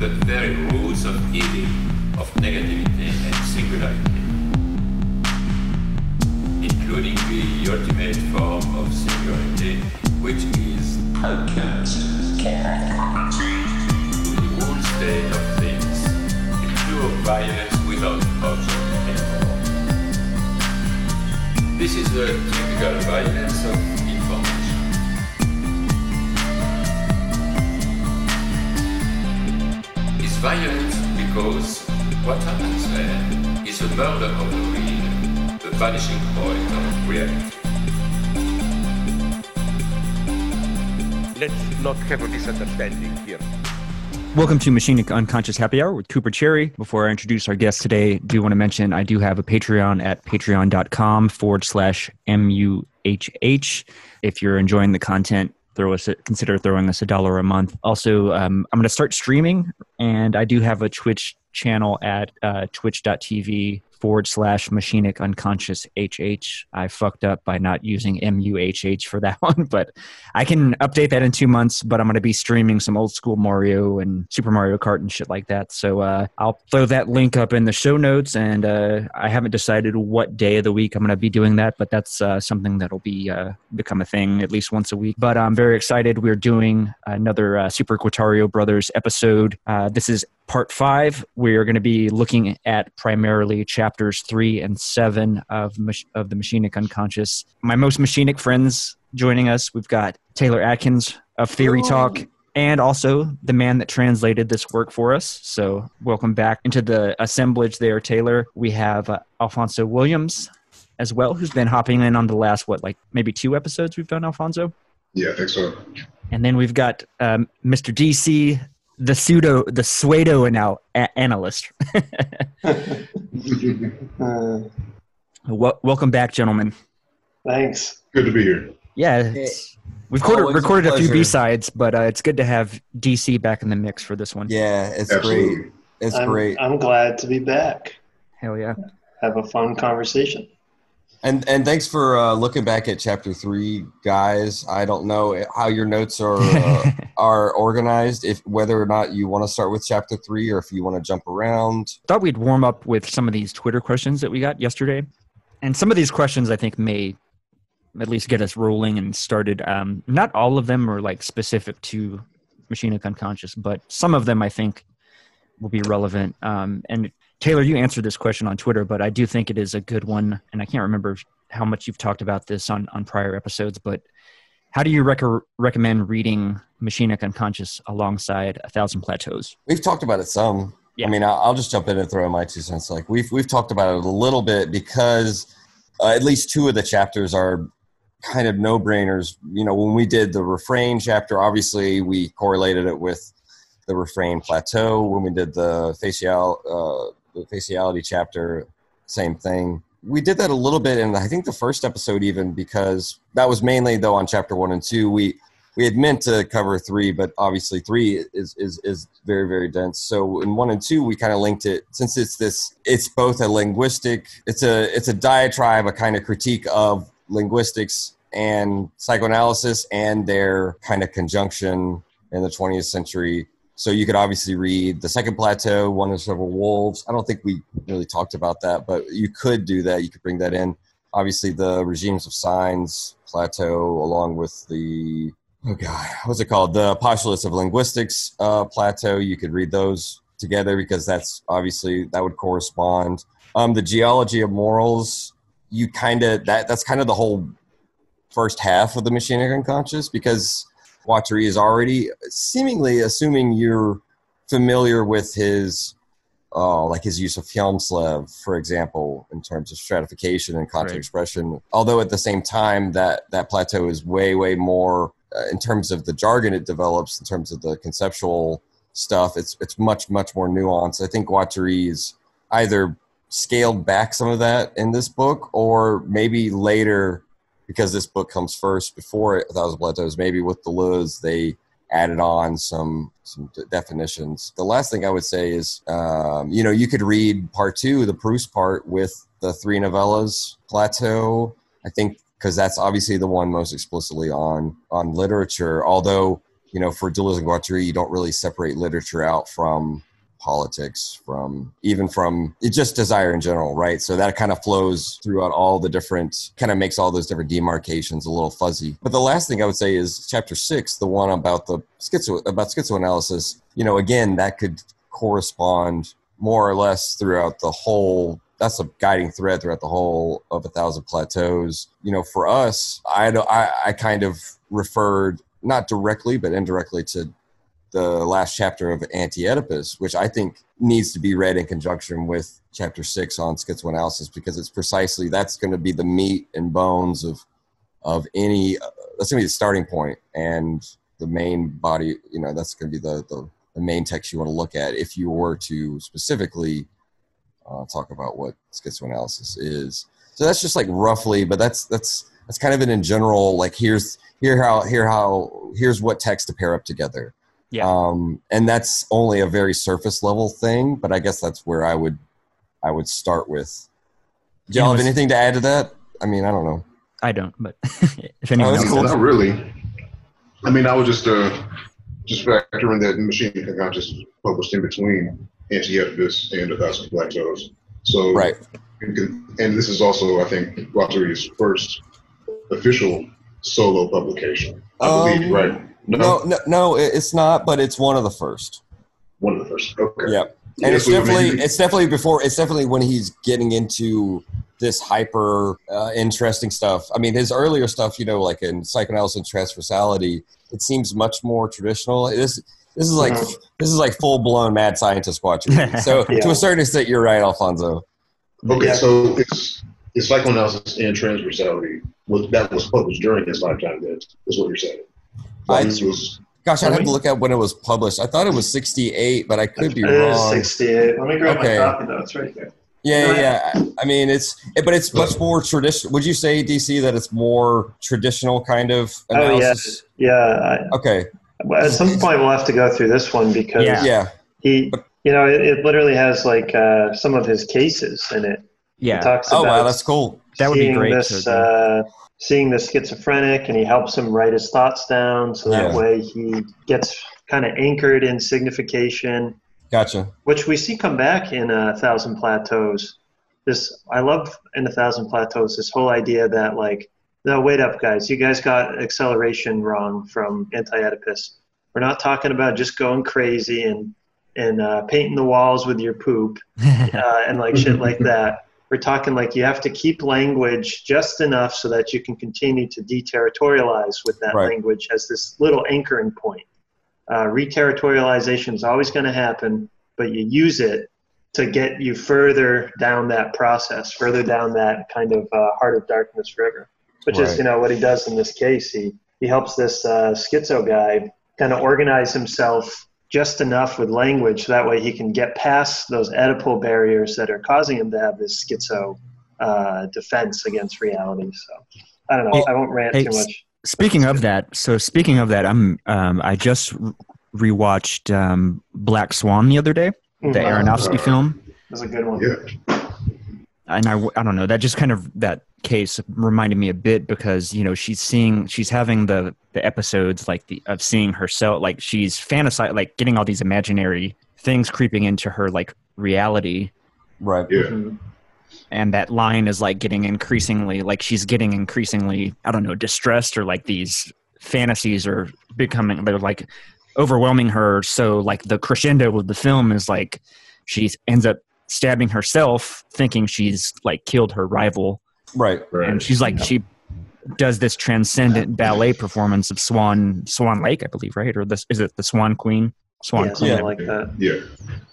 the very roots of healing, of negativity and singularity, including the ultimate form of singularity, which is alchemist, the whole state of things, the pure violence without object anymore. This is the typical violence of violent because what happens there is a murder of the real, the vanishing point of reality. Let's not have a misunderstanding here. Welcome to Machinic Unconscious Happy Hour with Cooper Cherry. Before I introduce our guest today, do want to mention I do have a Patreon at patreon.com forward slash MUHH. If you're enjoying the content, throw us a, consider throwing us a dollar a month. Also, um, I'm going to start streaming, and I do have a Twitch channel at uh, twitch.tv forward slash machinic unconscious HH. I fucked up by not using MUHH for that one, but I can update that in two months. But I'm going to be streaming some old school Mario and Super Mario Kart and shit like that. So uh, I'll throw that link up in the show notes. And uh, I haven't decided what day of the week I'm going to be doing that, but that's uh, something that'll be uh, become a thing at least once a week. But I'm very excited. We're doing another uh, Super Quatario Brothers episode. Uh, this is part five. We're going to be looking at primarily chapters three and seven of of the Machinic Unconscious. My most Machinic friends joining us. We've got Taylor Adkins of Theory Talk. And also the man that translated this work for us. So, welcome back into the assemblage there, Taylor. We have uh, Alfonso Williams as well, who's been hopping in on the last, what, like maybe two episodes we've done, Alfonso? Yeah, I think so. And then we've got um, Mr. DC, the pseudo, the pseudo anal- a- analyst. Uh, Wel- welcome back, gentlemen. thanks. Good to be here. Yeah, it's, we've recorded, Always a recorded a, few. B sides, but uh, it's good to have DC back in the mix for this one. Yeah, it's Absolutely. great. It's I'm, great. I'm glad to be back. Hell yeah. Have a fun conversation. And and thanks for uh, looking back at chapter three, guys. I don't know how your notes are uh, are organized. If whether or not you want to start with chapter three or if you want to jump around. Thought we'd warm up with some of these Twitter questions that we got yesterday, and some of these questions I think may at least get us rolling and started. Um, not all of them are like specific to Machinic Unconscious, but some of them I think will be relevant. Um, and Taylor, you answered this question on Twitter, but I do think it is a good one, and I can't remember how much you've talked about this on on prior episodes, but how do you rec- recommend reading Machinic Unconscious alongside A Thousand Plateaus? We've talked about it some. Yeah. I mean, I'll, I'll just jump in and throw in my two cents. Like we've we've talked about it a little bit because uh, at least two of the chapters are kind of no brainers. You know, when we did the refrain chapter, obviously we correlated it with the refrain plateau. When we did the facial uh, the faciality chapter, same thing. We did that a little bit in I think the first episode even because that was mainly though on chapter one and two. We we had meant to cover three, but obviously three is is is very very dense. So in one and two, we kind of linked it since it's this. It's both a linguistic. It's a it's a diatribe, a kind of critique of linguistics and psychoanalysis and their kind of conjunction in the 20th century. So you could obviously read the second plateau, one of several wolves. I don't think we really talked about that, but you could do that. You could bring that in. Obviously, the regimes of signs plateau, along with the oh god, what's it called? The postulates of linguistics uh, plateau. You could read those together because that's obviously that would correspond. Um, the geology of morals. You kind of that that's kind of the whole first half of the machinic unconscious because Guattari is already seemingly assuming you're familiar with his uh, like his use of Hjelmslev, for example, in terms of stratification and content Right. expression. Although at the same time that that plateau is way way more uh, in terms of the jargon it develops, in terms of the conceptual stuff, it's it's much much more nuanced. I think Guattari is either scaled back some of that in this book, or maybe later because this book comes first before A Thousand Plateaus. Maybe with Deleuze, they added on some some definitions. The last thing I would say is, um, you know, you could read part two, the Proust part, with the three novellas, Plateau. I think because that's obviously the one most explicitly on on literature. Although you know, for Deleuze and Guattari, you don't really separate literature out from politics, from even from just desire in general, right? So that kind of flows throughout all the different, kind of makes all those different demarcations a little fuzzy. But the last thing I would say is chapter six, the one about the schizo about schizoanalysis. You know, again, that could correspond more or less throughout the whole that's a guiding thread throughout the whole of a thousand plateaus you know for us i i, I kind of referred not directly but indirectly to the last chapter of anti-oedipus which i think needs to be read in conjunction with chapter six on schizoanalysis because it's precisely that's going to be the meat and bones of of any that's going to be the starting point and the main body you know that's going to be the, the the main text you want to look at if you were to specifically uh, talk about what schizoanalysis is. So that's just like roughly, but that's that's that's kind of an in general. Like here's here how here how here's what text to pair up together. Yeah. Um, and that's only a very surface level thing, but I guess that's where I would I would start with. Do y'all have anything to add to that? I mean, I don't know. I don't, but if anyone that's else cool. Not really. I mean, I was just uh, just factoring that Machinic Unconscious published in between Anti-Oedipus and A Thousand Plateaus. So, Right. can- and this is also, I think, Guattari's first official solo publication. I believe, Um, right? No, no, no, it's not, but it's one of the first. one of the first. Okay. Yep. and Yeah, it's so, mean, definitely it's definitely before it's definitely when he's getting into this hyper uh, interesting stuff. I mean, his earlier stuff, you know, like in psychoanalysis and transversality, it seems much more traditional. This this is like Mhm. this is like full blown mad scientist watching. So to a certain extent, you're right, Alfonso. Okay, Yeah. so it's it's psychoanalysis and transversality was that was published during his lifetime. Then is what you're saying. I- was Gosh, I'd have to look at when it was published. I thought it was 68, but I could be It is wrong. 68. Let me grab Okay. my copy, though. It's right there. Yeah, yeah, yeah. I mean, it's but it's much more traditional. Would you say DC that it's more traditional kind of Oh, yeah. analysis? Yeah. Okay. I, well, at some point, we'll have to go through this one because Yeah. Yeah. he, you know, it, it literally has like uh, some of his cases in it. He Yeah. talks Oh about wow, that's cool. That would be great This, uh, seeing the schizophrenic, and he helps him write his thoughts down, so that Yeah. way he gets kind of anchored in signification, Gotcha. which we see come back in a thousand plateaus. This I love in a thousand plateaus. This whole idea that like, no, wait up, guys, you guys got acceleration wrong from anti-Oedipus. We're not talking about just going crazy and and uh, painting the walls with your poop uh, and like shit like that. We're talking like you have to keep language just enough so that you can continue to deterritorialize with that Right. language as this little anchoring point. Uh, reterritorialization is always going to happen, but you use it to get you further down that process, further down that kind of uh, heart of darkness river, which Right. is you know what he does in this case. He he helps this uh, schizo guy kind of organize himself just enough with language so that way he can get past those Oedipal barriers that are causing him to have this schizo uh, defense against reality. So I don't know. Hey- I won't rant hey, too much. Speaking of that, so speaking of that, I'm um, I just re- rewatched um, Black Swan the other day, the Mhm. Aronofsky Uh, film, That's a good one. yeah. and I I don't know that just kind of that case reminded me a bit because you know she's seeing she's having the the episodes like the of seeing herself like she's fantasizing like getting all these imaginary things creeping into her like reality Right. Yeah. Mhm. and that line is like getting increasingly like she's getting increasingly i don't know distressed or like these fantasies are becoming they're like overwhelming her so like the crescendo of the film is like she ends up stabbing herself thinking she's like killed her rival Right. Right. and she's like she does this transcendent ballet performance of swan swan lake i believe right or this is it the swan queen swan Yeah, queen Yeah. like that. yeah.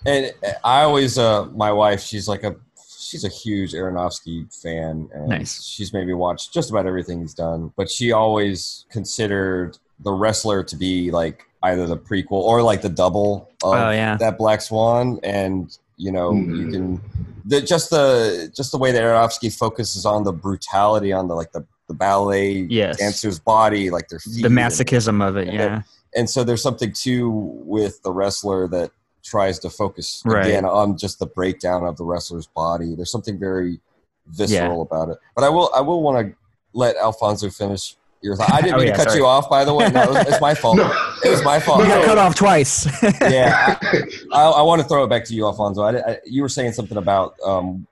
And I always, uh, my wife, she's like a, she's a huge Aronofsky fan, and Nice. she's made me watch just about everything he's done. But she always considered the wrestler to be like either the prequel or like the double of Oh, yeah. that Black Swan, and you know you Mhm. can the, just the just the way that Aronofsky focuses on the brutality on the like the the ballet Yes. dancer's body, like their feet, the and- masochism of it and yeah and so there's something too with the wrestler that tries to focus Right. again on just the breakdown of the wrestler's body. There's something very visceral about it. But I will I will want to let Alfonso finish your thought. I didn't Oh, mean yeah, to cut sorry. you off, by the way. No, it was, it's my fault. No. It was my fault. You got No. cut off twice. yeah, I, I want to throw it back to you, Alfonso. I, I, you were saying something about um,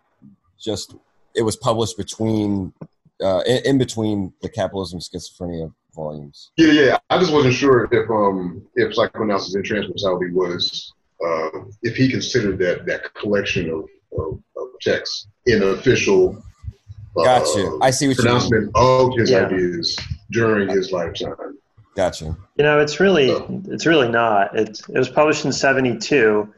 just it was published between uh, in, in between the capitalism schizophrenia volumes. Yeah, yeah. I just wasn't sure if um if psychoanalysis and transversality was uh, if he considered that that collection of, of, of texts in official uh, Got you. I see what you mean. pronouncement of his Yeah. ideas during his lifetime. Gotcha. you. You know, it's really it's really not. It it was published in '72.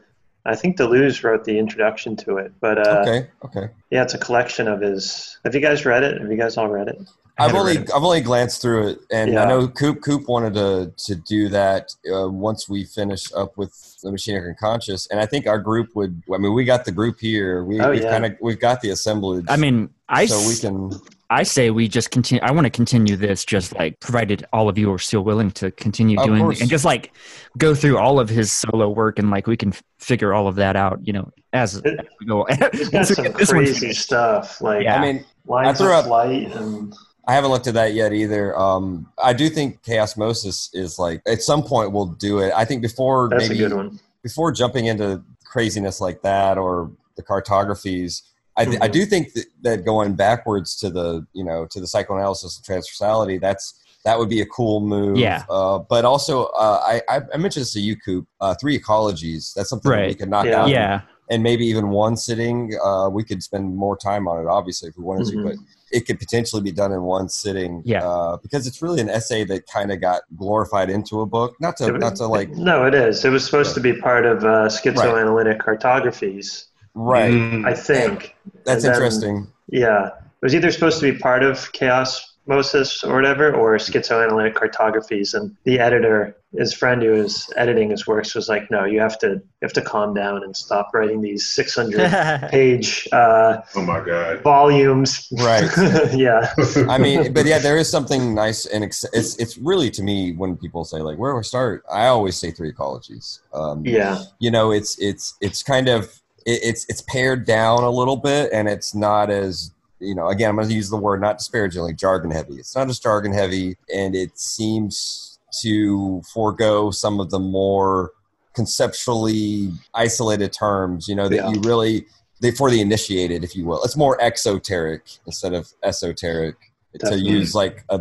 I think Deleuze wrote the introduction to it, but uh, Okay. Okay. yeah, it's a collection of his. Have you guys read it? Have you guys all read it? I I've only. I've only glanced through it, and I know Coop Coop wanted to to do that uh, once we finish up with the Machine of Unconscious, and I think our group would. I mean, we got the group here. We, Oh, we've yeah. kind of we've got the assemblage. I mean, I so we can. I say we just continue. I want to continue this, just like provided all of you are still willing to continue Of doing course. and just like go through all of his solo work and like we can f- figure all of that out. You know, as, as we go. He's got some this one crazy stuff like Yeah. I mean, lines threw of up- flight and I haven't looked at that yet either. Um, I do think Chaosmosis is like at some point we'll do it. I think before that's maybe a good one. before jumping into craziness like that or the cartographies, I, th- I do think that, that going backwards to the you know to the psychoanalysis and transversality, that's that would be a cool move. Yeah. Uh, but also, uh, I, I I mentioned this to you, Coop. Uh, three ecologies. That's something that we could knock Yeah. out. yeah, And maybe even one sitting. Uh, we could spend more time on it, obviously, if we wanted Mhm. to. But it could potentially be done in one sitting. Yeah. Uh, because it's really an essay that kind of got glorified into a book. Not to It- not to like no, it is. It was supposed to be part of uh, schizoanalytic cartographies. Right. Mm. I think. That's And then- interesting. Yeah, it was either supposed to be part of Chaosmosis or whatever, or schizoanalytic cartographies. And the editor, his friend who was editing his works, was like, "No, you have to, you have to calm down and stop writing these 600 page uh, Oh my God. volumes." Right. yeah. I mean, but yeah, there is something nice and ex- it's it's really to me when people say like where do I start? I always say three ecologies. Um, Yeah. you know, it's it's it's kind of it, it's it's pared down a little bit, and it's not as you know. Again, I'm going to use the word not disparagingly, jargon heavy. It's not as jargon heavy, and it seems to forego some of the more conceptually isolated terms. You know that Yeah. you really they, for the initiated, if you will. It's more exoteric instead of esoteric Definitely. to use like a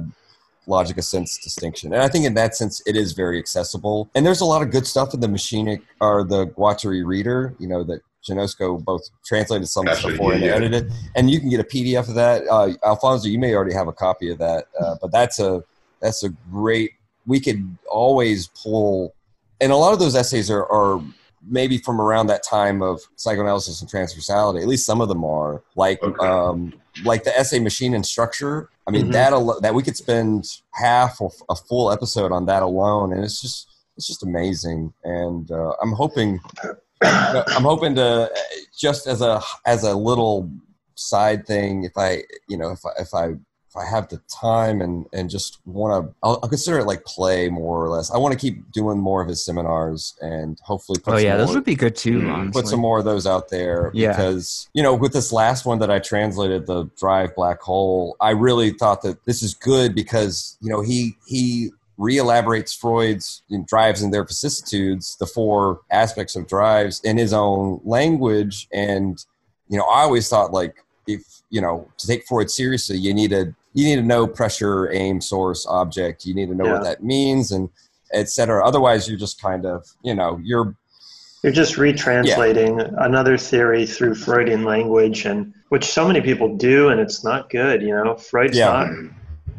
logic of sense distinction. And I think in that sense, it is very accessible. And there's a lot of good stuff in the Machinic or the Guattari reader, you know, that Genosko both translated some Gotcha, before and yeah, yeah. edited. And you can get a PDF of that. Uh, Alfonso, you may already have a copy of that, uh, but that's a that's a great. We could always pull, and a lot of those essays are, are maybe from around that time of psychoanalysis and transversality. At least some of them are like Okay. um, like the essay machine and structure. I mean Mhm. that al- that we could spend half of a full episode on that alone, and it's just it's just amazing. And uh, I'm hoping I'm hoping to just as a as a little side thing, if I you know if I if I if I have the time and and just want to, I'll, I'll consider it like play more or less. I want to keep doing more of his seminars and hopefully. Put oh some yeah, those more- would be good too. Mm, honestly. put some more of those out there Yeah. because you know with this last one that i translated the drive black hole i really thought that this is good because you know he he re-elaborates freud's drives and their vicissitudes the four aspects of drives in his own language and you know i always thought like if you know to take freud seriously you need to you need to know pressure aim source object you need to know what that means and et cetera otherwise you're just kind of you know you're You're just retranslating another theory through Freudian language, and which so many people do, and it's not good. You know, Freud's Yeah. not.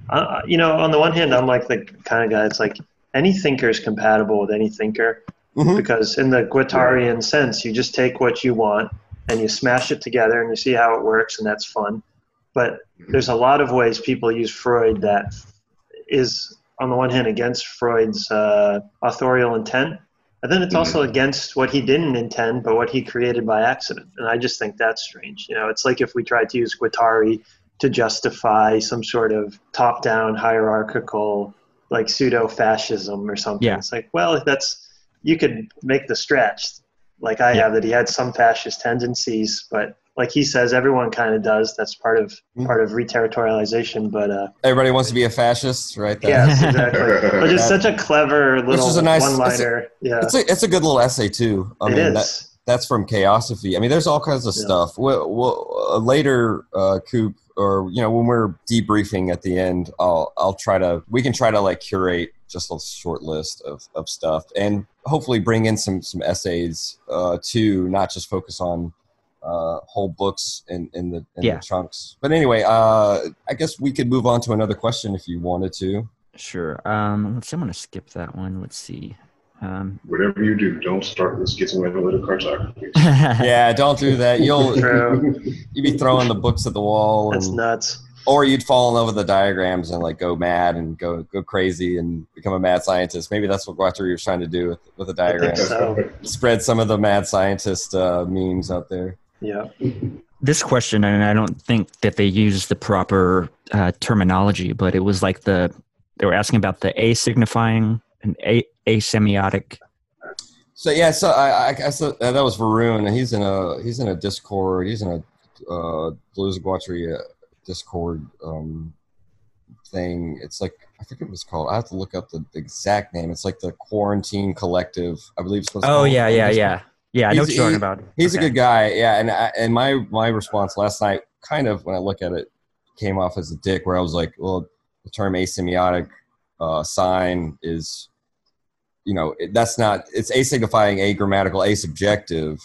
Uh, you know, on the one hand, I'm like the kind of guy that's like any thinker is compatible with any thinker Mhm. because in the Guattarian sense, you just take what you want and you smash it together and you see how it works, and that's fun. But there's a lot of ways people use Freud that is, on the one hand, against Freud's uh, authorial intent, and then it's also against what he didn't intend, but what he created by accident. And I just think that's strange. You know, it's like if we tried to use Guattari to justify some sort of top-down hierarchical, like pseudo-fascism or something. Yeah. It's like, well, that's you could make the stretch, like I Yeah. have, that he had some fascist tendencies, but like he says, everyone kind of does. That's part of Mhm. part of reterritorialization. But uh, Everybody wants to be a fascist, right? There. yes, exactly. But just such a clever little is a nice- one-liner. Yeah, It's a, it's a good little essay too. I it mean, is. that, that's from Chaosophy. I mean, there's all kinds of Yeah. stuff. We'll, we'll, uh, later, uh, Coop, or you know, when we're debriefing at the end, I'll I'll try to we can try to like curate just a short list of, of stuff and hopefully bring in some some essays uh, too, not just focus on uh, whole books in in the in Yeah. the chunks. But anyway, uh, I guess we could move on to another question if you wanted to. Sure. Um, let's. see, I'm gonna skip that one. Let's see. Um, Whatever you do, don't start with schizoanalytic cartography. Yeah, don't do that. You'll you'd be throwing the books at the wall. That's and- nuts. or you'd fall in love with the diagrams and like go mad and go go crazy and become a mad scientist. Maybe that's what Guattari was trying to do with with the I diagrams. so. Spread some of the mad scientist uh, memes out there. Yeah. this question, and I don't think that they used the proper uh, terminology, but it was like the they were asking about the a signifying and a asemiotic. So yeah, so I, I, I guess that that was Varun, and he's in a he's in a Discord. He's in a uh, Blues uh, Discord um, thing. It's like I forget what it's called. I have to look up the, the exact name. It's like the Quarantine Collective, I believe. It's supposed to Oh call- yeah, yeah, yeah, yeah. I know He's- what you're talking about. He's Okay. a good guy, yeah. And I, and my my response last night, kind of when I look at it, came off as a dick, where I was like, well, the term asemiotic uh, sign is, you know, that's not. It's asignifying a grammatical, asubjective.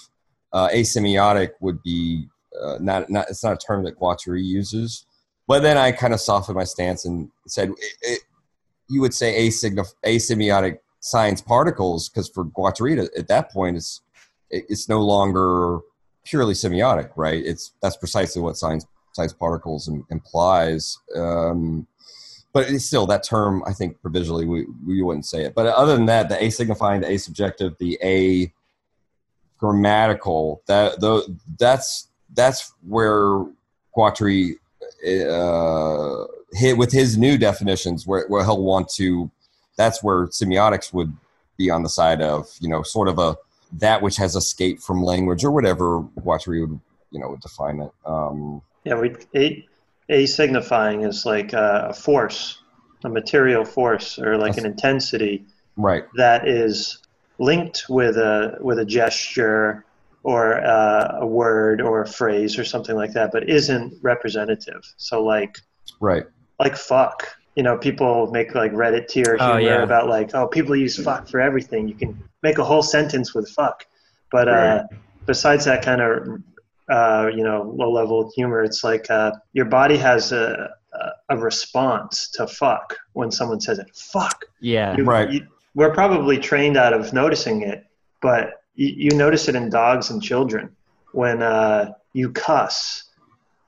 Uh, asemiotic would be uh, not not. It's not a term that Guattari uses. But then I kind of softened my stance and said, it, it, you would say asignif- asemiotic sign particles because for Guattari at that point it's it- it's no longer purely semiotic, right? It's that's precisely what sign sign particles im- implies. Um, but it's still that term. I think provisionally we we wouldn't say it. But other than that, the a signifying, the a subjective, the a grammatical that though that's that's where Guattari uh, hit with his new definitions, where, where he'll want to. That's where semiotics would be on the side of you know sort of a that which has escaped from language or whatever Guattari would you know would define it. Um, Yeah, we a, a signifying is like a, a force, a material force, or like an intensity right. that is linked with a with a gesture or uh, a word or a phrase or something like that, but isn't representative. So like Right. like fuck. You know, people make like Reddit tier Oh, humor yeah. about like, oh, people use fuck for everything. You can make a whole sentence with fuck. But uh, besides that kind of, uh, you know, low level humor, it's like uh, your body has a, a- a response to fuck when someone says it. Fuck. Yeah. You- Right. you- we're probably trained out of noticing it, but you, you notice it in dogs and children when uh, you cuss.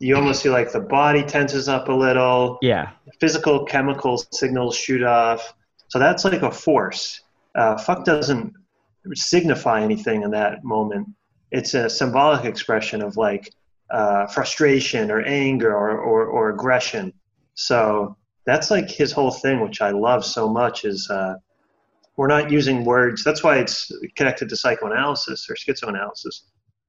You almost feel like the body tenses up a little Yeah. physical chemical signals shoot off. So that's like a force. Uh, fuck doesn't signify anything in that moment. It's a symbolic expression of like uh, frustration or anger or, or, or aggression. So that's like his whole thing, which I love so much is uh, we're not using words. That's why it's connected to psychoanalysis or schizoanalysis.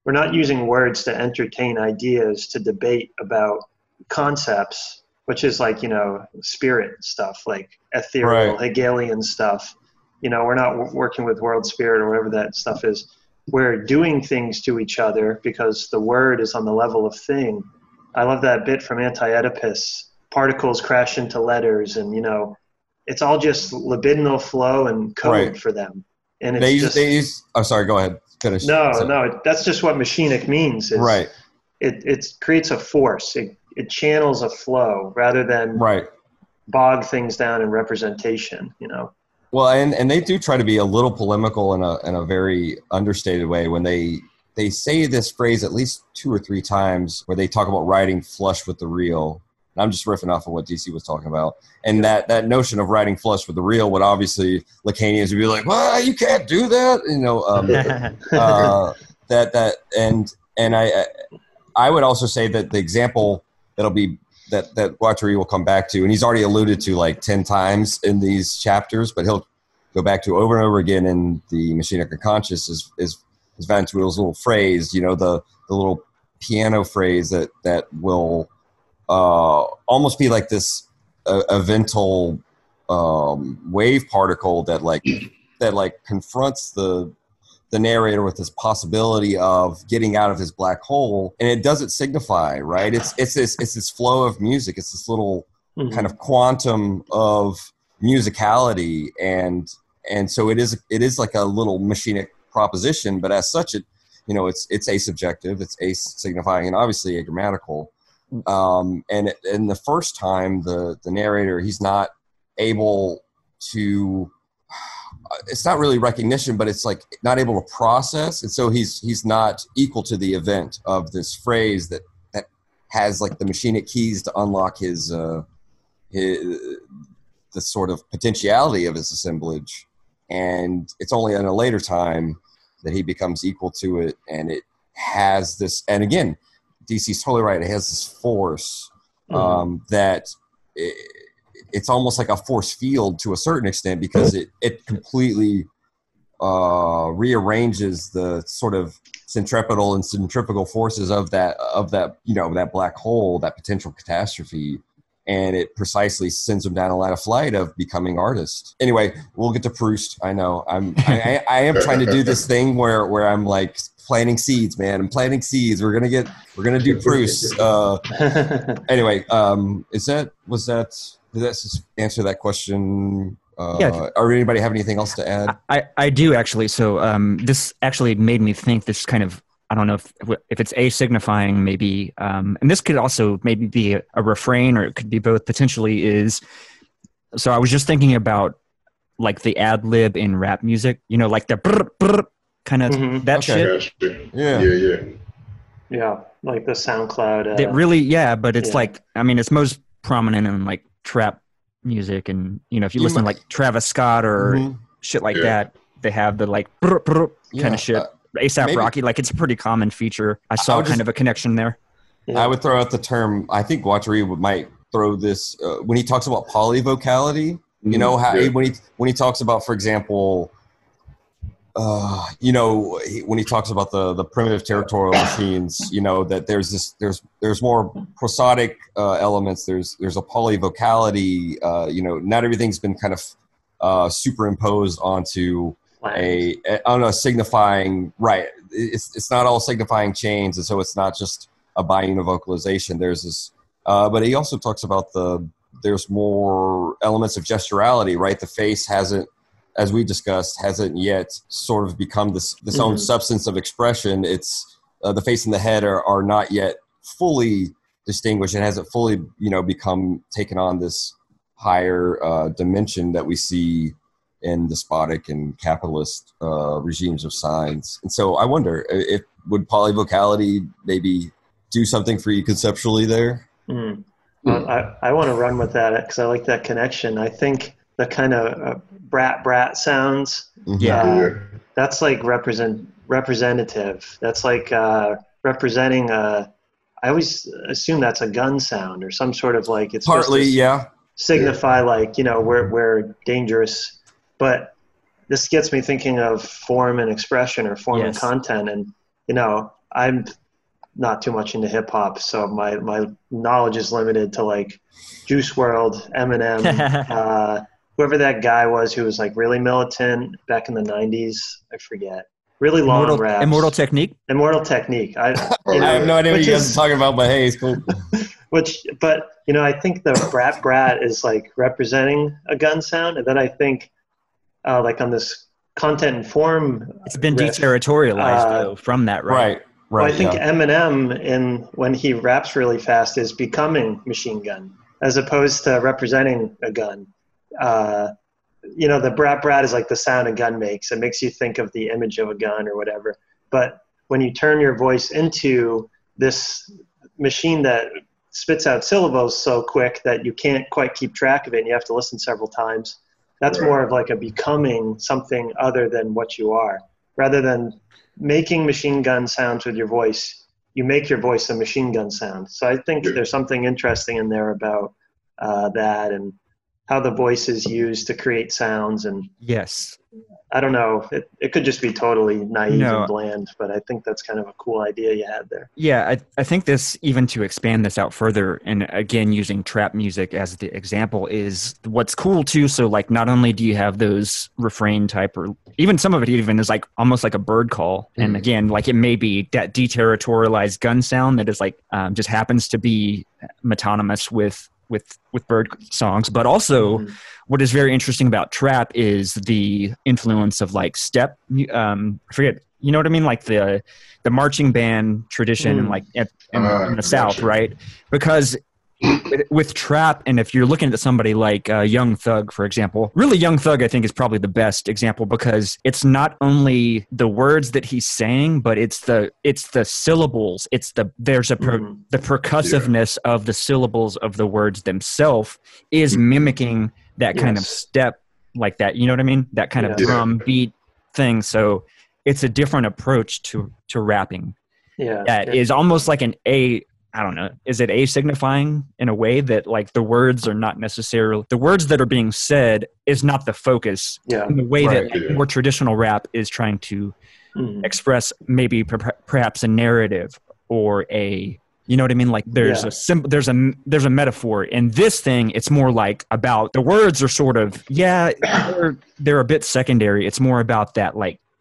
We're not using words to entertain ideas, to debate about concepts, which is like, you know, spirit stuff, like ethereal, Right. Hegelian stuff. You know, we're not w- working with world spirit or whatever that stuff is. We're doing things to each other because the word is on the level of thing. I love that bit from Anti Oedipus. Particles crash into letters, and, you know, it's all just libidinal flow and code Right. for them. And it's They use, just, they use. Oh, sorry. Go ahead. Finish. no, So- no, that's just what machinic means. Is Right. It it creates a force. It it channels a flow rather than Right. bog things down in representation. You know. Well, and, and they do try to be a little polemical in a in a very understated way when they they say this phrase at least two or three times where they talk about writing flush with the real. And I'm just riffing off of what DC was talking about, and that that notion of writing flush with the real would obviously Lacanians would be like, "Well, you can't do that," you know. Um, uh, that that and and I I would also say that the example that'll be that that Guattari will come back to, and he's already alluded to like ten times in these chapters, but he'll go back to over and over again in the Machinic Unconscious is is is Vinteuil's little phrase, you know, the the little piano phrase that that will uh, almost be like this uh, evental um, wave particle that like that like confronts the the narrator with this possibility of getting out of his black hole and it doesn't signify right? It's it's this it's this flow of music. It's this little Mhm. kind of quantum of musicality and and so it is it is like a little machinic proposition but as such it you know it's it's a subjective it's a signifying and obviously agrammatical. Um and and the first time the the narrator he's not able to it's not really recognition but it's like not able to process. And so he's he's not equal to the event of this phrase that that has like the machinic keys to unlock his uh his the sort of potentiality of his assemblage. And it's only in a later time that he becomes equal to it and it has this and again dc's totally right it has this force um, that i it's almost like a force field to a certain extent because it it completely uh, rearranges the sort of centripetal and centrifugal forces of that of that you know that black hole that potential catastrophe. And it precisely sends them down a line of flight of becoming artists. Anyway we'll get to proust. I know. I'm I, I, I am trying to do this thing where where i'm like planting seeds man. I'm planting seeds. We're gonna get we're gonna do proust uh anyway um is that was that did that answer that question uh Yeah. or anybody have anything else to add I, I do actually. So um, this actually made me think this kind of I don't know if if it's a signifying maybe, um, and this could also maybe be a, a refrain or it could be both. Potentially is. So I was just thinking about like the ad lib in rap music. You know, like the brr, brr, kind of Mhm. that Okay. shit. Yeah Yeah, yeah. yeah, like the SoundCloud. Uh, That really, yeah, but it's yeah. like I mean, it's most prominent in like trap music, and you know, if you You listen to might- like Travis Scott or Mhm. shit like Yeah. that, they have the like brr, brr, Yeah, kind of shit. uh, ASAP maybe- Rocky, like it's a pretty common feature. I saw would kind just- of a connection there. yeah. I would throw out the term. I think Guattari would might throw this uh, when he talks about polyvocality. You know how Yeah. when he when he talks about, for example, uh, you know when he talks about the the primitive territorial machines. You know that there's this there's there's more prosodic uh, elements. There's there's a polyvocality. Uh, you know, not everything's been kind of uh, superimposed onto a, a on a signifying right. It's it's not all signifying chains, and so it's not just a biunivocalization. There's this, uh, but he also talks about the there's more elements of gesturality. Right, the face hasn't, as we discussed, hasn't yet sort of become this this own Mhm. substance of expression. It's uh, the face and the head are are not yet fully distinguished. It hasn't fully you know become taken on this higher uh, dimension that we see in despotic and capitalist uh, regimes of signs. And so I wonder uh, if would polyvocality maybe do something for you conceptually there? Mm. Well, I, I want to run with that because I like that connection. I think the kind of uh, brat brat sounds Yeah. uh, that's like represent representative. That's like uh, representing a. I always assume that's a gun sound or some sort of like it's supposed Partly, to yeah. signify like you know we're we're dangerous, but this gets me thinking of form and expression or form and content, and you know I'm not too much into hip hop, so my my knowledge is limited to like Juice WRLD, Eminem, uh, whoever that guy was who was like really militant back in the '90s. I forget. Really long Immortal, raps. Immortal Technique. Immortal Technique. I, you know, I have no idea what you guys are talking about, but hey, it's cool. which but you know i think the brat brat is like representing a gun sound and then i think uh, like on this content and form It's been riff, deterritorialized uh, though from that, right? Right, well, i think yeah. eminem in when he raps really fast is becoming machine gun as opposed to representing a gun uh, you know the brat brat is like the sound a gun makes it makes you think of the image of a gun or whatever but when you turn your voice into this machine that spits out syllables so quick that you can't quite keep track of it and you have to listen several times that's Right. more of like a becoming something other than what you are rather than making machine gun sounds with your voice you make your voice a machine gun sound so i think Yeah. there's something interesting in there about uh, that and how the voice is used to create sounds and Yes. I don't know. It, it could just be totally naive No. and bland, but I think that's kind of a cool idea you had there. Yeah, I, I think this, even to expand this out further, and again, using trap music as the example, is what's cool too. So, like, not only do you have those refrain type, or even some of it even is like almost like a bird call. And Mhm. again, like it may be that deterritorialized gun sound that is like um, just happens to be metonymous with with with bird songs but also Mhm. what is very interesting about trap is the influence of like step um I forget you know what i mean like the the marching band tradition and Mm. like in, in, Ah, in the south right because with- with trap and if you're looking at somebody like uh, young thug for example really young thug i think is probably the best example because it's not only the words that he's saying but it's the it's the syllables it's the there's a per, Mhm. the percussiveness of the syllables of the words themselves is Mhm. mimicking that kind of step like that you know what i mean that kind of Yeah. drum beat thing so it's a different approach to to rapping Yeah. that is yeah. almost like an a i don't know is it a signifying in a way that like the words are not necessarily the words that are being said is not the focus Yeah. in the way Right, that yeah. more traditional rap is trying to Mhm. express maybe per- perhaps a narrative or a you know what I mean? Like there's Yeah. a sim- there's a there's a metaphor. In this thing, it's more like about the words are sort of yeah they're they're a bit secondary. It's more about that like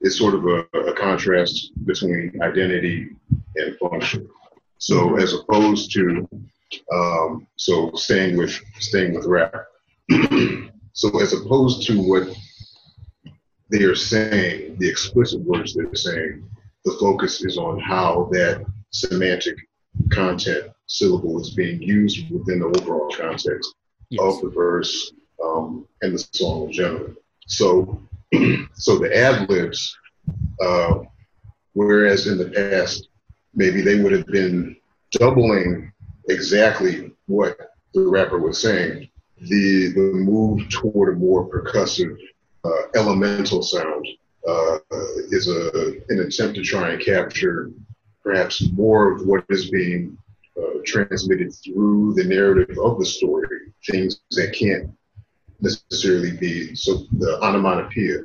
it's sort of a, a contrast between identity and function. So as opposed to um, so staying with staying with rap. so as opposed to what they are saying, the explicit words they're saying, the focus is on how that semantic content syllable is being used within the overall context Yes. of the verse um, and the song in general. So, so the ad libs, uh, whereas in the past maybe they would have been doubling exactly what the rapper was saying, the the move toward a more percussive, uh, elemental sound uh, is a an attempt to try and capture perhaps more of what is being uh, transmitted through the narrative of the story, things that can't necessarily be so the onomatopoeia.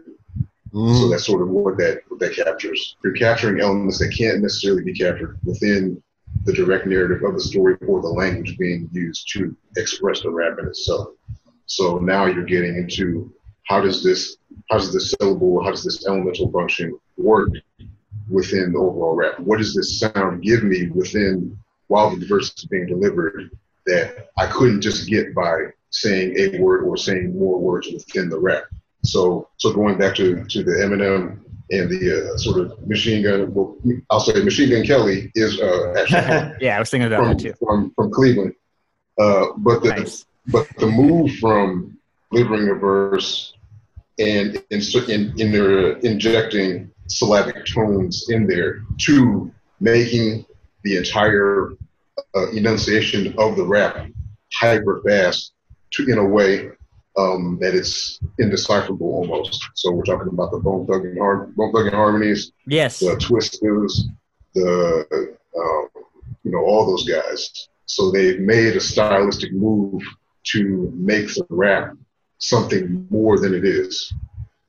So Mhm. that's sort of what that what that captures. You're capturing elements that can't necessarily be captured within the direct narrative of the story or the language being used to express the rap in itself. So now you're getting into how does this how does this syllable, how does this elemental function work within the overall rap? What does this sound give me within while the verse is being delivered that I couldn't just get by saying a word or saying more words within the rap? So, so going back to, to the Eminem and the uh, sort of machine gun, well, I'll say Machine Gun Kelly is uh, actually Yeah, I was thinking about from, that too. from from Cleveland. Uh, but the Nice. but the move from delivering a verse and in, in, in there injecting syllabic tones in there to making the entire uh, enunciation of the rap hyper fast to in a way um, that it's indecipherable almost. So we're talking about the bone thugging har- bone thugging harmonies, Yes. the twisters, the um, you know all those guys. So they've made a stylistic move to make the rap something more than it is.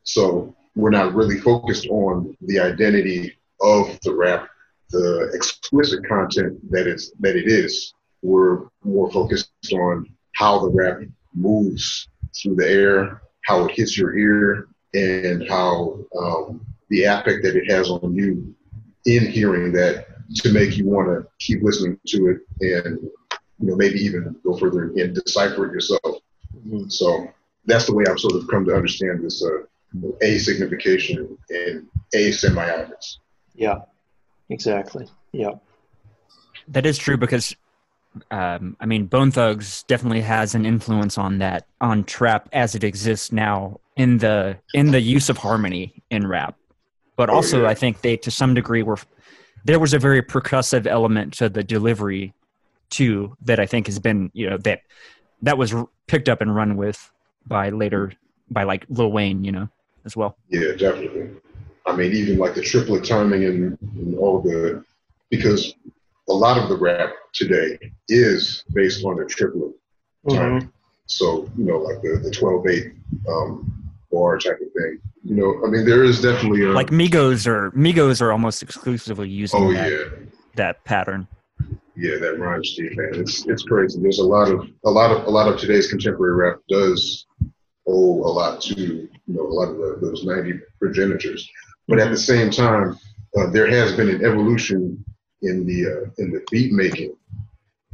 So we're not really focused on the identity of the rap, the explicit content that it's that it is. We're more focused on how the rap moves through the air, how it hits your ear, and how um, the affect that it has on you in hearing that to make you want to keep listening to it and you know maybe even go further and decipher it yourself. Mhm. So that's the way I've sort of come to understand this uh, a signification and a semiotics. Yeah. Exactly. Yeah. That is true because um, I mean, Bone Thugs definitely has an influence on that on trap as it exists now in the in the use of harmony in rap. But Oh, also, yeah. I think they to some degree were there was a very percussive element to the delivery too that I think has been you know that that was r- picked up and run with by later by like Lil Wayne, you know, as well. Yeah, definitely. I mean, even like the triplet timing and, and all the, because a lot of the rap today is based on the triplet timing. So, you know, like the, the 12 8 um, bar type of thing. You know, I mean, there is definitely a. Like Migos or Migos are almost exclusively using oh, that, yeah. that pattern. Yeah, that rhyme scheme, man. It's it's crazy. There's a lot of a lot of a lot of today's contemporary rap does owe a lot to you know a lot of the, those '90 progenitors, but at the same time, uh, there has been an evolution in the uh, in the beat making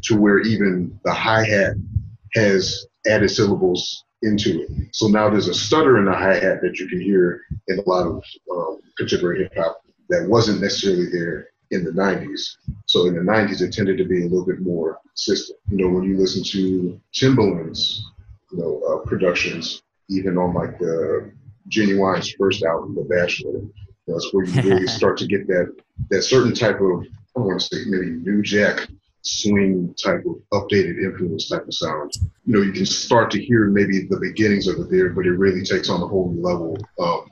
to where even the hi hat has added syllables into it. So now there's a stutter in the hi hat that you can hear in a lot of um, contemporary hip hop that wasn't necessarily there in the 90s. So in the 90s, it tended to be a little bit more consistent. You know, when you listen to Timbaland's, you know, uh, productions, even on like the Ginuwine's first album, The Bachelor, that's where you really start to get that that certain type of, I want to say maybe New Jack swing type of updated influence type of sound. You know, you can start to hear maybe the beginnings of it there, but it really takes on a whole new level um,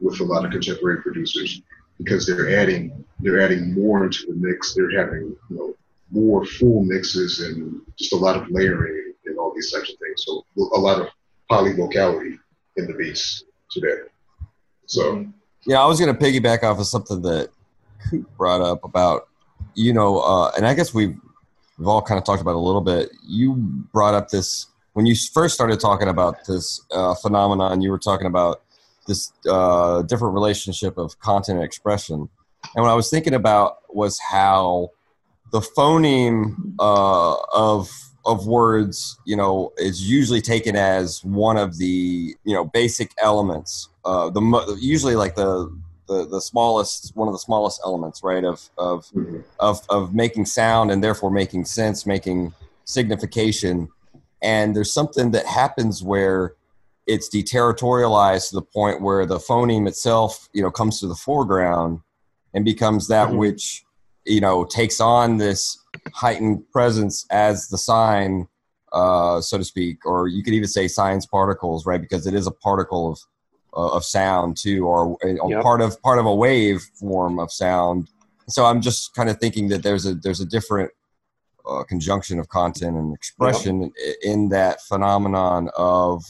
with a lot of contemporary producers because they're adding they're adding more into the mix. They're having you know more full mixes and just a lot of layering and all these types of things. So a lot of polyvocality in the beats today. So Yeah, I was going to piggyback off of something that Coop brought up about, you know, uh, and I guess we've we've all kind of talked about a little bit. You brought up this when you first started talking about this uh, phenomenon. You were talking about this uh, different relationship of content and expression, and what I was thinking about was how the phoneme uh, of of words, you know, is usually taken as one of the you know basic elements. Uh, the mo- usually like the, the the smallest one of the smallest elements, right? Of of mhm. of of making sound and therefore making sense, making signification. And there's something that happens where it's deterritorialized to the point where the phoneme itself, you know, comes to the foreground and becomes that Mhm. which, you know, takes on this heightened presence as the sign, uh, so to speak, or you could even say signs particles, right? Because it is a particle of uh, of sound too, or a Yep. part of part of a wave form of sound. So I'm just kind of thinking that there's a there's a different uh, conjunction of content and expression i in that phenomenon of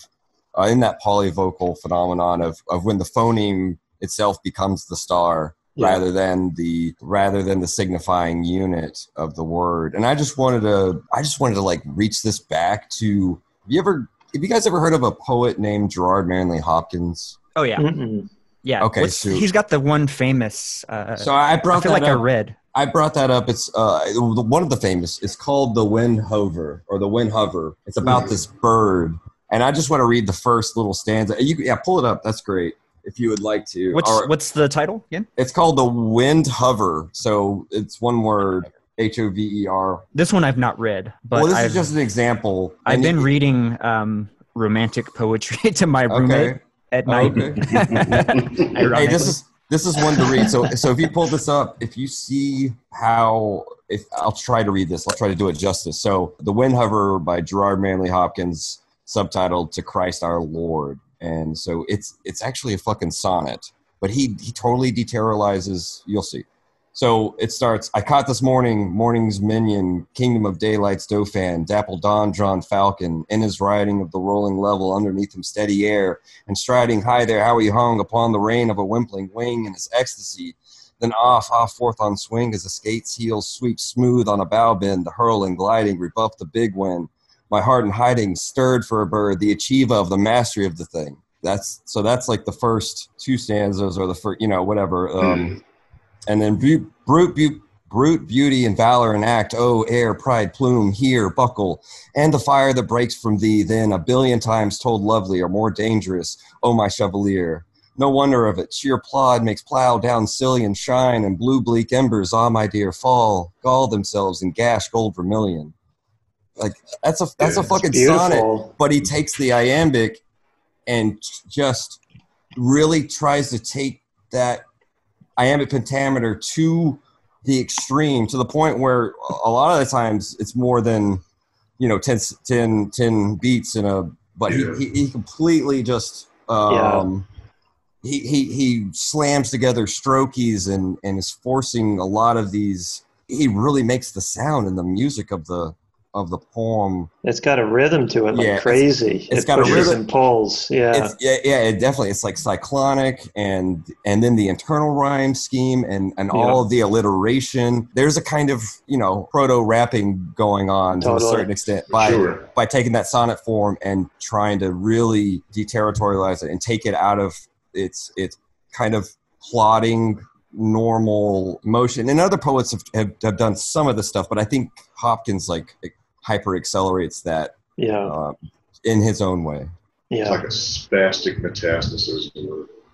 uh, in that polyvocal phenomenon of of when the phoneme itself becomes the star Yeah. rather than the rather than the signifying unit of the word. And I just wanted to I just wanted to like reach this back to have you ever have you guys ever heard of a poet named Gerard Manley Hopkins? Oh yeah, Mm-mm. yeah. Okay, so- he's got the one famous. Uh, So I I brought feel that like I up. read. I brought that up. It's uh, one of the famous. It's called the Windhover or the Windhover. It's about this bird, and I just want to read the first little stanza. You yeah, pull it up. That's great if you would like to. What's Or- what's the title again? it's called the Windhover. So it's one word. H O V E R. This one I've not read, but Well, this I've, is just an example. I've And been you- reading um, romantic poetry to my roommate Okay. at Oh, night. okay. hey, this is this is one to read. So so if you pull this up, if you see how if I'll try to read this, I'll try to do it justice. So the Windhover by Gerard Manley Hopkins, subtitled "To Christ Our Lord," and so it's it's actually a fucking sonnet, but he he totally deteriorizes. You'll see. So it starts. I caught this morning, morning's minion, kingdom of daylight's Dauphin, dapple dawn drawn falcon, in his riding of the rolling level, underneath him steady air, and striding high there, how he hung upon the rein of a wimpling wing in his ecstasy. Then off, off forth on swing as the skate's heels sweep smooth on a bow bend, the hurling, gliding, rebuff the big wind. My heart in hiding, stirred for a bird, the achiever of the mastery of the thing. That's so. That's like the first two stanzas, or the first, you know, whatever. Um, and then brute, brute, brute, brute beauty and valor and act. Oh, air, pride, plume, here, buckle, and the fire that breaks from thee. Then a billion times told lovely or more dangerous. Oh, my chevalier. No wonder of it. Sheer plod makes plow down silly and shine, and blue bleak embers, ah, my dear, fall, gall themselves and gash gold vermilion. like that's a that's a fucking sonnet but he takes the iambic and just really tries to take that iambic pentameter to the extreme to the point where a lot of the times it's more than you know 10, 10, 10 beats in a but Yeah. he, he, he completely just um he, he he slams together strokies and and is forcing a lot of these he really makes the sound and the music of the of the poem It's got a rhythm to it, like Yeah, it's- crazy. it's it got a rhythm. and pulls. Yeah, it's yeah, yeah it definitely it's like cyclonic and and then the internal rhyme scheme and and all of the alliteration there's a kind of you know proto rapping going on to a certain extent by sure. by taking that sonnet form and trying to really deterritorialize it and take it out of its its kind of plotting normal motion and other poets have, have, have done some of this stuff but i think hopkins like hyper accelerates that yeah, uh, in his own way It's yeah. like a spastic metastasis.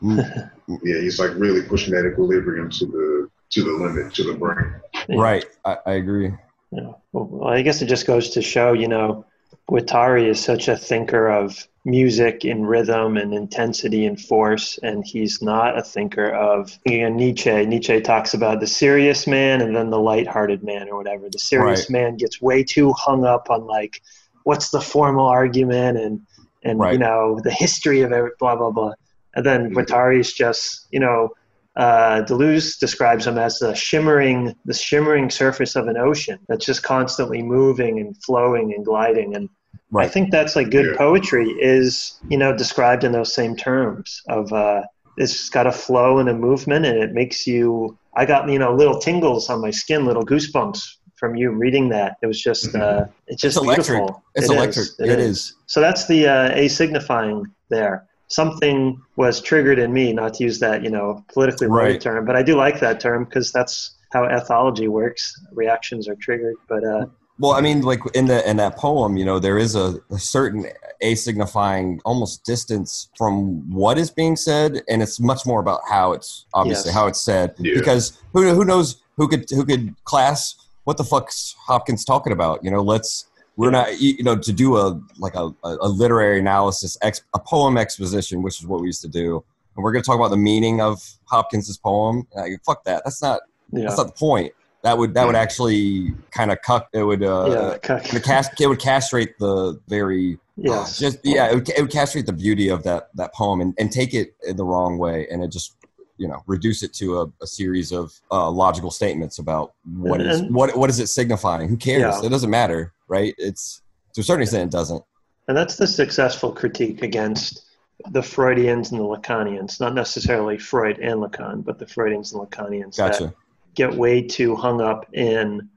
Mm. Yeah, he's like really pushing that equilibrium to the to the limit, to the brain. Yeah. right I, I agree Yeah. Well, I guess it just goes to show, you know, Guattari is such a thinker of music and rhythm and intensity and force, and he's not a thinker of you know, Nietzsche. Nietzsche talks about the serious man and then the lighthearted man or whatever. The serious Right. man gets way too hung up on like what's the formal argument and and Right. you know the history of every blah blah blah. And then Guattari's just you know uh, Deleuze describes him as the shimmering, the shimmering surface of an ocean that's just constantly moving and flowing and gliding. And I think that's like good Yeah. poetry is, you know, described in those same terms of uh, it's got a flow and a movement, and it makes you. I got you know little tingles on my skin, little goosebumps from you reading that. It was just, uh, it's just It's electric. beautiful. It's It is. electric. It is. So that's the uh, a signifying there. Something was triggered in me, not to use that, you know, politically loaded Right. term, but I do like that term because that's how ethology works. Reactions are triggered, but uh, well i mean like in the in that poem you know there is a, a certain a signifying almost distance from what is being said and it's much more about how it's obviously Yes. how it's said. Yeah. because who, who knows who could who could class what the fuck's hopkins talking about? You know let's we're not you know to do a like a, a a literary analysis ex, a poem exposition which is what we used to do and we're going to talk about the meaning of hopkins's poem like, fuck that. That's not yeah, that's not the point that would that would actually kind of cut it would uh yeah, it would cast it would castrate the very yes, just yeah it would, it would castrate the beauty of that that poem and, and take it in the wrong way and it just you know reduce it to a, a series of uh, logical statements about what And- is and- what what is it signifying? Who cares? Yeah. it doesn't matter right? It's to a certain extent it doesn't. And that's the successful critique against the Freudians and the Lacanians, not necessarily Freud and Lacan, but the Freudians and Lacanians that gotcha get way too hung up in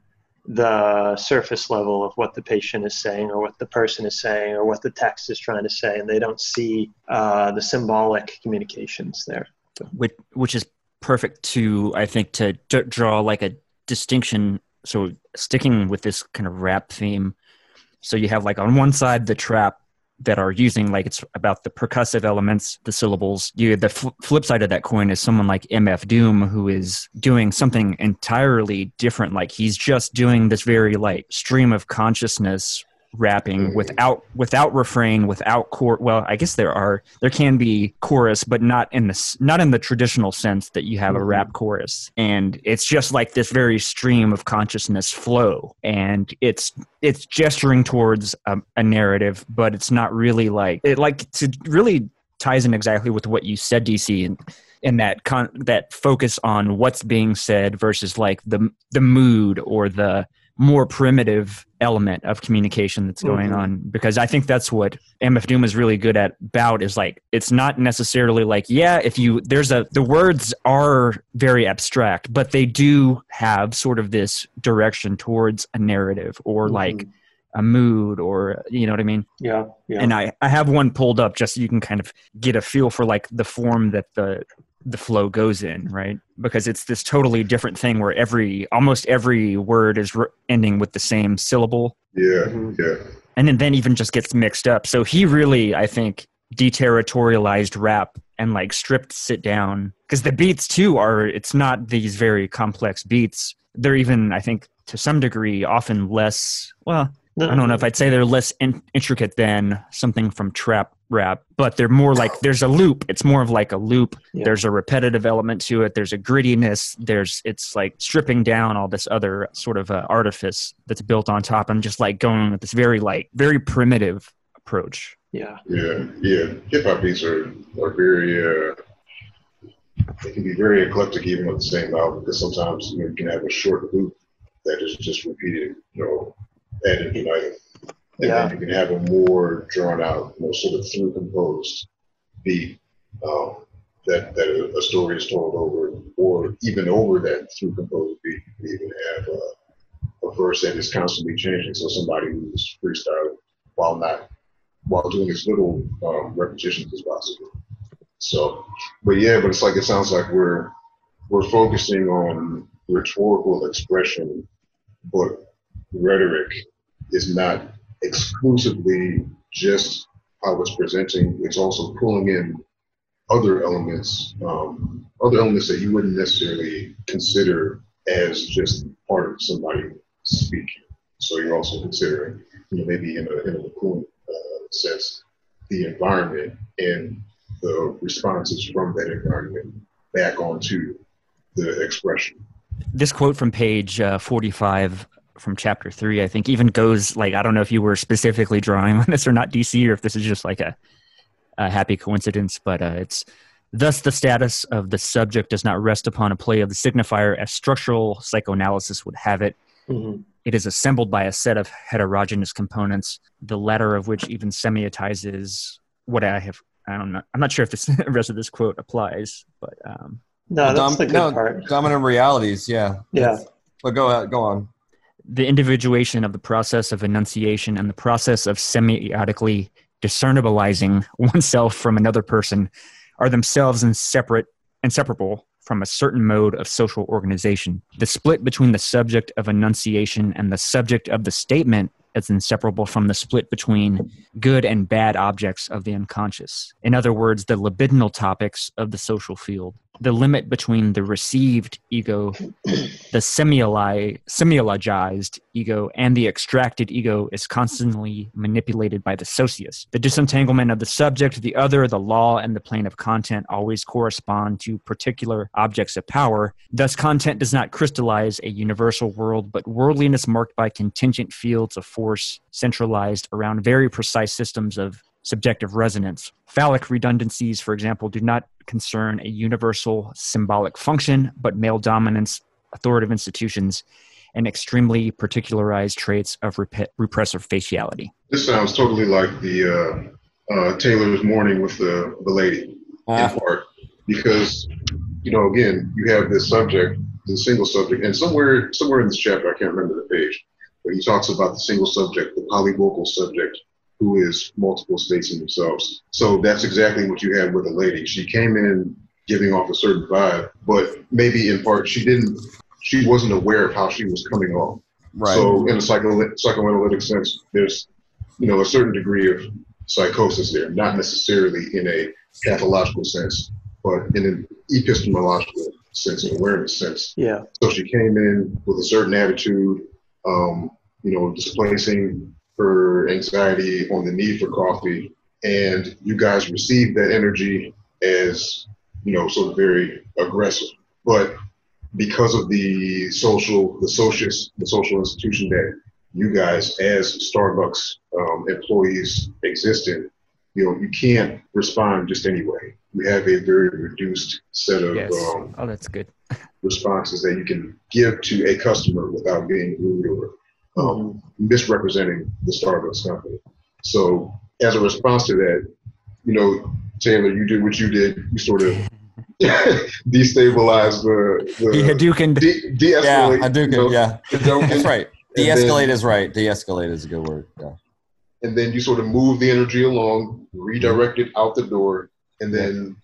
the surface level of what the patient is saying or what the person is saying or what the text is trying to say and they don't see uh, the symbolic communications there which which is perfect to I think to d- draw like a distinction. So sticking with this kind of rap theme, so you have like on one side the trap that are using like it's about the percussive elements, the syllables. You the fl- flip side of that coin is someone like MF Doom who is doing something entirely different. Like he's just doing this very like stream of consciousness rapping Mhm. without without refrain without chor well i guess there are there can be chorus but not in this not in the traditional sense that you have a Mhm. rap chorus and it's just like this very stream of consciousness flow and it's it's gesturing towards a, a narrative but it's not really like it like to really ties in exactly with what you said dc and in that con- that focus on what's being said versus like the the mood or the more primitive element of communication that's going Mhm. on because I think that's what MF Doom is really good at about is like it's not necessarily like yeah if you there's a the words are very abstract but they do have sort of this direction towards a narrative or like Mhm. a mood or you know what I mean yeah yeah and I, I have one pulled up just so you can kind of get a feel for like the form that the the flow goes in right? Because it's this totally different thing where every almost every word is re- ending with the same syllable. Yeah, Mhm. yeah. and then, then even just gets mixed up. So he really i think deterritorialized rap and like stripped sit down. Because the beats too are it's not these very complex beats. They're even i think to some degree often less well I don't know if I'd say they're less in- intricate than something from trap rap, but they're more like there's a loop. It's more of like a loop. Yeah. There's a repetitive element to it. There's a grittiness. There's it's like stripping down all this other sort of uh, artifice that's built on top and just like going with this very like very primitive approach. Yeah. Yeah, yeah. Hip hop beats are are very uh, they can be very eclectic even with the same album because sometimes you, know, you can have a short loop that is just repeated, you know, ad infinitum. And Yeah. then you can have a more drawn out, you know, sort of through composed beat um, that that a, a story is told over, or even over that through composed beat. You can even have uh, a verse that is constantly changing. So somebody who's freestyling while not while doing as little um, repetitions as possible. So, but yeah, but it's like it sounds like we're we're focusing on rhetorical expression, but rhetoric is not exclusively just how it's presenting. It's also pulling in other elements, um, other elements that you wouldn't necessarily consider as just part of somebody speaking. So you're also considering, you know, maybe in a in a Lacoon, uh, sense, the environment and the responses from that environment back onto the expression. This quote from page uh, 45 from chapter three, I think, even goes like I don't know if you were specifically drawing on this or not, DC, or if this is just like a, a happy coincidence, but uh, it's thus the status of the subject does not rest upon a play of the signifier as structural psychoanalysis would have it. Mhm. It is assembled by a set of heterogeneous components, the latter of which even semiotizes what I have. I don't know. I'm not sure if this, the rest of this quote applies, but um, No, that's Dom- the good no, part. Dominant realities, yeah. Yeah. But go out, go on. The individuation of the process of enunciation and the process of semiotically discernibilizing oneself from another person are themselves inseparate, inseparable from a certain mode of social organization. The split between the subject of enunciation and the subject of the statement is inseparable from the split between good and bad objects of the unconscious. In other words, the libidinal topics of the social field. The limit between the received ego the semioli- semiologized ego and the extracted ego is constantly manipulated by the socius. The disentanglement of the subject, the other, the law, and the plane of content always correspond to particular objects of power. Thus, content does not crystallize a universal world, but worldliness marked by contingent fields of force centralized around very precise systems of subjective resonance. Phallic redundancies, for example, do not concern a universal symbolic function, but male dominance, authoritative institutions, and extremely particularized traits of rep- repressive faciality. This sounds totally like the uh, uh, Taylor's Morning with the, the lady Ah. in part, because you know, again, you have this subject, the single subject, and somewhere somewhere in this chapter, I can't remember the page, but he talks about the single subject, the polyvocal subject, who is multiple states in themselves. So that's exactly what you had with the lady. She came in giving off a certain vibe, but maybe in part she didn't, she wasn't aware of how she was coming off. Right. So in a psycho- psychoanalytic sense, there's you know a certain degree of psychosis there, not necessarily in a pathological sense, but in an epistemological sense, an awareness sense. Yeah. So she came in with a certain attitude, um, you know, displacing her anxiety on the need for coffee, and you guys received that energy as you know, sort of very aggressive, but because of the social, the socius, the social institution that you guys as Starbucks um, employees exist in, you know, you can't respond just anyway. You have a very reduced set of Yes. um, Oh, that's good. responses that you can give to a customer without being rude or um, misrepresenting the Starbucks company. So, as a response to that, you know, Taylor, you did what you did. You sort of destabilized the, He the Hadouken. de- de-escalate. yeah, Hadouken, you know, yeah. Hadouken, That's right. De-escalate then- is right. De-escalate is a good word. Yeah. and then you sort of move the energy along, redirect it out the door, and then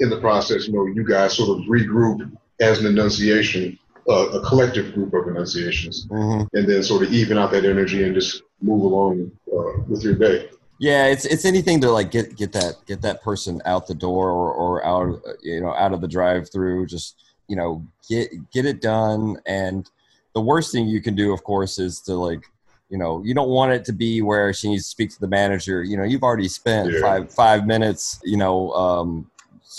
in the process, you know, you guys sort of regroup as an enunciation, uh, a collective group of enunciations, hmm and then sort of even out that energy and just move along uh, with your day. Yeah, it's it's anything to like get get that get that person out the door or, or out you know out of the drive through. Just you know get get it done. And the worst thing you can do, of course, is to like you know you don't want it to be where she needs to speak to the manager you know you've already spent Yeah. five five minutes you know um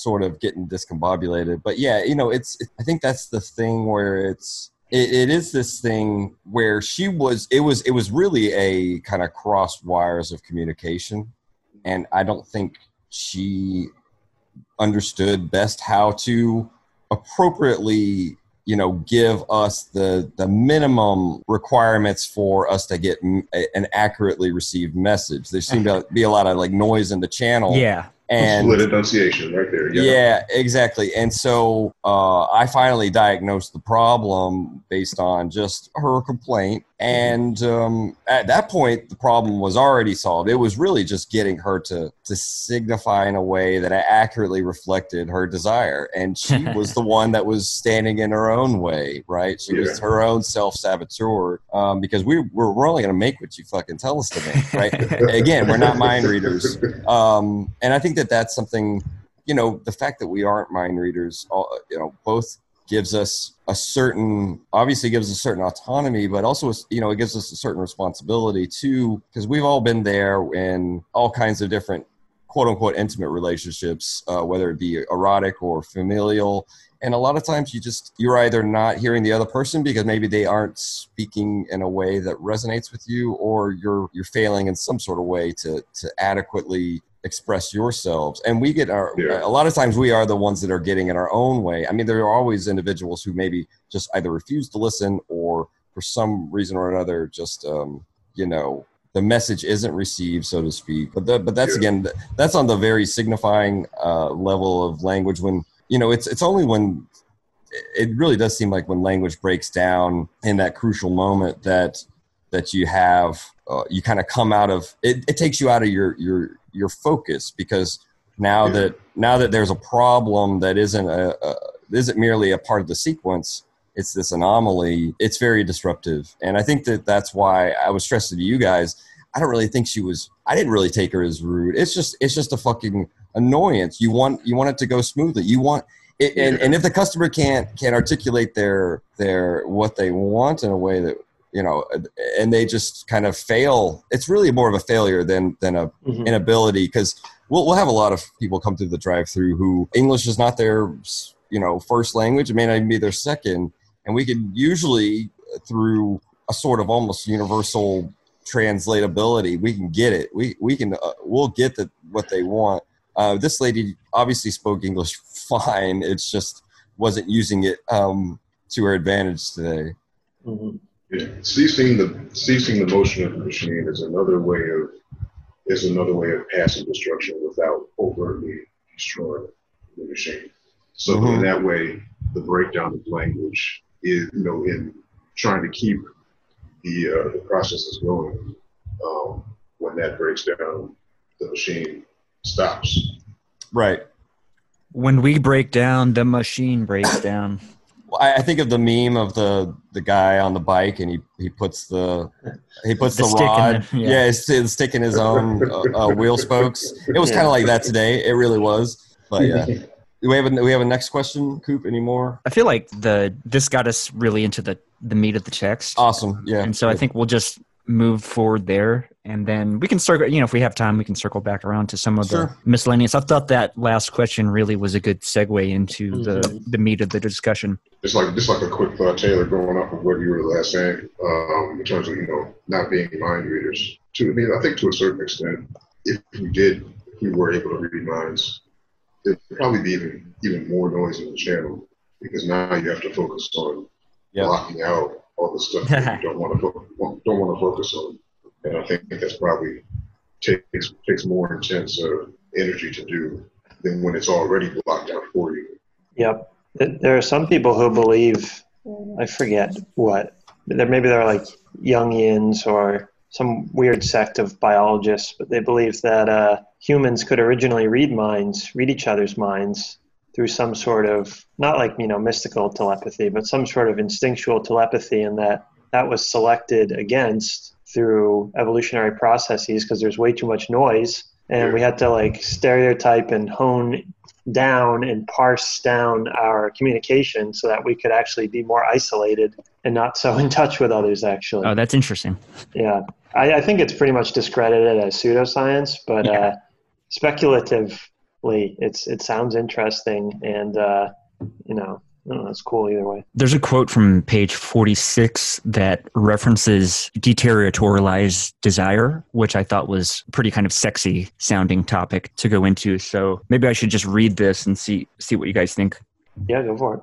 sort of getting discombobulated. But yeah you know it's i think that's the thing where it's it, it is this thing where she was it was it was really a kind of cross wires of communication. And i don't think she understood best how to appropriately you know give us the the minimum requirements for us to get m- an accurately received message. There seemed to be a lot of like noise in the channel. Yeah. And Split enunciation right there. Yeah. yeah, exactly. And so uh, I finally diagnosed the problem based on just her complaint. And um, at that point, the problem was already solved. It was really just getting her to to signify in a way that accurately reflected her desire. And she was the one that was standing in her own way, right? She was her own self saboteur um, because we we're, we're only going to make what you fucking tell us to make, right? Again, we're not mind readers um, and I think that that's something, you know, the fact that we aren't mind readers, all, you know, both gives us a certain, obviously gives a certain autonomy, but also, you know, it gives us a certain responsibility too, because we've all been there in all kinds of different quote unquote intimate relationships, uh, whether it be erotic or familial. And a lot of times you just, you're either not hearing the other person because maybe they aren't speaking in a way that resonates with you, or you're, you're failing in some sort of way to, to adequately express yourselves. And we get our, Yeah. a lot of times we are the ones that are getting in our own way. I mean, there are always individuals who maybe just either refuse to listen or for some reason or another, just, um, you know, the message isn't received, so to speak. But that, but that's Yeah. again, that's on the very signifying uh, level of language. When you know, it's it's only when it really does seem like when language breaks down in that crucial moment that that you have uh, you kind of come out of it, it takes you out of your your your focus because now Yeah. that now that there's a problem that isn't a, a isn't merely a part of the sequence it's this anomaly it's very disruptive. And i think that that's why i was stressing to you guys i don't really think she was i didn't really take her as rude. It's just it's just a fucking annoyance. You want you want it to go smoothly. You want it, and, and if the customer can't can't articulate their their what they want in a way that you know and they just kind of fail. It's really more of a failure than than a Mhm. inability because we'll, we'll have a lot of people come through the drive through who english is not their you know first language. It may not even be their second. And we can usually through a sort of almost universal translatability we can get it. We we can uh, we'll get the, what they want. Uh, this lady obviously spoke english fine. It's just wasn't using it um, to her advantage today. Mhm. Yeah. Ceasing the ceasing the motion of the machine is another way of is another way of passing destruction without overtly destroying the machine. So Mhm. in that way, the breakdown of language is you know in trying to keep the uh, the processes going. Um, when that breaks down, the machine stops. right When we break down, the machine breaks down. I, I think of the meme of the the guy on the bike, and he he puts the he puts The the, stick in rod, the- yeah. yeah, it's, it's sticking his own uh, uh, wheel spokes. It was Yeah. kind of like that today. It really was. But yeah, do we have a, we have a next question, Coop? Anymore? I feel like the this got us really into the the meat of the text. Awesome. Yeah. and so I think we'll just move forward there, and then we can circle. You know, if we have time, we can circle back around to some of Sure. the miscellaneous. I thought that last question really was a good segue into the Mhm. the meat of the discussion. Just like just like a quick thought, Taylor, going off of what you were last saying, um, in terms of you know not being mind readers. To I mean, I think to a certain extent, if we did, if we were able to read minds, there'd probably be even even more noise in the channel because now you have to focus on Yeah. blocking out all the stuff that you don't want to fo- don't want to focus on, and I think that's probably takes takes more intense uh, energy to do than when it's already blocked out for you. Yep. There are some people who believe, I forget what, there maybe they're like Jungians or some weird sect of biologists, but they believe that uh, humans could originally read minds, read each other's minds through some sort of not like you know mystical telepathy, but some sort of instinctual telepathy, and that that was selected against through evolutionary processes because there's way too much noise, and we had to like stereotype and hone down and parse down our communication so that we could actually be more isolated and not so in touch with others actually Oh, that's interesting. yeah i, I think it's pretty much discredited as pseudoscience but Yeah. uh, speculatively it's it sounds interesting and uh, you know I don't know, it's cool either way There's a quote from page 46 that references deterritorialized desire, which I thought was pretty kind of sexy sounding topic to go into. So maybe I should just read this and see see what you guys think. yeah go for it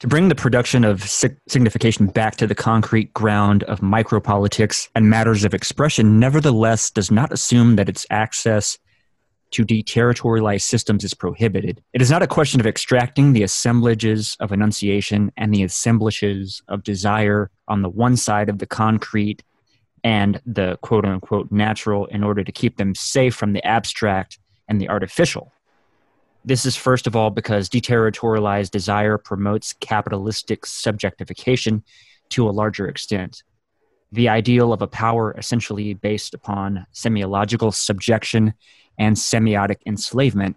To bring the production of signification back to the concrete ground of micropolitics and matters of expression, nevertheless, does not assume that its access to deterritorialize systems is prohibited. It is not a question of extracting the assemblages of enunciation and the assemblages of desire on the one side of the concrete and the quote unquote natural in order to keep them safe from the abstract and the artificial. This is first of all because deterritorialized desire promotes capitalistic subjectification to a larger extent. The ideal of a power essentially based upon semiological subjection and semiotic enslavement,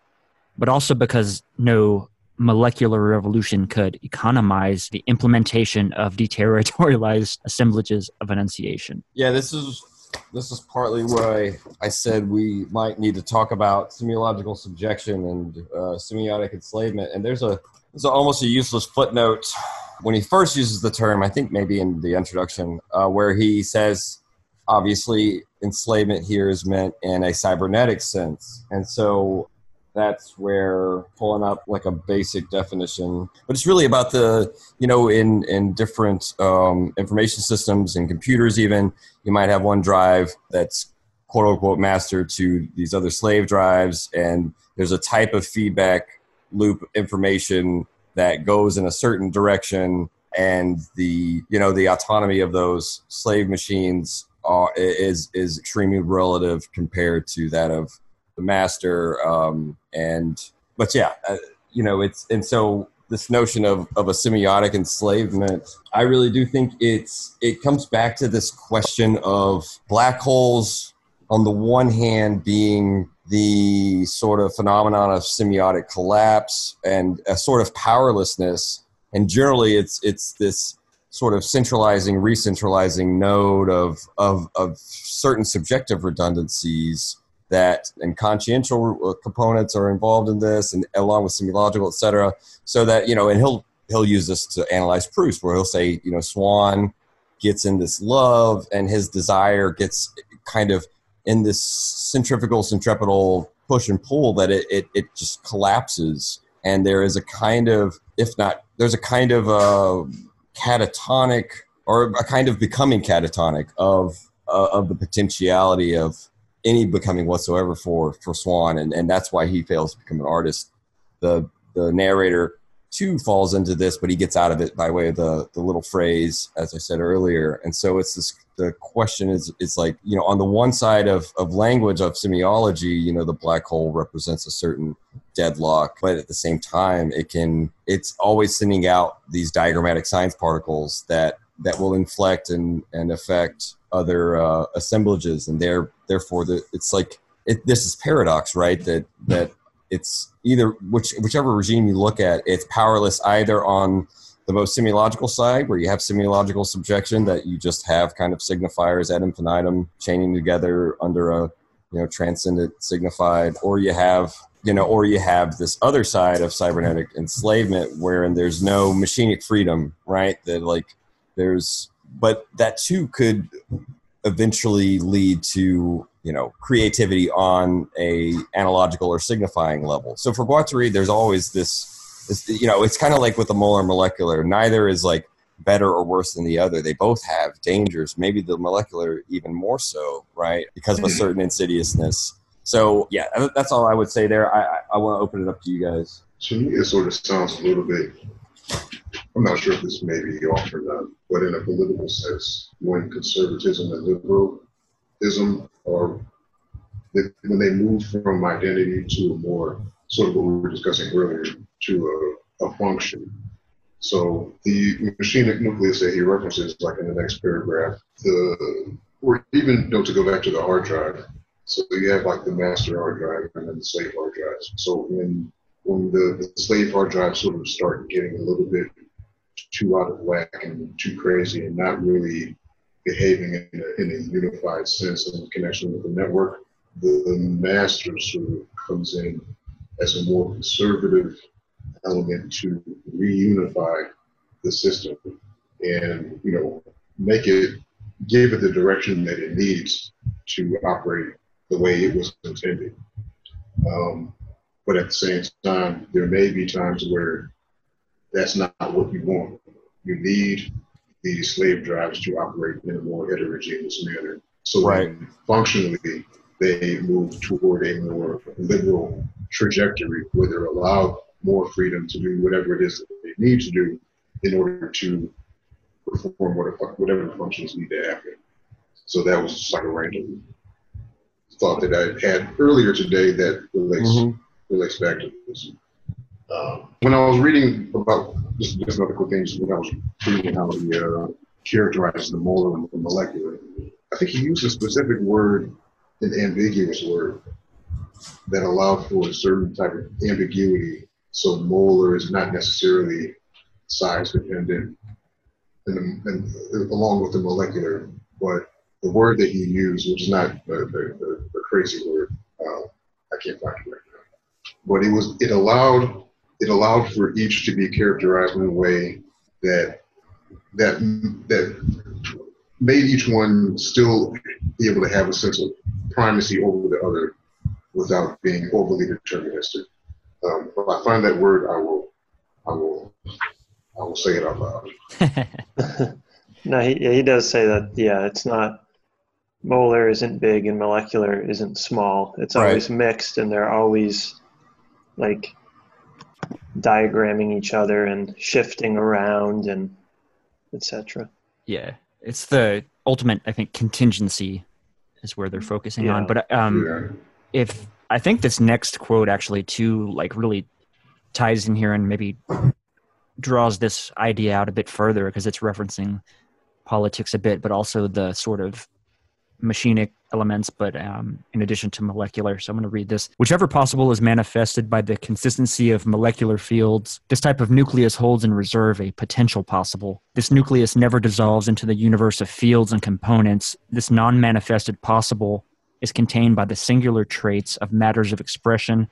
but also because no molecular revolution could economize the implementation of deterritorialized assemblages of enunciation. Yeah, this is this is partly why I said we might need to talk about semiological subjection and uh, semiotic enslavement. And there's a there's a, almost a useless footnote when he first uses the term. I think maybe in the introduction uh, where he says, obviously, enslavement here is meant in a cybernetic sense, and so that's where pulling up like a basic definition but it's really about the you know in in different um, information systems and computers even you might have one drive that's quote unquote master to these other slave drives and there's a type of feedback loop information that goes in a certain direction and the you know the autonomy of those slave machines is is extremely relative compared to that of the master um, and but yeah uh, you know it's and so this notion of, of a semiotic enslavement i really do think it's it comes back to this question of black holes on the one hand being the sort of phenomenon of semiotic collapse and a sort of powerlessness and generally it's it's this sort of centralizing re-centralizing node of of, of certain subjective redundancies that and consciential uh, components are involved in this and along with semiological et cetera. So that you know and he'll he'll use this to analyze proust where he'll say you know Swann gets in this love and his desire gets kind of in this centrifugal centripetal push and pull that it, it, it just collapses and there is a kind of if not there's a kind of a catatonic or a kind of becoming catatonic of uh, of the potentiality of any becoming whatsoever for for Swann, and and that's why he fails to become an artist. The the narrator too falls into this, but he gets out of it by way of the the little phrase, as I said earlier. And so it's this. The question is, it's like you know, on the one side of of language of semiology, you know, the black hole represents a certain deadlock, but at the same time, it can it's always sending out these diagrammatic signs particles that that will inflect and and affect other uh, assemblages, and there therefore the, it's like it, this is paradox, right? That that it's either which whichever regime you look at, it's powerless either on the most semiological side, where you have semiological subjection that you just have kind of signifiers ad infinitum chaining together under a you know transcendent signified, or you have you know, or you have this other side of cybernetic enslavement, wherein there's no machinic freedom, right? That like there's, but that too could eventually lead to you know creativity on a analogical or signifying level. So for Guattari, there's always this, this you know, it's kind of like with the molar molecular. Neither is like better or worse than the other. They both have dangers. Maybe the molecular even more so, right? Because of a mm-hmm. certain insidiousness. So yeah, that's all I would say there. I I, I want to open it up to you guys. To me, it sort of sounds a little bit. I'm not sure if this may be off or not, but in a political sense, when conservatism and liberalism are, when they move from identity to a more sort of what we were discussing earlier to a, a function. So the machinic nucleus that he references, like in the next paragraph, the or even you know, to go back to the hard drive. So you have like the master hard drive and then the slave hard drives. So when when the, the slave hard drives sort of start getting a little bit too out of whack and too crazy and not really behaving in a, in a unified sense in connection with the network, the, the master sort of comes in as a more conservative element to reunify the system and you know make it give it the direction that it needs to operate the way it was intended. Um, but at the same time, there may be times where that's not what you want. You need these slave drives to operate in a more heterogeneous manner. So Right. functionally, they move toward a more liberal trajectory where they're allowed more freedom to do whatever it is that they need to do in order to perform whatever, functions need to happen. So that was just like a random thought that I had earlier today that relates Mhm. relates back to this. Um, when I was reading about just, just another quick thing, when I was reading how he uh, characterizes the molar and the molecular, I think he used a specific word, an ambiguous word, that allowed for a certain type of ambiguity. So molar is not necessarily size dependent, and, and along with the molecular, but the word that he used, which is not the crazy word, uh, I can't find it right now. But it was it allowed it allowed for each to be characterized in a way that that that made each one still be able to have a sense of primacy over the other without being overly deterministic. Um, if I find that word, I will I will I will say it out loud. No, he, he does say that. Yeah, it's not molar isn't big and molecular isn't small. It's Right. always mixed, and they're always like diagramming each other and shifting around and etc. yeah, it's the ultimate, I think, contingency is where they're focusing on. But um, yeah. if I think this next quote actually too like really ties in here and maybe draws this idea out a bit further because it's referencing politics a bit, but also the sort of machinic elements, but um, in addition to molecular. So I'm going to read this. Whichever possible is manifested by the consistency of molecular fields, this type of nucleus holds in reserve a potential possible. This nucleus never dissolves into the universe of fields and components. This non manifested possible is contained by the singular traits of matters of expression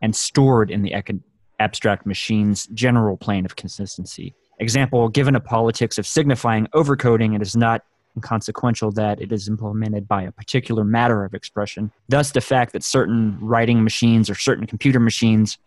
and stored in the ec- abstract machine's general plane of consistency. Example, given a politics of signifying overcoding, it is not inconsequential that it is implemented by a particular matter of expression. Thus, the fact that certain writing machines or certain computer machines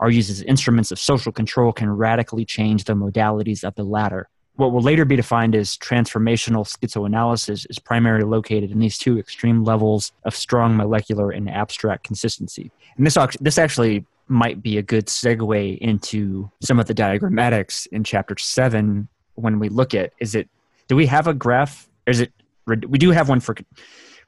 are used as instruments of social control can radically change the modalities of the latter. What will later be defined as transformational schizoanalysis is primarily located in these two extreme levels of strong molecular and abstract consistency. And this, this actually might be a good segue into some of the diagrammatics in chapter seven when we look at is it do we have a graph is it we do have one for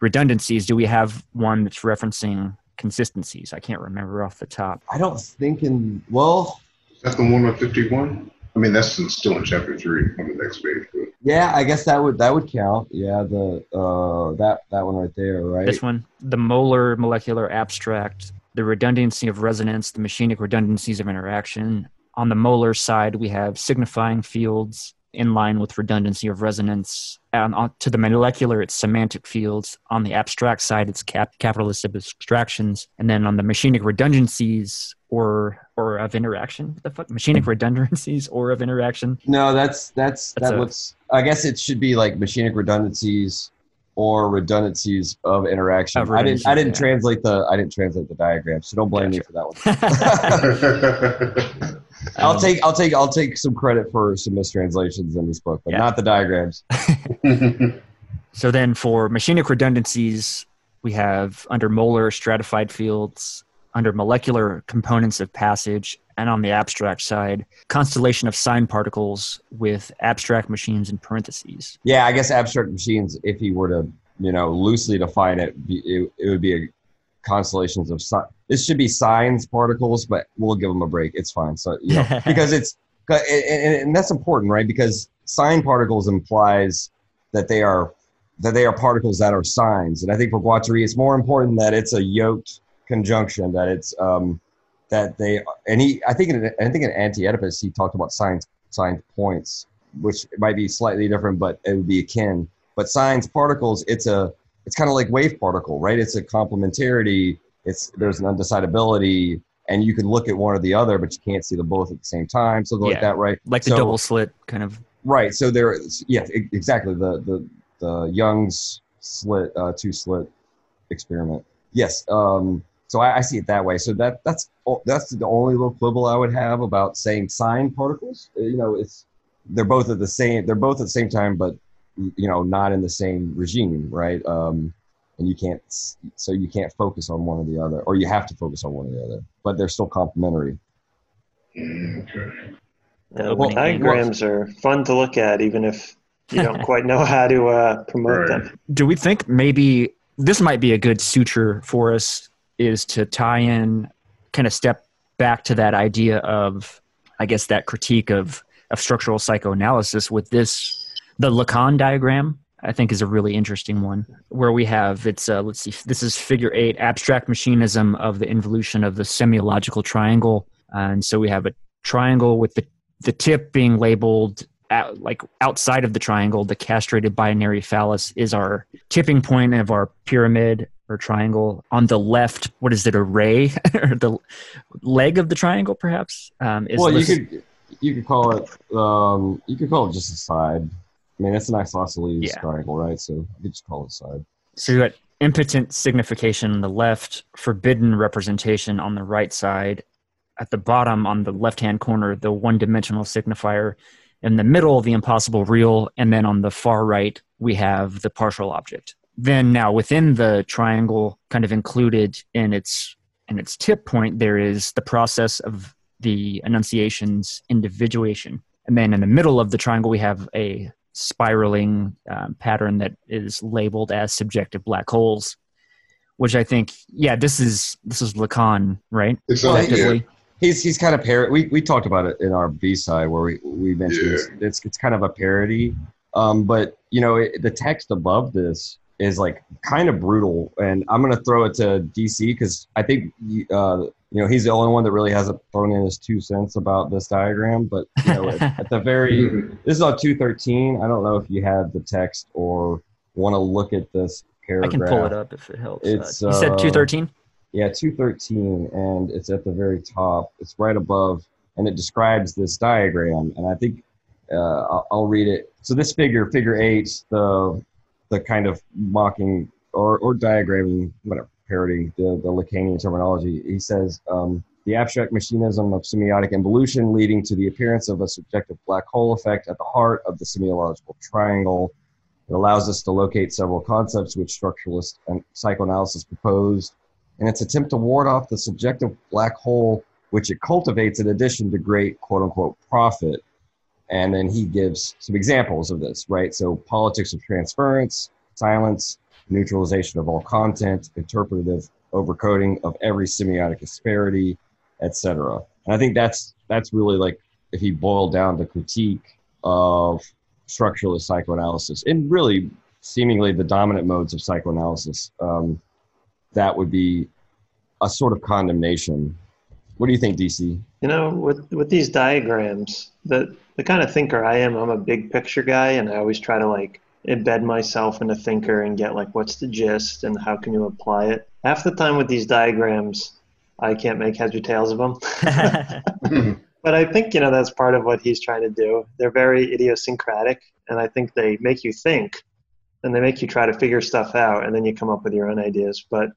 redundancies do we have one that's referencing consistencies i can't remember off the top I don't think in well, Is that the one on 51? I mean, that's in- still in chapter three on the next page. But yeah, I guess that would that would count. Yeah, the uh that that one right there, right? this one the molar molecular abstract the redundancy of resonance the machinic redundancies of interaction on the molar side we have signifying fields in line with redundancy of resonance and on, to the molecular it's semantic fields on the abstract side it's cap, capitalist abstractions and then on the machinic redundancies or or of interaction what the fuck machinic redundancies or of interaction No, that's that's, That's that a- looks. I guess it should be like machinic redundancies or redundancies of interaction. Of I didn't. I didn't yeah. translate the. I didn't translate the diagram, so don't blame me for that one. I'll Um, take. I'll take. I'll take some credit for some mistranslations in this book, but Yeah. not the diagrams. So then for machinic redundancies, we have under molar stratified fields, under molecular components of passage, and on the abstract side, constellation of sign particles with abstract machines in parentheses. Yeah, I guess abstract machines. If you were to, you know, loosely define it, it, it would be a constellations of si- This should be signs particles, but we'll give them a break. It's fine. So you know, because it's and, that's important, right? Because sign particles implies that they are that they are particles that are signs, and I think for Guattari, it's more important that it's a yoked conjunction, that it's um, that they and he I think in I think in Anti-Oedipus he talked about signs signs points, which might be slightly different, but it would be akin. But signs particles, it's a it's kind of like wave particle, right? It's a complementarity. It's there's an undecidability, and you can look at one or the other, but you can't see them both at the same time, something like that, right? Like the double slit kind of. Right. So there, yeah, exactly. The the the Young's slit uh, two slit experiment. Yes. Um, so I, I see it that way. So that that's that's the only little quibble I would have about saying sign particles. Uh, You know, it's they're both at the same they're both at the same time, but you know, not in the same regime, right? Um, and you can't so you can't focus on one or the other, or you have to focus on one or the other, but they're still complementary. Okay. Yeah, Well, diagrams are fun to look at, even if you don't quite know how to uh, promote Right. them. Do we think maybe this might be a good suture for us is to tie in, kind of step back to that idea of, I guess, that critique of, of structural psychoanalysis with this, the Lacan diagram, I think is a really interesting one where we have, it's, uh, let's see, this is figure eight, abstract machinism of the involution of the semiological triangle. And so we have a triangle with the, the tip being labeled out, like outside of the triangle, the castrated binary phallus is our tipping point of our pyramid or triangle. On the left, what is it, a ray or the leg of the triangle, perhaps? Um, is well, you could you could call it um, you could call it just a side. I mean, it's an isosceles Yeah. triangle, right? So you just call it a side. So you got impotent signification on the left, forbidden representation on the right side. At the bottom, on the left hand corner, the one dimensional signifier. In the middle, the impossible real. And then on the far right, we have the partial object. Then now within the triangle, kind of included in its in its tip point, there is the process of the enunciation's individuation. And then in the middle of the triangle, we have a spiraling um, pattern that is labeled as subjective black holes, which I think, yeah, this is this is Lacan, right? It's Well, Effectively. yeah, He's he's kind of parody. We we talked about it in our B side where we we mentioned Yeah. it's, it's it's kind of a parody. Um, but you know it, the text above this is like kind of brutal, and I'm gonna throw it to DC because I think uh, you know he's the only one that really hasn't thrown in his two cents about this diagram. But you know at, at the very this is on 213. I don't know if you have the text or want to look at this paragraph. I can pull it up if it helps. It's, uh, you said uh, 213? Yeah, 213, and it's at the very top. It's right above, and it describes this diagram. And I think uh, I'll, I'll read it. So this figure, figure eight, the the kind of mocking or, or diagramming, whatever, parodying the, the Lacanian terminology. He says um, the abstract machinism of semiotic involution leading to the appearance of a subjective black hole effect at the heart of the semiological triangle. It allows us to locate several concepts which structuralist and psychoanalysis proposed in its attempt to ward off the subjective black hole which it cultivates in addition to great quote unquote profit. And then he gives some examples of this, right? So politics of transference, silence, neutralization of all content, interpretative overcoding of every semiotic asperity, etc. And I think that's that's really like if he boiled down the critique of structuralist psychoanalysis and really seemingly the dominant modes of psychoanalysis. Um, that would be a sort of condemnation. What do you think, DC? You know, with with these diagrams, the the kind of thinker I am, I'm a big picture guy, and I always try to like embed myself in a thinker and get like what's the gist and how can you apply it. Half the time with these diagrams, I can't make heads or tails of them. but I think you know that's part of what he's trying to do. They're very idiosyncratic, and I think they make you think, and they make you try to figure stuff out, and then you come up with your own ideas. But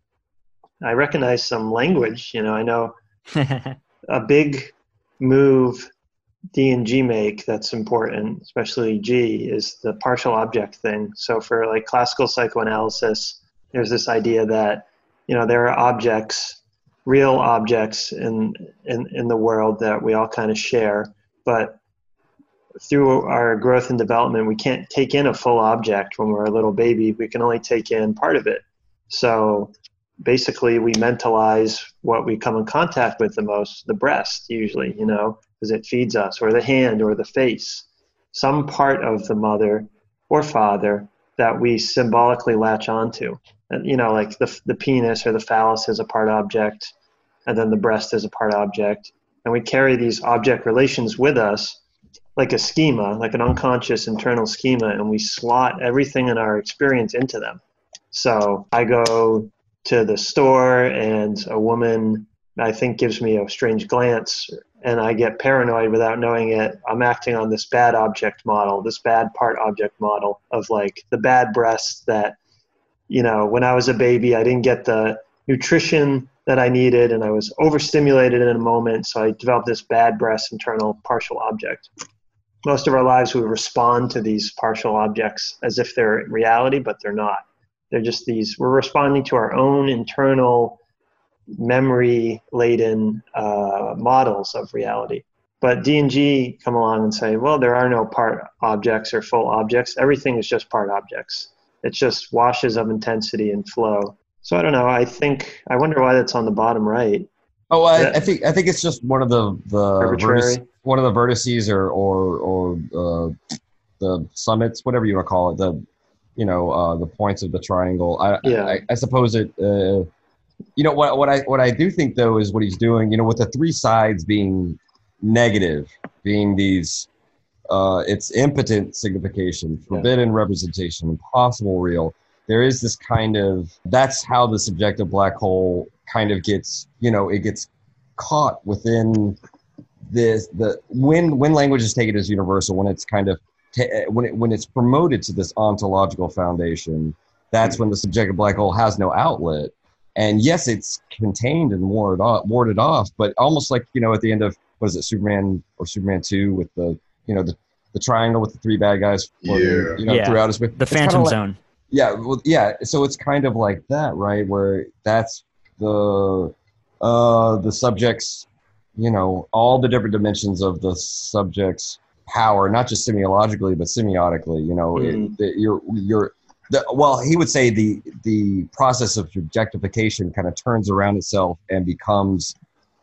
I recognize some language. You know, I know a big move D and G make that's important, especially G, is the partial object thing. So for like classical psychoanalysis, there's this idea that you know there are objects, real objects in in in the world that we all kind of share, but through our growth and development, we can't take in a full object when we're a little baby. We can only take in part of it. So basically we mentalize what we come in contact with the most the breast usually you know because it feeds us or the hand or the face some part of the mother or father that we symbolically latch onto and you know like the, the penis or the phallus is a part object and then the breast is a part object. And we carry these object relations with us like a schema, like an unconscious internal schema, and we slot everything in our experience into them. So I go to the store and a woman I think gives me a strange glance and I get paranoid without knowing it. I'm acting on this bad object model, this bad part object model of like the bad breast that, you know, when I was a baby, I didn't get the nutrition that I needed and I was overstimulated in a moment. So I developed this bad breast internal partial object. Most of our lives, we respond to these partial objects as if they're reality, but they're not. They're just these, we're responding to our own internal memory laden uh, models of reality. But D&G come along and say, well, there are no part objects or full objects. Everything is just part objects. It's just washes of intensity and flow. So I don't know. I think I wonder why that's on the bottom right. Oh, I, I think I think it's just one of the the vertice, one of the vertices or or or uh, the summits, whatever you want to call it. The you know uh, the points of the triangle. I yeah. I, I suppose it. Uh, you know what what I what I do think though is what he's doing. You know, with the three sides being negative, being these uh, it's impotent signification, forbidden yeah. representation, impossible real. There is this kind of that's how the subjective black hole kind of gets you know it gets caught within this the when when language is taken as universal when it's kind of when it when it's promoted to this ontological foundation that's mm-hmm. when the subjective black hole has no outlet and yes, it's contained and warded off, warded off, but almost like you know at the end of what is it, Superman or Superman Two with the you know the the triangle with the three bad guys, yeah, you know, yeah. throughout his the Phantom like, Zone. Yeah, well, yeah. So it's kind of like that, right? Where that's the uh the subjects, you know, all the different dimensions of the subject's power, not just semiologically but semiotically. You know, mm-hmm. it, it, you're you're the, well, he would say the the process of objectification kind of turns around itself and becomes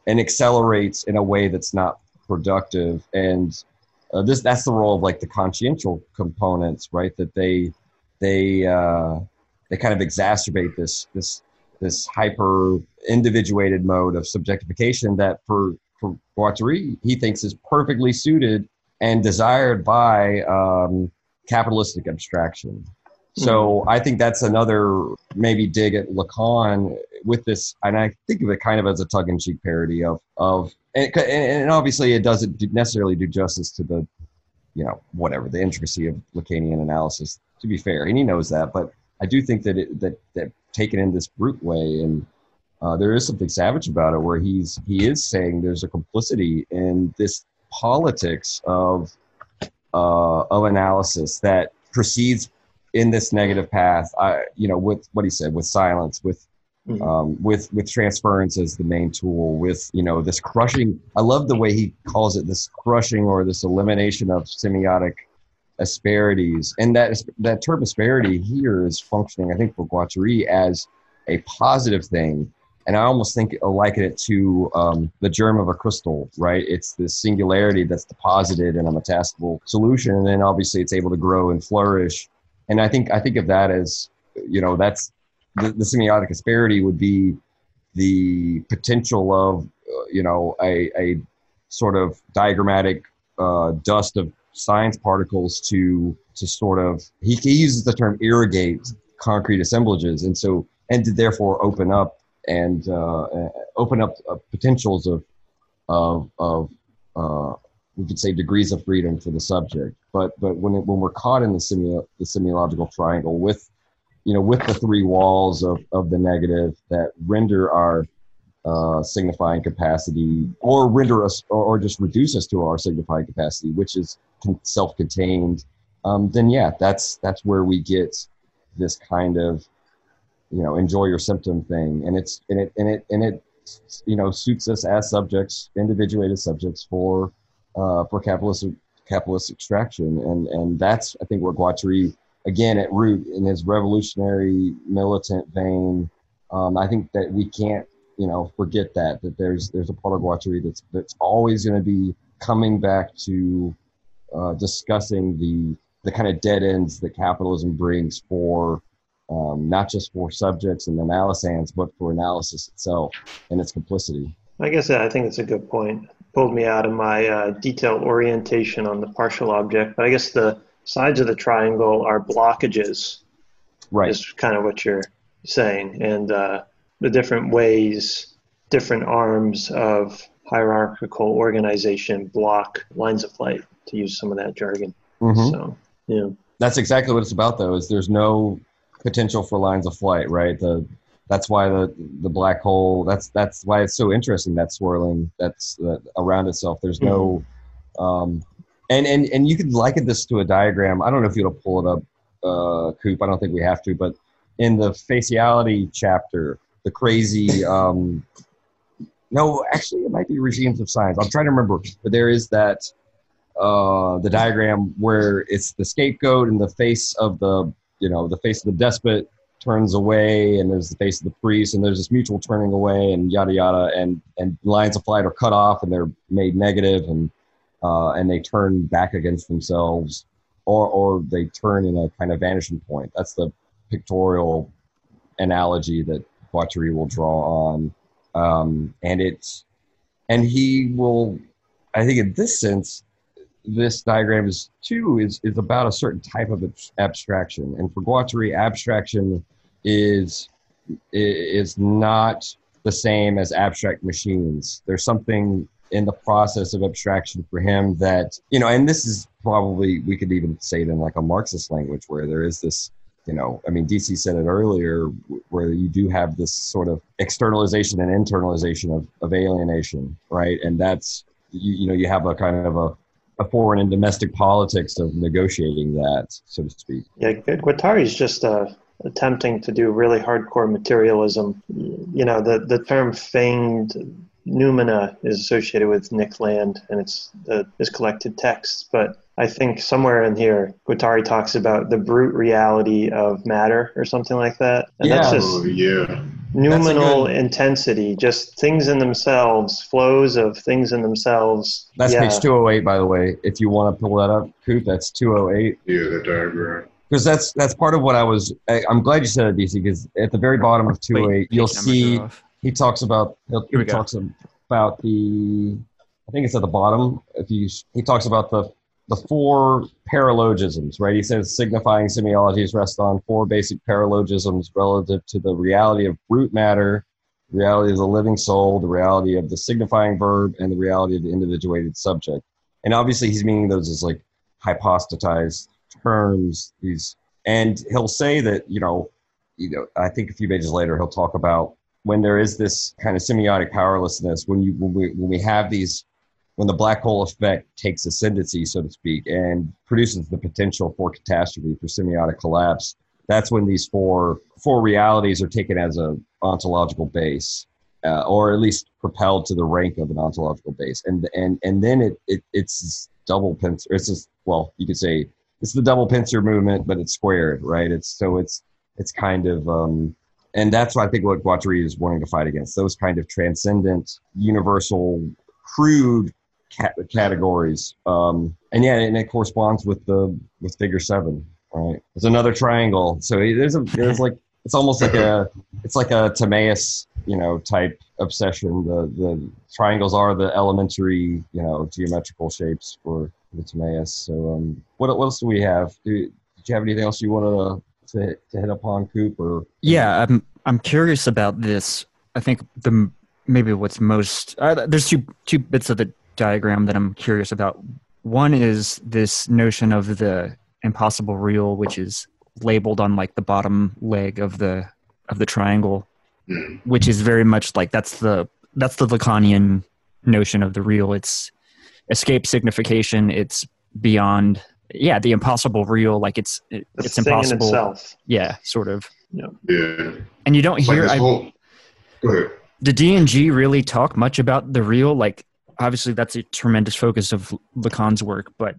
and accelerates in a way that's not productive. And uh, this that's the role of like the consciential components, right? That they they uh, they kind of exacerbate this this this hyper individuated mode of subjectification that for for Guattari he thinks is perfectly suited and desired by um, capitalistic abstraction. So mm-hmm. I think that's another maybe dig at Lacan with this, and I think of it kind of as a tongue-in-cheek parody of of, and, and obviously it doesn't necessarily do justice to the, you know, whatever the intricacy of Lacanian analysis. To be fair, and he knows that, but I do think that it, that that taken in this brute way, and uh, there is something savage about it, where he's he is saying there's a complicity in this politics of uh, of analysis that proceeds in this negative path, I, you know, with what he said, with silence, with Mm-hmm. Um, with with transference as the main tool with you know this crushing i love the way he calls it this crushing or this elimination of semiotic asperities. And that that term asperity here is functioning i think for guattari as a positive thing. And i almost think i liken it to um, the germ of a crystal right? It's this singularity that's deposited in a metastable solution and then obviously it's able to grow and flourish and I think I think of that as you know that's the, the semiotic asperity would be the potential of uh, you know a, a sort of diagrammatic uh, dust of sign particles to to sort of he, he uses the term irrigate concrete assemblages. And so and to therefore open up and uh, open up uh, potentials of of of uh, we could say degrees of freedom for the subject. But but when it, when we're caught in the semio, the semiological triangle with you know with the three walls of, of the negative that render our uh, signifying capacity or render us or, or, just reduce us to our signifying capacity, which is self-contained, um, then yeah, that's that's where we get this kind of you know enjoy your symptom thing, and it's and it and it and it you know suits us as subjects, individuated subjects for uh, for capitalist capitalist extraction, and and that's I think where Guattari again at root in his revolutionary militant vein. Um, I think that we can't you know forget that that there's there's a part of Guattari that's that's always going to be coming back to uh, discussing the the kind of dead ends that capitalism brings for um, not just for subjects and analysands, but for analysis itself and its complicity. I guess I think it's a good point. Pulled me out of my uh, detailed orientation on the partial object, but I guess the sides of the triangle are blockages. Right. Is kind of what you're saying, and uh, the different ways, different arms of hierarchical organization block lines of flight, to use some of that jargon. Mhm. So, yeah. That's exactly what it's about, though. Is there's no potential for lines of flight, right? The that's why the the black hole. That's that's why it's so interesting. That swirling that's uh, around itself. There's no, um, and and and you could liken this to a diagram. I don't know if you'll pull it up, uh, Coop. I don't think we have to, but in the faciality chapter, the crazy. Um, no, actually, it might be regimes of signs. I'm trying to remember, but there is that uh, the diagram where it's the scapegoat and the face of the you know the face of the despot turns away and there's the face of the priest and there's this mutual turning away and yada yada. And and lines of flight are cut off and they're made negative and uh, and they turn back against themselves or or they turn in a kind of vanishing point. That's the pictorial analogy that Guattari will draw on. Um, and it's and he will i think in this sense this diagram is too is is about a certain type of abstraction. And for Guattari abstraction is is not the same as abstract machines. There's something in the process of abstraction for him that you know and this is probably we could even say it in like a marxist language where there is this you know i mean dc said it earlier where you do have this sort of externalization and internalization of, of alienation right? And that's you, you know you have a kind of a a foreign and domestic politics of negotiating that, so to speak. Yeah, Guattari is just uh, attempting to do really hardcore materialism. You know, the, the term Fanged Noumena is associated with Nick Land and it's uh, his collected texts. But I think somewhere in here, Guattari talks about the brute reality of matter or something like that. And that's Yeah. just Oh, yeah. Noumenal good- intensity, just things in themselves, flows of things in themselves. That's yeah. page 208, by the way. If you want to pull that up, Coop, that's 208. Yeah, the diagram. Because that's that's part of what I was. I, I'm glad you said it, DC. Because at the very bottom of 208, Wait, oh you'll see he talks about he'll, Here we he go. talks about the. I think it's at the bottom. If you he talks about the the four paralogisms, right? He says signifying semiologies rest on four basic paralogisms relative to the reality of brute matter, reality of the living soul, the reality of the signifying verb, and the reality of the individuated subject. And obviously, he's meaning those as like hypostatized terms. These, and he'll say that you know, you know, I think a few pages later he'll talk about when there is this kind of semiotic powerlessness, when you when we when we have these when the black hole effect takes ascendancy, so to speak, and produces the potential for catastrophe, for semiotic collapse, that's when these four four realities are taken as a ontological base, uh, or at least propelled to the rank of an ontological base, and and and then it, it it's this double pincer. It's just well, you could say it's the double pincer movement, but it's squared, right? It's so it's it's kind of um, and that's what I think what Guattari is wanting to fight against those kind of transcendent, universal, crude categories. Um, and yeah, and it corresponds with the with Figure Seven, right? It's another triangle. So there's a there's like it's almost like a it's like a Timaeus, you know, type obsession. The the triangles are the elementary, you know, geometrical shapes for the Timaeus. So um, what what else do we have? Do, did you have anything else you wanted to to, to hit upon, Coop? Or Yeah, I'm I'm curious about this. I think the maybe what's most uh, there's two two bits of the diagram that I'm curious about. One is this notion of the impossible real, which is labeled on like the bottom leg of the of the triangle, Mhm. which is very much like that's the that's the Lacanian notion of the real. It's escape signification. It's beyond yeah the impossible real. Like it's it, The it's thing in impossible. itself. Yeah, sort of. Yeah. And you don't It's like hear. this I, whole. Go ahead. did D and G really talk much about the real? Like, obviously, that's a tremendous focus of Lacan's work, but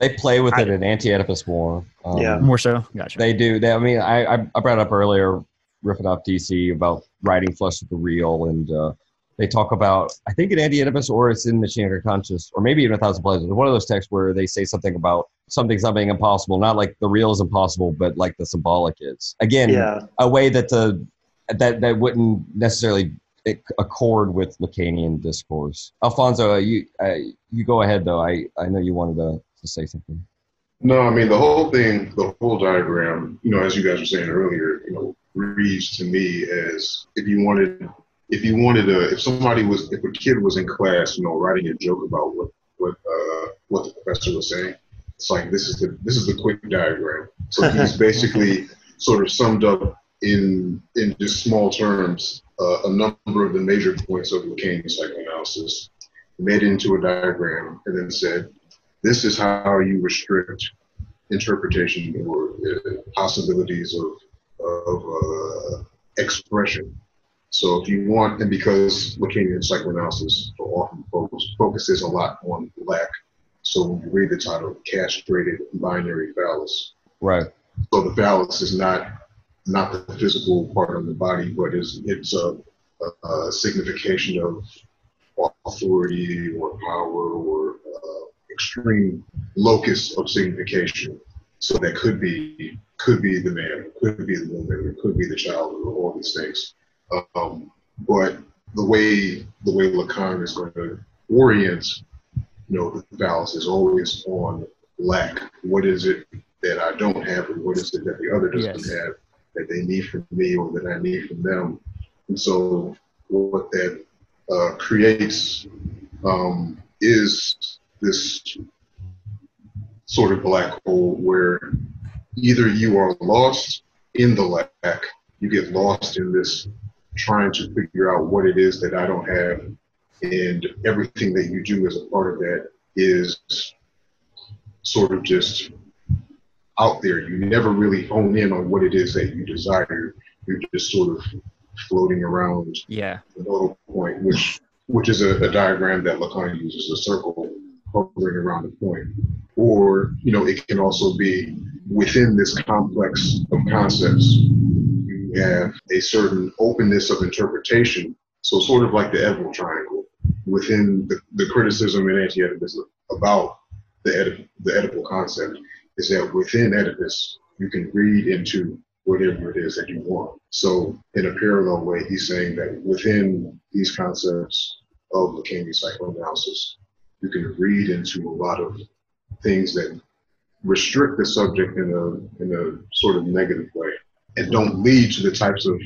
They play with I- it in Anti-Oedipus War. Um, Yeah. more so. Gotcha. They do. They, I mean, I, I I brought up earlier, riffing off DC about writing flush with the real, and uh, they talk about I think in Anti Oedipus or it's in Machinic Unconscious or maybe even a Thousand Plateaus. One of those texts where they say something about something's not being impossible, not like the real is impossible, but like the symbolic is. Again, Yeah. a way that the that that wouldn't necessarily accord with Lacanian discourse. Alfonso, uh, you uh, you go ahead though. I I know you wanted to, to say something. No, I mean the whole thing, the whole diagram. You know, as you guys were saying earlier, you know, reads to me as if you wanted, if you wanted a, if somebody was, if a kid was in class, you know, writing a joke about what what uh, what the professor was saying. It's like this is the this is the quick diagram. So he's basically sort of summed up in in just small terms uh, a number of the major points of Lacanian psychoanalysis, made into a diagram, and then said, "This is how you restrict interpretation or uh, possibilities of of uh, expression." So if you want, and because Lacanian psychoanalysis often focus, focuses a lot on lack, so when you read the title, castrated binary phallus, Right. so the phallus is not not the physical part of the body, but is it's a, a, a signification of authority or power or uh, extreme locus of signification. So that could be could be the man, could be the woman, it could be the child, or all these things. Um, but the way the way Lacan is going to orient, you know, the balance is always on lack. What is it that I don't have, and what is it that the other doesn't Yes. have that they need from me or that I need from them? And so, what that uh, creates um, is this sort of black hole where either you are lost in the lack, you get lost in this trying to figure out what it is that I don't have, and everything that you do as a part of that is sort of just out there. You never really hone in on what it is that you desire. You're just sort of floating around Yeah. the nodal point, which which is a, a diagram that Lacan uses, a circle hovering around the point. Or, you know, it can also be within this complex of concepts, you have a certain openness of interpretation. So sort of like the Oedipal triangle within the, the criticism in anti-Oedipus about the, Oedip, the Oedipal concept is that within Oedipus, you can read into whatever it is that you want. So, in a parallel way, he's saying that within these concepts of Lacanian psychoanalysis, you can read into a lot of things that restrict the subject in a in a sort of negative way and don't lead to the types of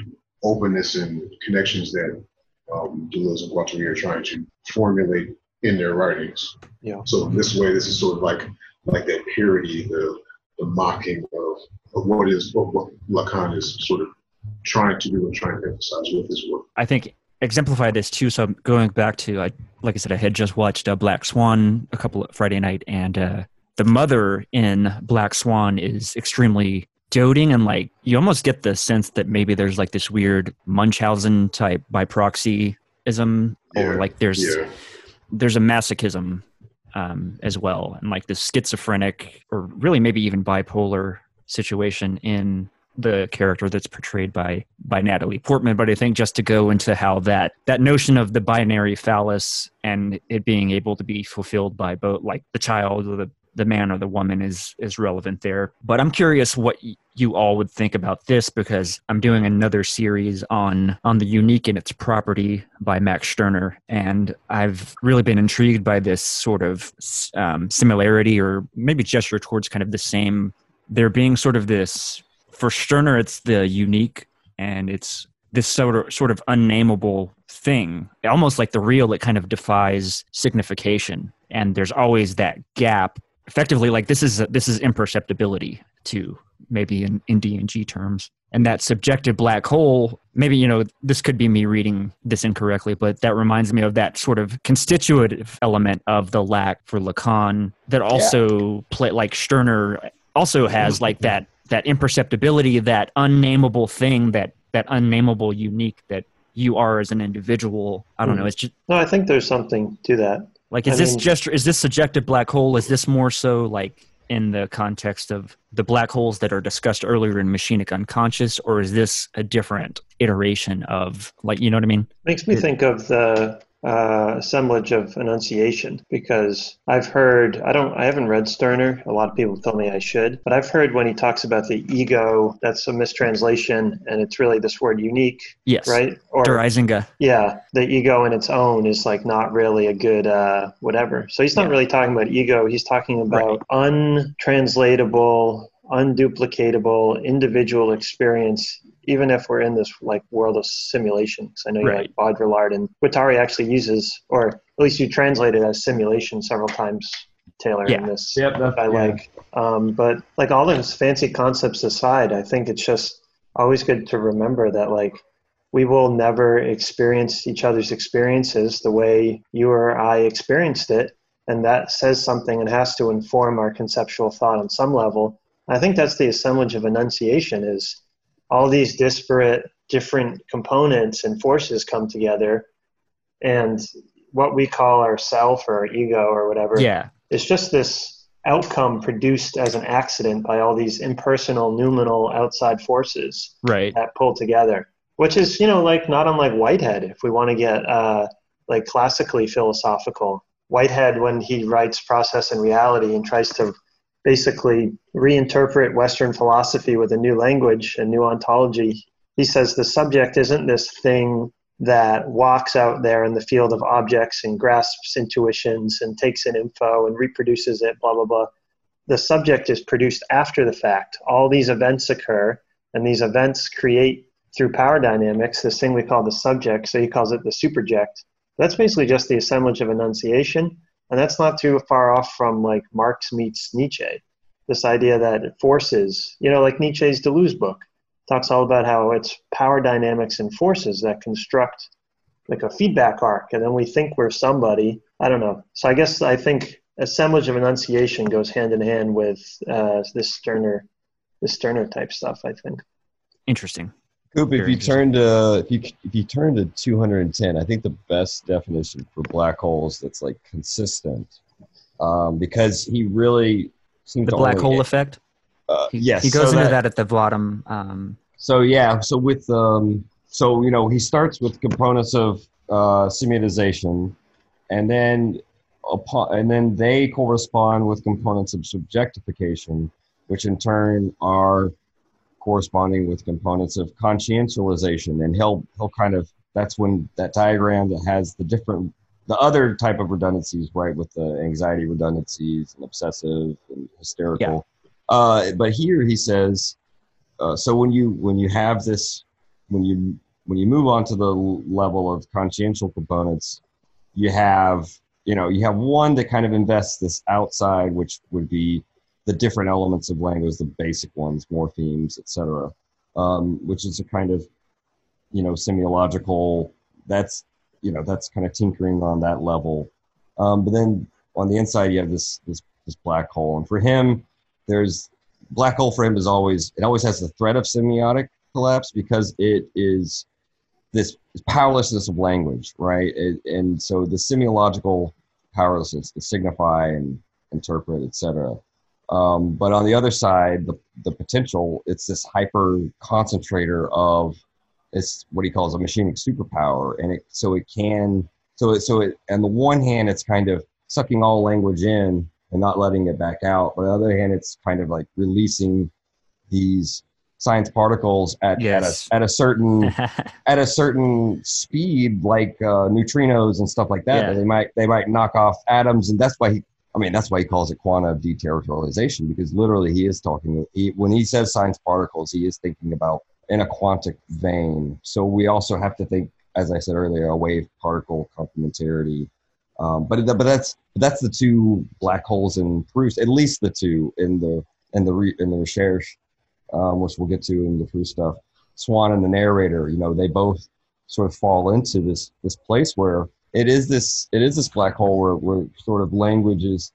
openness and connections that um, Deleuze and Guattari are trying to formulate in their writings. Yeah. So in this way, this is sort of like like that parody, the the mocking of, of what is of what Lacan is sort of trying to do and trying to emphasize with his work. I think exemplify this too. So I'm going back to, I, like I said, I had just watched uh, Black Swan a couple of Friday night, and uh, the mother in Black Swan is extremely doting, and like you almost get the sense that maybe there's like this weird Munchausen type by proxyism, or like there's Yeah, there's a masochism um, as well, and like the schizophrenic or really maybe even bipolar situation in the character that's portrayed by by Natalie Portman. But I think just to go into how that that notion of the binary phallus and it being able to be fulfilled by both like the child or the the man or the woman is is relevant there. But I'm curious what y- you all would think about this because I'm doing another series on on the unique and its property by Max Stirner, and I've really been intrigued by this sort of um, similarity or maybe gesture towards kind of the same. There being sort of this for Stirner, it's the unique and it's this sort of sort of unnameable thing, almost like the real. It kind of defies signification, and there's always that gap effectively like this is this is imperceptibility too maybe in, in d&g terms. And that subjective black hole maybe you know this could be me reading this incorrectly but that reminds me of that sort of constitutive element of the lack for lacan that also play like stirner also has mm-hmm. like that that imperceptibility that unnameable thing that that unnameable unique that you are as an individual. I don't know mm-hmm. it's just No, I think there's something to that. Like, is I this mean- just is this subjective black hole? Is this more so like in the context of the black holes that are discussed earlier in Machinic Unconscious, or is this a different iteration of like you know what I mean? Makes me think of the uh, assemblage of enunciation because I've heard I don't I haven't read Stirner. A lot of people tell me I should, but I've heard when he talks about the ego, that's a mistranslation, and it's really this word unique, Yes. right? Or Der Einzige. yeah, the ego in its own is like not really a good uh, whatever. So he's not Yeah. really talking about ego. He's talking about untranslatable, unduplicatable individual experience. Even if we're in this like world of simulation, because I know you Right. like Baudrillard and Guattari actually uses, or at least you translate it as simulation several times, Taylor. In this, Yep, that's, I like. Um, but like all those fancy concepts aside, I think it's just always good to remember that like we will never experience each other's experiences the way you or I experienced it, and that says something and has to inform our conceptual thought on some level. I think that's the assemblage of enunciation is all these disparate different components and forces come together and what we call our self or our ego or whatever Yeah. it's just this outcome produced as an accident by all these impersonal, noumenal outside forces Right. that pull together, which is, you know, like not unlike Whitehead, if we want to get uh, like classically philosophical. Whitehead, when he writes Process and Reality and tries to basically reinterpret Western philosophy with a new language and new ontology, he says the subject isn't this thing that walks out there in the field of objects and grasps intuitions and takes in info and reproduces it, blah, blah, blah. The subject is produced after the fact. All these events occur, and these events create, through power dynamics, this thing we call the subject. So he calls it the superject. That's basically just the assemblage of enunciation, and that's not too far off from like Marx meets Nietzsche. This idea that forces, you know, like Nietzsche's Deleuze book, talks all about how it's power dynamics and forces that construct like a feedback arc and then we think we're somebody i don't know so i guess i think assemblage of enunciation goes hand in hand with uh, this Stirner this Stirner type stuff i think Interesting. If you turn to if you if you turn to 210, I think the best definition for black holes that's like consistent, um, because he really seems The black hole effect. Uh, He, yes, He goes so into that, at the bottom. Um, So yeah, so with um, so you know he starts with components of uh, and then upon and then they correspond with components of subjectification, which in turn are corresponding with components of conscientialization, and he'll he'll kind of that's when that diagram that has the different the other type of redundancies, right, with the anxiety redundancies and obsessive and hysterical. Uh, but here he says uh, so when you when you have this when you when you move on to the level of consciential components you have you know you have one that kind of invests this outside which would be the different elements of language the basic ones morphemes etc um, which is a kind of you know semiological that's you know that's kind of tinkering on that level. Um, but then on the inside you have this this this black hole. And for him there's black hole for him is always it always has the threat of semiotic collapse because it is this powerlessness of language right? It, and so the semiological powerlessness to signify and interpret etc um, but on the other side the, the potential it's this hyper concentrator of it's what he calls a machinic superpower and it so it can so it so it on the one hand it's kind of sucking all language in and not letting it back out. But on the other hand, it's kind of like releasing these sign particles at Yes. at, a, at a certain at a certain speed, like uh, neutrinos and stuff like that. Yeah. that They might they might knock off atoms, and that's why he. I mean, that's why he calls it quantum deterritorialization because literally he is talking. He, when he says sign particles, he is thinking about in a quantic vein. So we also have to think, as I said earlier, a wave particle complementarity. Um, but but that's that's the two black holes in Proust, at least the two in the in the re, in the recherche, um, which we'll get to in the Proust stuff. Swann and the narrator, you know, they both sort of fall into this this place where it is this it is this black hole where, where sort of language is,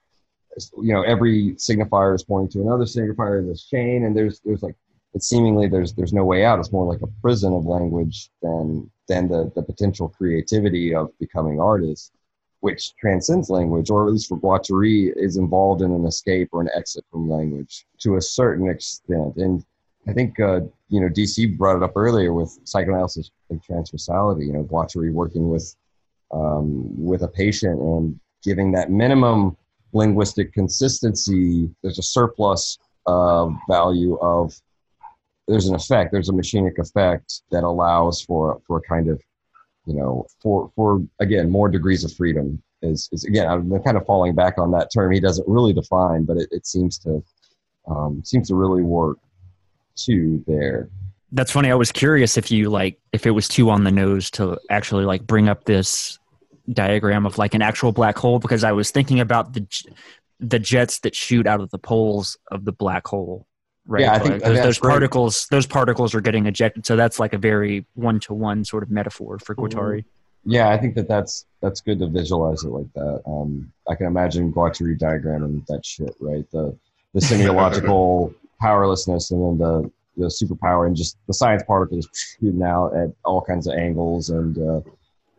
you know, every signifier is pointing to another signifier in this chain, and there's there's like it's seemingly there's there's no way out. It's more like a prison of language than than the the potential creativity of becoming artists which transcends language, or at least for Guattari, is involved in an escape or an exit from language to a certain extent. And I think uh, you know DC brought it up earlier with psychoanalysis and transversality. You know, Guattari working with um, with a patient and giving that minimum linguistic consistency. There's a surplus uh, value of there's an effect. There's a machinic effect that allows for for a kind of you know for for again more degrees of freedom. Is, is again I'm kind of falling back on that term. He doesn't really define, but it, it seems to um, seems to really work too there. That's funny. I was curious if you like if it was too on the nose to actually like bring up this diagram of like an actual black hole because I was thinking about the the jets that shoot out of the poles of the black hole. Right. Yeah, I think those, those particles those particles are getting ejected. So that's like a very one to one sort of metaphor for Guattari. Yeah, I think that that's that's good to visualize it like that. Um, I can imagine Guattari diagramming that shit, right? The the semiological powerlessness and then the the superpower and just the sign particles shooting out at all kinds of angles and uh,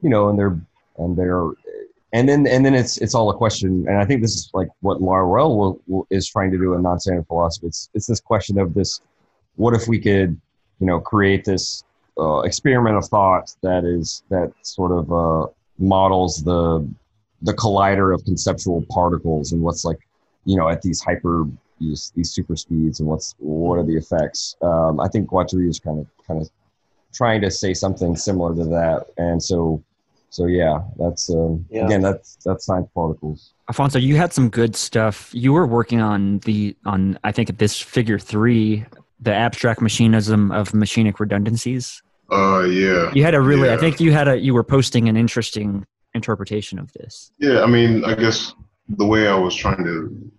you know and they're and they're and then and then it's it's all a question. And i think this is like what Laruelle will, will, is trying to do in non-standard philosophy. It's it's this question of this what if we could you know create this uh, experiment of thought that is that sort of uh, models the the collider of conceptual particles and what's like you know at these hyper these these super speeds and what's what are the effects um, i think guattari is kind of kind of trying to say something similar to that and so so yeah, that's um, Yeah. again that's that's sign particles. Alfonso, you had some good stuff. You were working on the on I think this figure three, the abstract machinism of machinic redundancies. Uh, yeah. You had a really I think you had a you were posting an interesting interpretation of this. Yeah, I mean, I guess the way I was trying to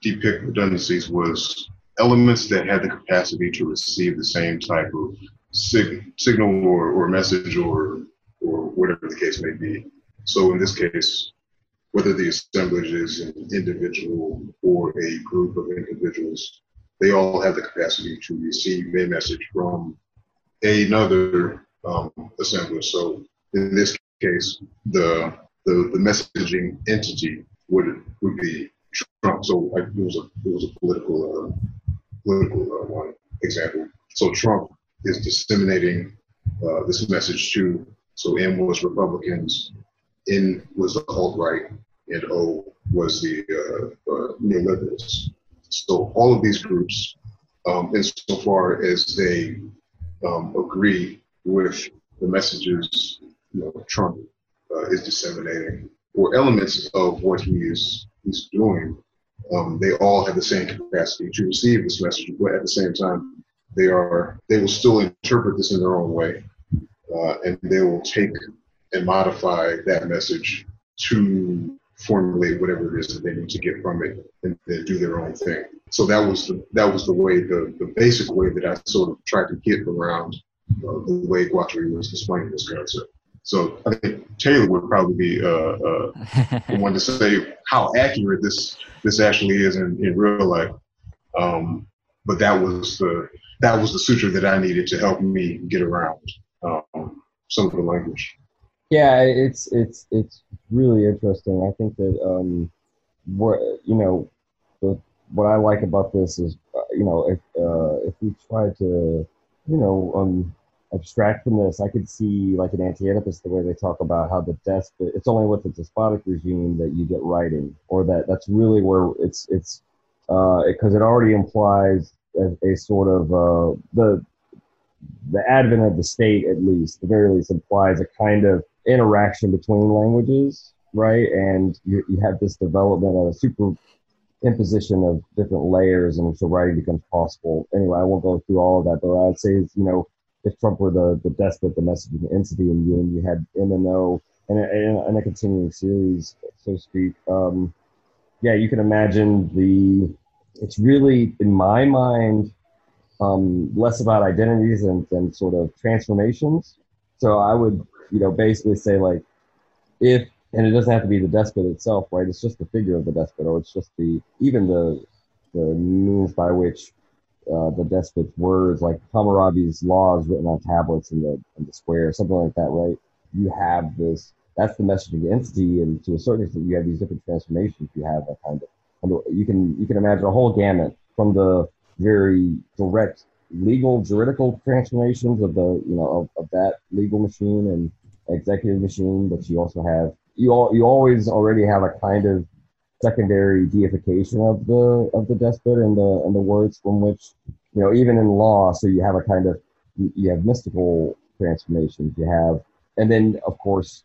depict redundancies was elements that had the capacity to receive the same type of sig- signal or, or message or or whatever the case may be. So in this case, whether the assemblage is an individual or a group of individuals, they all have the capacity to receive a message from another um, assemblage. So in this case, the the, the messaging entity would would be Trump. So like, it was a it was a political uh, political uh, one example. So Trump is disseminating uh, this message to so M was Republicans, N was the alt right, and O was the uh, uh, neoliberals. So all of these groups, um, insofar as they um, agree with the messages you know, Trump uh, is disseminating, or elements of what he is he's doing, um, they all have the same capacity to receive this message, but at the same time, they are they will still interpret this in their own way, uh, and they will take and modify that message to formulate whatever it is that they need to get from it, and then do their own thing. So that was the that was the way the the basic way that I sort of tried to get around uh, the way Guattari was explaining this concept. So I think Taylor would probably be uh, uh, the one to say how accurate this this actually is in, in real life. Um, but that was the that was the suture that I needed to help me get around um, some of the language. Yeah, it's it's it's really interesting. I think that um, what you know, the, what I like about this is uh, you know if uh, if we try to you know um, abstract from this, I could see like an anti-Oedipus the way they talk about how the despot. It's only with the despotic regime that you get writing, or that that's really where it's it's because it already implies a, a sort of uh, the the advent of the state, at least, the very least, implies a kind of interaction between languages, right? And you, you have this development of a super imposition of different layers which the writing becomes possible. Anyway, I won't go through all of that, but I'd say, you know, if Trump were the, the despot, the messaging entity, and you, and you had M and O and a, and a- and a continuing series, so to speak, um, yeah, you can imagine the, it's really, in my mind, um, less about identities and, and sort of transformations. So I would, you know, basically say like, if and it doesn't have to be the despot itself, right? It's just the figure of the despot, or it's just the even the the means by which uh, the despot's words, like Hammurabi's laws written on tablets in the in the square, something like that, right? You have this. That's the message messaging entity, and to a certain extent, you have these different transformations. You have a kind of you can you can imagine a whole gamut from the very direct legal juridical transformations of the you know of, of that legal machine and executive machine, but you also have you all you always already have a kind of secondary deification of the of the despot and the and the words from which you know even in law. So you have a kind of you have mystical transformations. You have and then of course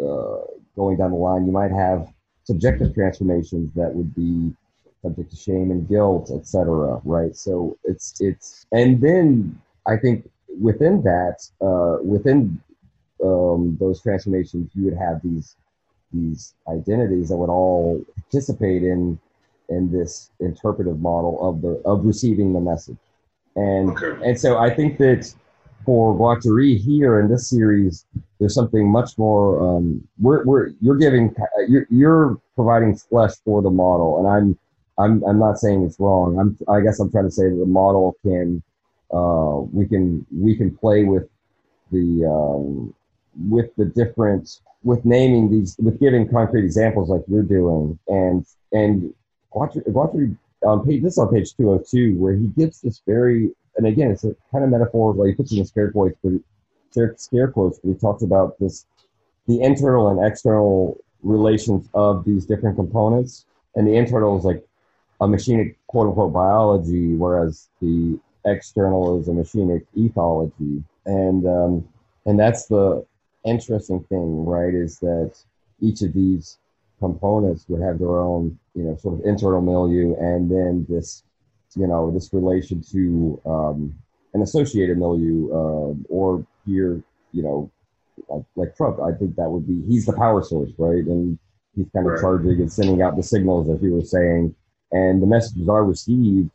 uh, going down the line, you might have subjective transformations that would be subject to shame and guilt, etc. Right. So it's it's and then I think within that, uh, within um, those transformations, you would have these these identities that would all participate in in this interpretive model of the of receiving the message. And Okay. and so I think that for Guattari here in this series, there's something much more. Um, we're, we're you're giving you're, you're providing flesh for the model, and I'm I'm I'm not saying it's wrong. I'm I guess I'm trying to say that the model can uh, we can we can play with the um, with the different with naming these with giving concrete examples like you're doing. And and Guattari, on page this is on page 202 where he gives this very and again it's a kind of metaphor like he puts it in scare quotes but scare, scare quotes but he talks about this the internal and external relations of these different components. And the internal is like a machinic quote unquote biology whereas the external is a machinic ethology. And um, and that's the interesting thing right is that each of these components would have their own you know sort of internal milieu and then this you know this relation to um, an associated milieu uh, or here you know like, like Trump I think that would be he's the power source right and he's kind of Right. charging and sending out the signals as you were saying and the messages are received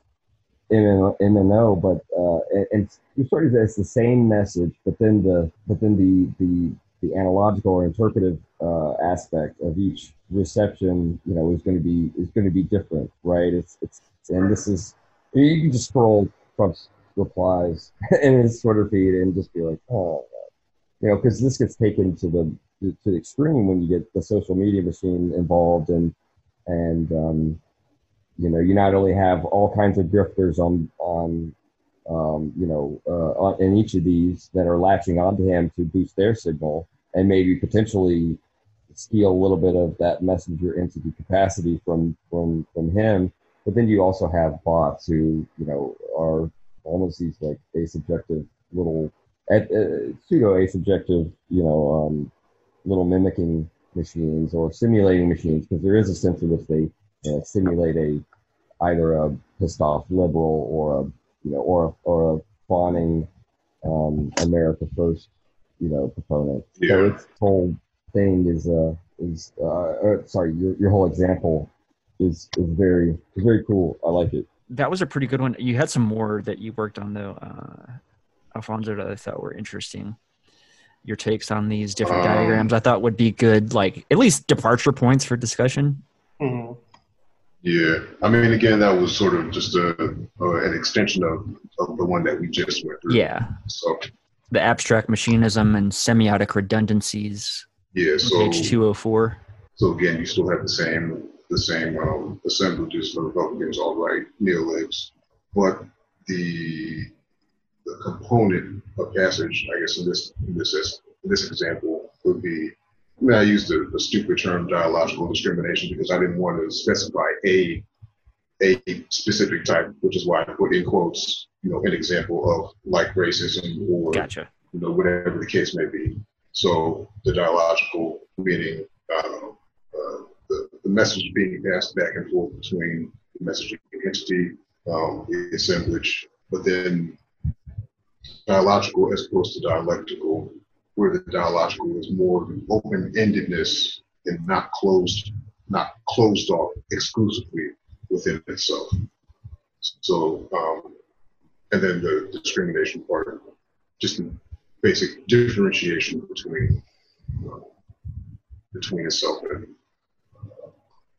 in and, no, but uh, and it's sort of it's the same message, but then the but then the the the analogical or interpretive uh, aspect of each reception, you know, is going to be is going to be different, right? It's it's and this is you can just scroll Trump's replies in his Twitter feed and just be like, oh, you know, because this gets taken to the to the extreme when you get the social media machine involved and and um, you know you not only have all kinds of drifters on on um, you know uh, on, in each of these that are latching onto him to boost their signal and maybe potentially steal a little bit of that messenger entity capacity from from from him. But then you also have bots who you know are almost these like asubjective little uh, pseudo asubjective you know um, little mimicking machines or simulating machines because there is a sense in which they uh, simulate a either a pissed off liberal or a you know or a, or a fawning um, America first you know proponent. So Yeah. its whole thing is uh is uh or, sorry your your whole example is is very is very cool. I like it. That was a pretty good one. You had some more that you worked on though, uh, Alfonso, that I thought were interesting. Your takes on these different Um, diagrams, I thought would be good, like at least departure points for discussion. Mhm. Yeah, I mean, again, that was sort of just a, uh, an extension of, of the one that we just went through. Yeah, So the abstract machinism and semiotic redundancies, yeah, so page two hundred four. so again, you still have the same the same um, assemblages for Republicans, all right, neolibs, but the the component of passage, I guess, in this in this in this example would be. I used the, the stupid term dialogical discrimination because I didn't want to specify a a specific type, which is why I put in quotes, you know, an example of like racism or Gotcha. you know, whatever the case may be. So the dialogical meaning, uh, uh, the, the message being passed back and forth between the messaging entity, um, the assemblage, but then dialogical as opposed to dialectical, where the dialogical is more open-endedness and not closed, not closed off exclusively within itself. So, um, and then the discrimination part, just the basic differentiation between uh, between itself and uh,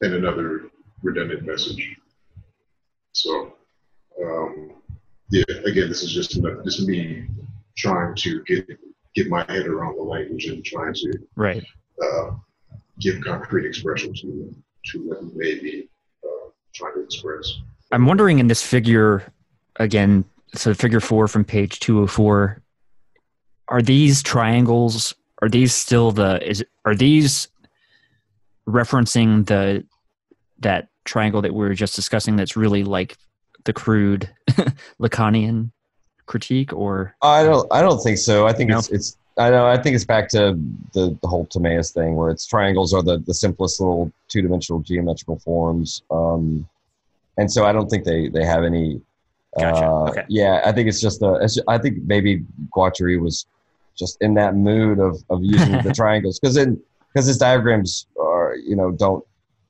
and another redundant message. So, um, yeah, again, this is just this is me trying to get get my head around the language and trying to Right. uh, give concrete expression to to what we may be uh, trying to express. I'm wondering in this figure again, so figure four from page 204 are these triangles are these still the is are these referencing the that triangle that we were just discussing that's really like the crude lacanian critique or I don't. I don't think so. I think No? it's. It's. I know. I think it's back to the, the whole Timaeus thing, where it's triangles are the, the simplest little two dimensional geometrical forms, um, and so I don't think they they have any. Gotcha. Uh, Okay. Yeah, I think it's just a. It's, I think maybe Guattari was just in that mood of of using the triangles because in because his diagrams are you know don't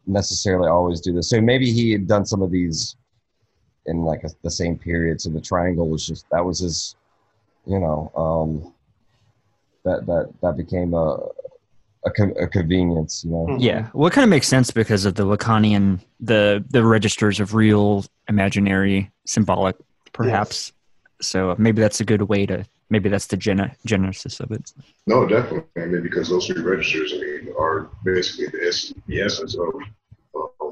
necessarily always do this. So maybe he had done some of these in like a, the same period. So the triangle was just that was his, you know, um, that that that became a a, con- a convenience. You know, yeah well it kind of makes sense because of the lacanian the the registers of real imaginary symbolic perhaps so maybe that's a good way to maybe that's the gen- genesis of it No, definitely. I mean, because those three registers, I mean, are basically the, es- the essence of uh,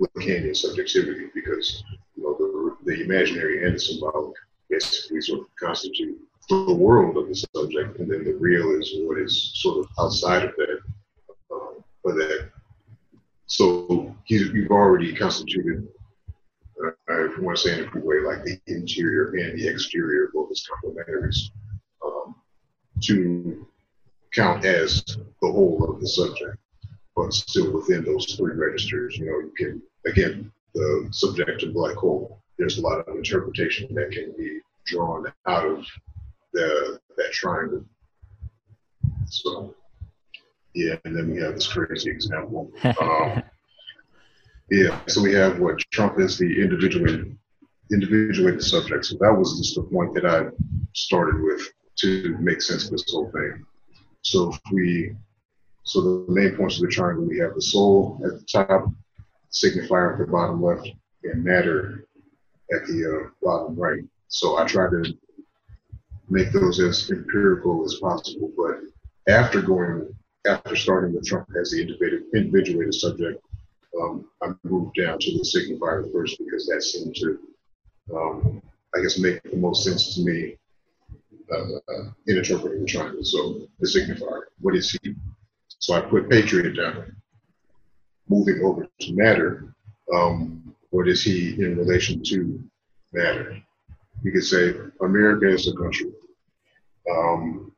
Lacanian subjectivity because, you know, the, the imaginary and the symbolic basically sort of constitute the world of the subject, and then the real is what is sort of outside of that. But that, so you've already constituted, uh, if you want to say in a good way, like the interior and the exterior, both as complementaries. Um, to count as the whole of the subject, but still within those three registers, you know, you can, again, the subjective black hole, there's a lot of interpretation that can be drawn out of the, that triangle. So, yeah, and then we have this crazy example. Um, yeah, so we have what Trump is the individual, individuated subject. So that was just the point that I started with to make sense of this whole thing. So if we, so the main points of the triangle, we have the soul at the top, signifier at the bottom left, and matter at the uh, bottom right. So I try to make those as empirical as possible. But after going, after starting with Trump as the individuated, subject, um, I moved down to the signifier first because that seemed to, um, I guess, make the most sense to me uh, in interpreting the triangle. So the signifier, what is he? So I put patriot down. Moving over to matter, um, what is he in relation to matter? You could say America is a country. Um,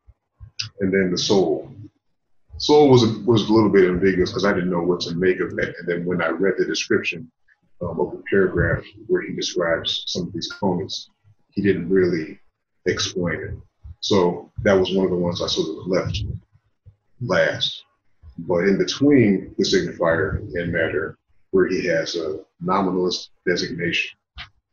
and then the soul. Soul was a, was a little bit ambiguous because I didn't know what to make of that. And then when I read the description um, of the paragraph where he describes some of these components, he didn't really explain it. So that was one of the ones I sort of left last. But in between the signifier and matter, where he has a nominalist designation.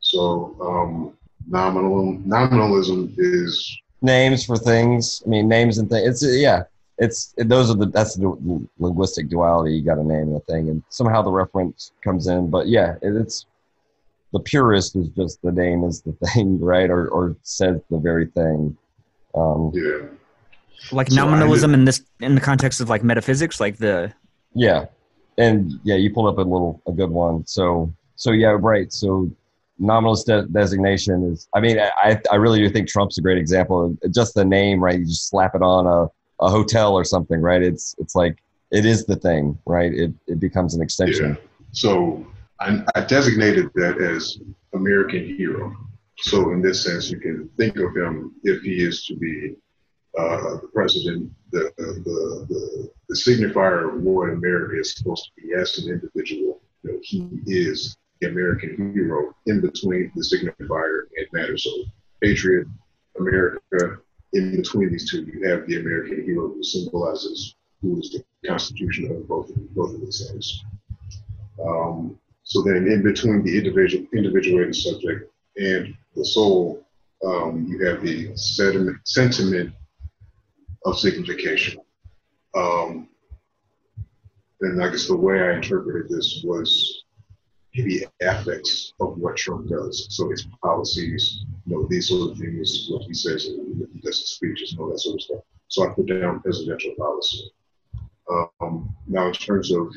So um, nominal nominalism is names for things. I mean, names and things. It's yeah. It's it, those are the that's the linguistic duality. You got to name the thing, and somehow the reference comes in. But yeah, it, it's the purist is just the name is the thing, right? Or or says the very thing. Um, yeah. like So nominalism in this in the context of like metaphysics like the Yeah, and yeah, you pulled up a little a good one. So so yeah, right. So nominalist de- designation is. I mean, I I really do think Trump's a great example. Just the name, right? You just slap it on a a hotel or something, right? It's it's like it is the thing, right? It it becomes an extension. Yeah. So I, I designated that as American hero. So in this sense, you can think of him if he is to be uh, the president, the, the, the, the signifier of what America is supposed to be as an individual. You know, he is the American hero in between the signifier and matter. So patriot, America, in between these two, you have the American hero who symbolizes who is the constitution of both, both of these things. Um, so then, in between the individual individuated subject and the soul, um, you have the sentiment, sentiment of signification. Um, and I guess the way I interpreted this was maybe ethics of what Trump does. So his policies, you know, these sort of things, what he says in his speeches and all that sort of stuff. So I put down presidential policy. Um, now, in terms of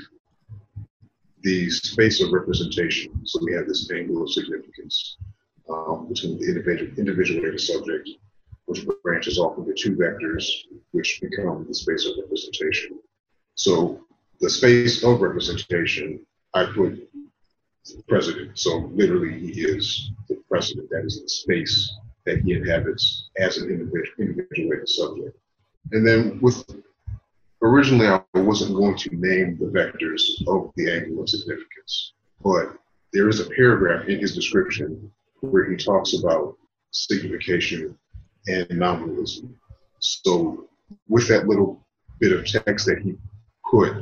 the space of representation. So we have this angle of significance. um, between the individual, individuated subject, which branches off into two vectors, which become the space of representation. So the space of representation, I put the president. So literally, he is the president. That is the space that he inhabits as an individual, individuated subject. And then with originally, I wasn't going to name the vectors of the angle of significance, but there is a paragraph in his description where he talks about signification and nominalism. So with that little bit of text that he put,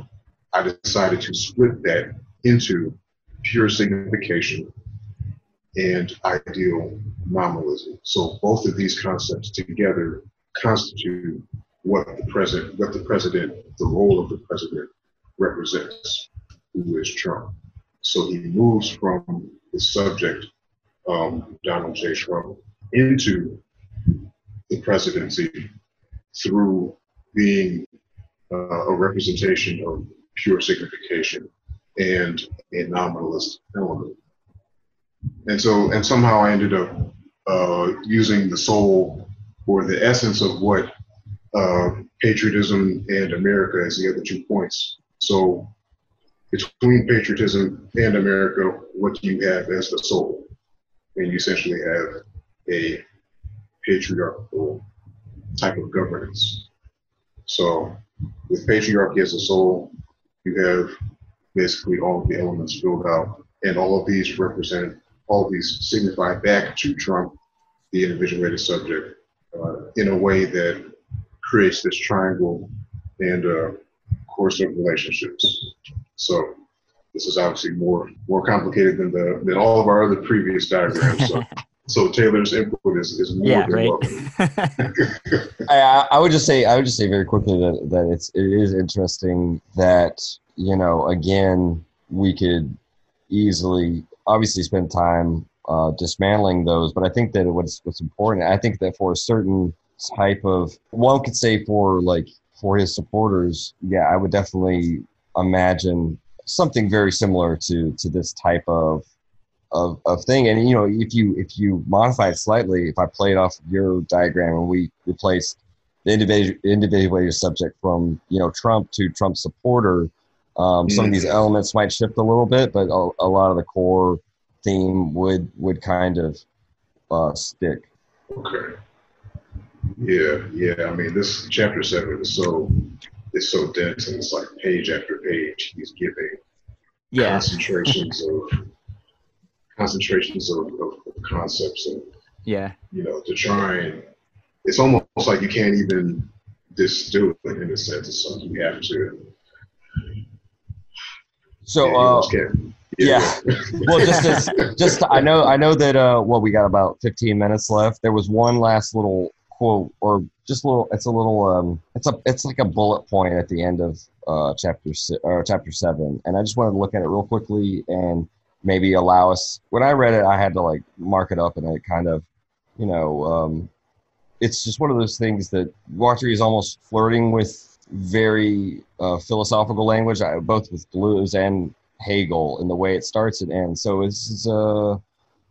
I decided to split that into pure signification and ideal nominalism. So both of these concepts together constitute what the president, what the president, the role of the president represents, who is Trump. So he moves from the subject, um, Donald J. Trump, into the presidency through being uh, a representation of pure signification and a nominalist element. And so, and somehow I ended up uh, using the soul or the essence of what uh, patriotism and America as the other two points. So, between patriotism and America, what do you have as the soul? And you essentially have a patriarchal type of governance. So, with patriarchy as a soul, you have basically all of the elements filled out, and all of these represent, all of these signify back to Trump, the individuated subject, uh, in a way that creates this triangle and uh, course of relationships. So this is obviously more more complicated than the than all of our other previous diagrams. So, so Taylor's input is, is more yeah, than right. welcome. I, I would just say I would just say very quickly that, that it's it is interesting that you know again we could easily obviously spend time uh, dismantling those, but I think that what's what's important. I think that for a certain type of one could say for like for his supporters, yeah, I would definitely imagine something very similar to to this type of of, of thing. And you know, if you if you modify it slightly, if I played off your diagram and we replaced the individual individuated subject from you know Trump to Trump supporter, um, some of these elements might shift a little bit, but a, a lot of the core theme would would kind of uh, stick. Okay. Yeah, yeah. I mean, this chapter seven is so it's so dense, and it's like page after page. He's giving yeah. concentrations of concentrations of, of, of concepts, and Yeah. you know, to try and it's almost like you can't even distill it in a sense. It's something you have to. So yeah, uh, almost can't. yeah. well, just as, just I know I know that uh, well we got about 15 minutes left. There was one last little quote or just a little. It's a little. Um, it's a it's like a bullet point at the end of uh, chapter si- or chapter seven, and I just wanted to look at it real quickly and maybe allow us. When I read it, I had to like mark it up, and it kind of, you know, um, it's just one of those things that Guattari is almost flirting with very uh, philosophical language, I- both with Deleuze and Hegel in the way it starts and ends. So this is uh,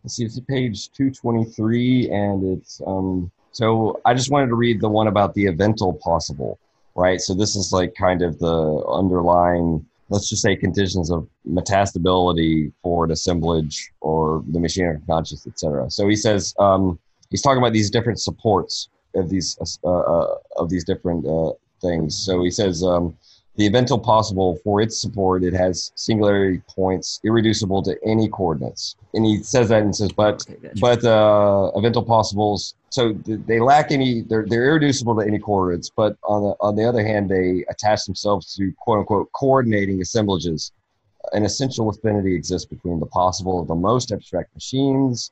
let's see, it's page two twenty three, and it's um. So I just wanted to read the one about the eventual possible, right? So this is like kind of the underlying, let's just say, conditions of metastability for an assemblage or the machine of conscious, etc. So he says um, he's talking about these different supports of these uh, uh, of these different uh, things. So he says um, the eventual possible for its support, it has singularity points irreducible to any coordinates. And he says that and says, but Okay, gotcha. but uh, eventual possibles, so they lack any. They're they're irreducible to any coordinates. But on the on the other hand, they attach themselves to quote unquote coordinating assemblages. An essential affinity exists between the possible of the most abstract machines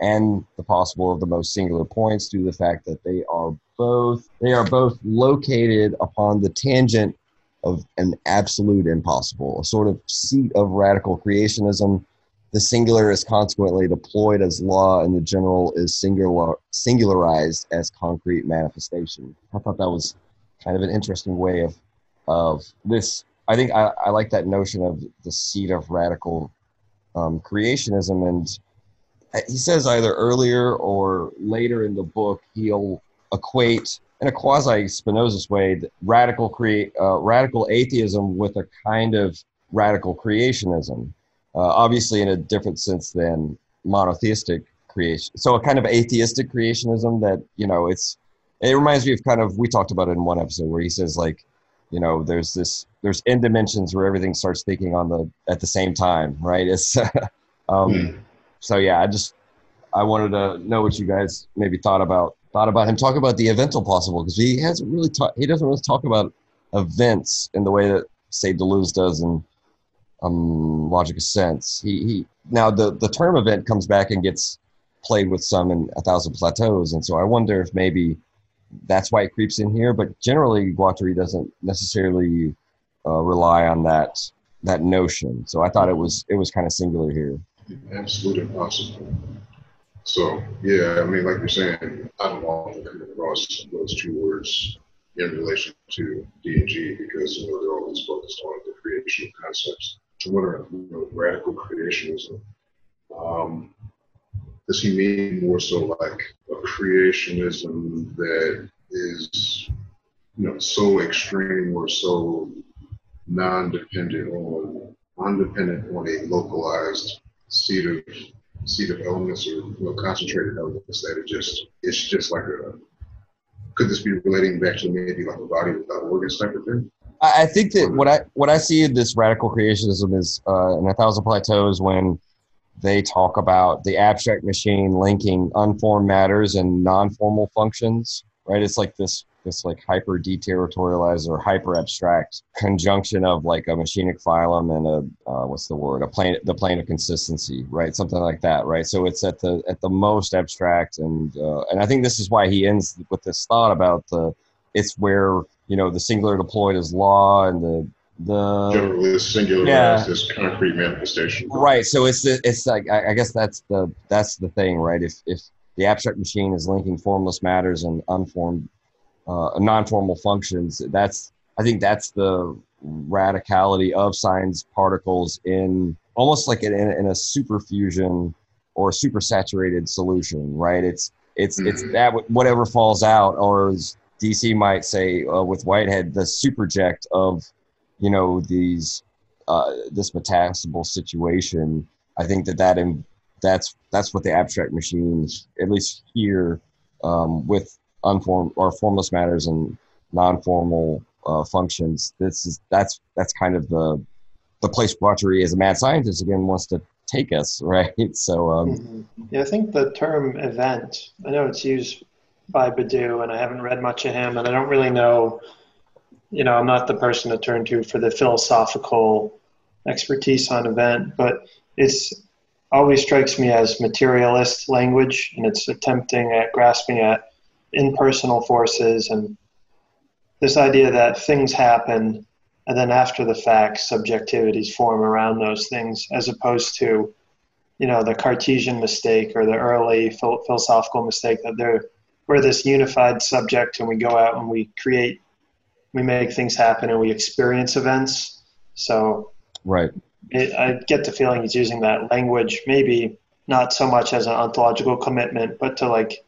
and the possible of the most singular points due to the fact that they are both they are both located upon the tangent of an absolute impossible, a sort of seat of radical creationism. The singular is consequently deployed as law, and the general is singular singularized as concrete manifestation. I thought that was kind of an interesting way of of this. I think I, I like that notion of the seat of radical um, creationism, and he says either earlier or later in the book he'll equate in a quasi Spinozist way radical create uh, radical atheism with a kind of radical creationism, uh, obviously in a different sense than monotheistic creation. So a kind of atheistic creationism that you know it's it reminds me of kind of we talked about it in one episode where he says like you know there's this there's n dimensions where everything starts thinking on the at the same time right it's um, mm. so yeah i just i wanted to know what you guys maybe thought about thought about him talk about the eventual possible because he hasn't really talked he doesn't really talk about events in the way that say deleuze does in um, logic of sense he, he now the the term event comes back and gets played with some in a thousand plateaus and so i wonder if maybe that's why it creeps in here. But generally, Guattari doesn't necessarily uh, rely on that that notion. So I thought it was it was kind of singular here. Absolutely impossible. So yeah, I mean, like you're saying, I don't often come across those two words in relation to D and G because you know they're always focused on the creation of concepts. What are you know, radical creationism? Um, does he mean more so like a creationism that is you know so extreme or so non-dependent on undependent on a localized seat of seat of elements or know, concentrated elements that it just it's just like a could this be relating back to maybe like a body without organs type of thing? I think that what I what I see in this radical creationism is uh, in a thousand plateaus when they talk about the abstract machine linking unformed matters and non-formal functions right it's like this this like hyper deterritorialized or hyper abstract conjunction of like a machinic phylum and a uh, what's the word a plane the plane of consistency right something like that right so it's at the at the most abstract and uh, and i think this is why he ends with this thought about the it's where you know the singular deployed as law and the the generally singular yeah. as this concrete manifestation. Right. So it's it's like I, I guess that's the that's the thing, right? If if the abstract machine is linking formless matters and unformed uh, non-formal functions, that's I think that's the radicality of sign particles in almost like in, in a superfusion or super saturated solution, right? It's it's mm-hmm. it's that whatever falls out, or as DC might say uh, with Whitehead, the superject of you know these uh, this metastable situation, I think that that in, that's that's what the abstract machines, at least here, um, with unformed or formless matters and non-formal uh, functions. This is that's that's kind of the the place Guattari as a mad scientist again wants to take us, right? So um, mm-hmm. yeah, I think the term event. I know it's used by Badiou, and I haven't read much of him, and I don't really know you know, I'm not the person to turn to for the philosophical expertise on event, but it's always strikes me as materialist language, and it's attempting at grasping at impersonal forces and this idea that things happen and then after the fact subjectivities form around those things as opposed to you know the cartesian mistake or the early philosophical mistake that they're we're this unified subject and we go out and we create we make things happen and we experience events. So, right. It, I get the feeling he's using that language, maybe not so much as an ontological commitment, but to like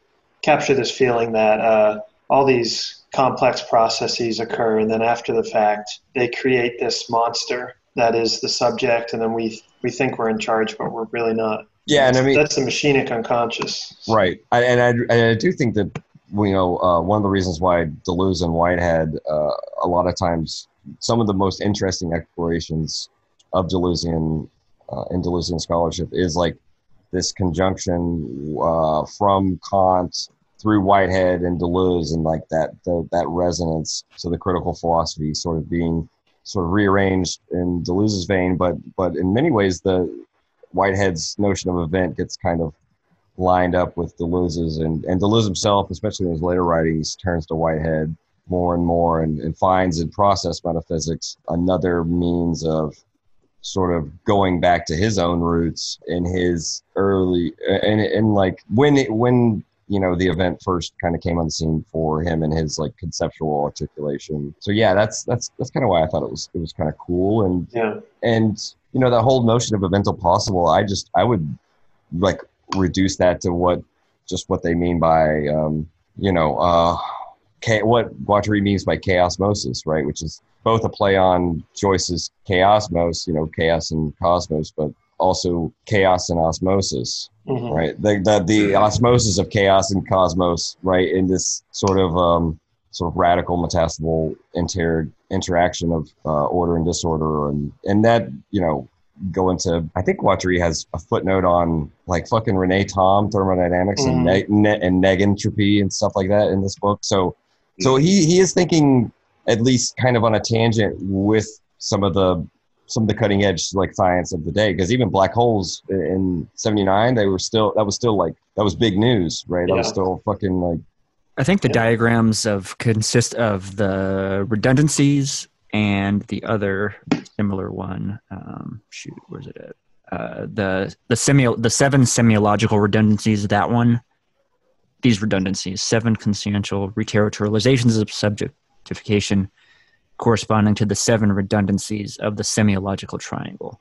capture this feeling that uh, all these complex processes occur, and then after the fact, they create this monster that is the subject, and then we we think we're in charge, but we're really not. Yeah, and I mean that's the machinic unconscious. Right, I, and I, and I do think that you know, uh, one of the reasons why Deleuze and Whitehead, uh, a lot of times, some of the most interesting explorations of Deleuzean uh, in Deleuzean scholarship is like this conjunction uh, from Kant through Whitehead and Deleuze, and like that the, that resonance. So the critical philosophy sort of being sort of rearranged in Deleuze's vein, but but in many ways the Whitehead's notion of event gets kind of lined up with Deleuze's, and, and Deleuze himself, especially in his later writings, turns to Whitehead more and more and, and finds in process metaphysics another means of sort of going back to his own roots in his early and and like when it, when you know the event first kind of came on the scene for him and his like conceptual articulation. So yeah that's that's that's kind of why i thought it was it was kind of cool. And yeah. and you know that whole notion of eventual possible i just i would like reduce that to what just what they mean by um, you know uh, cha- what Guattari means by chaosmosis, right? Which is both a play on Joyce's chaosmos, you know, chaos and cosmos, but also chaos and osmosis, Mhm. right? The, the the osmosis of chaos and cosmos, right? In this sort of um, sort of radical metastable inter interaction of uh, order and disorder, and and that you know go into I think Guattari has a footnote on like fucking René Thom thermodynamics and ne- ne- and negentropy and stuff like that in this book. So so he he is thinking at least kind of on a tangent with some of the some of the cutting edge like science of the day because even black holes in 79 they were still that was still like that was big news right that was still fucking like I think the Yeah. diagrams of consist of the redundancies and the other similar one. Um, shoot, where's it at? Uh, the the semi the seven semiological redundancies. That one. These redundancies, seven consciential reterritorializations of subjectification, corresponding to the seven redundancies of the semiological triangle.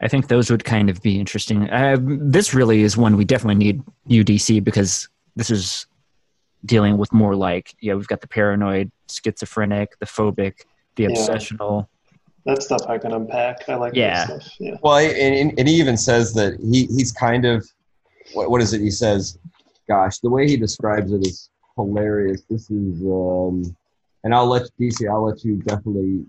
I think those would kind of be interesting. Uh, this really is one we definitely need UDC because this is dealing with more like yeah we've got the paranoid schizophrenic the phobic the Yeah. obsessional That stuff I can unpack. I like Yeah. that stuff. Yeah. well and, and he even says that he he's kind of what, what is it he says gosh the way he describes it is hilarious this is um and i'll let dc i'll let you definitely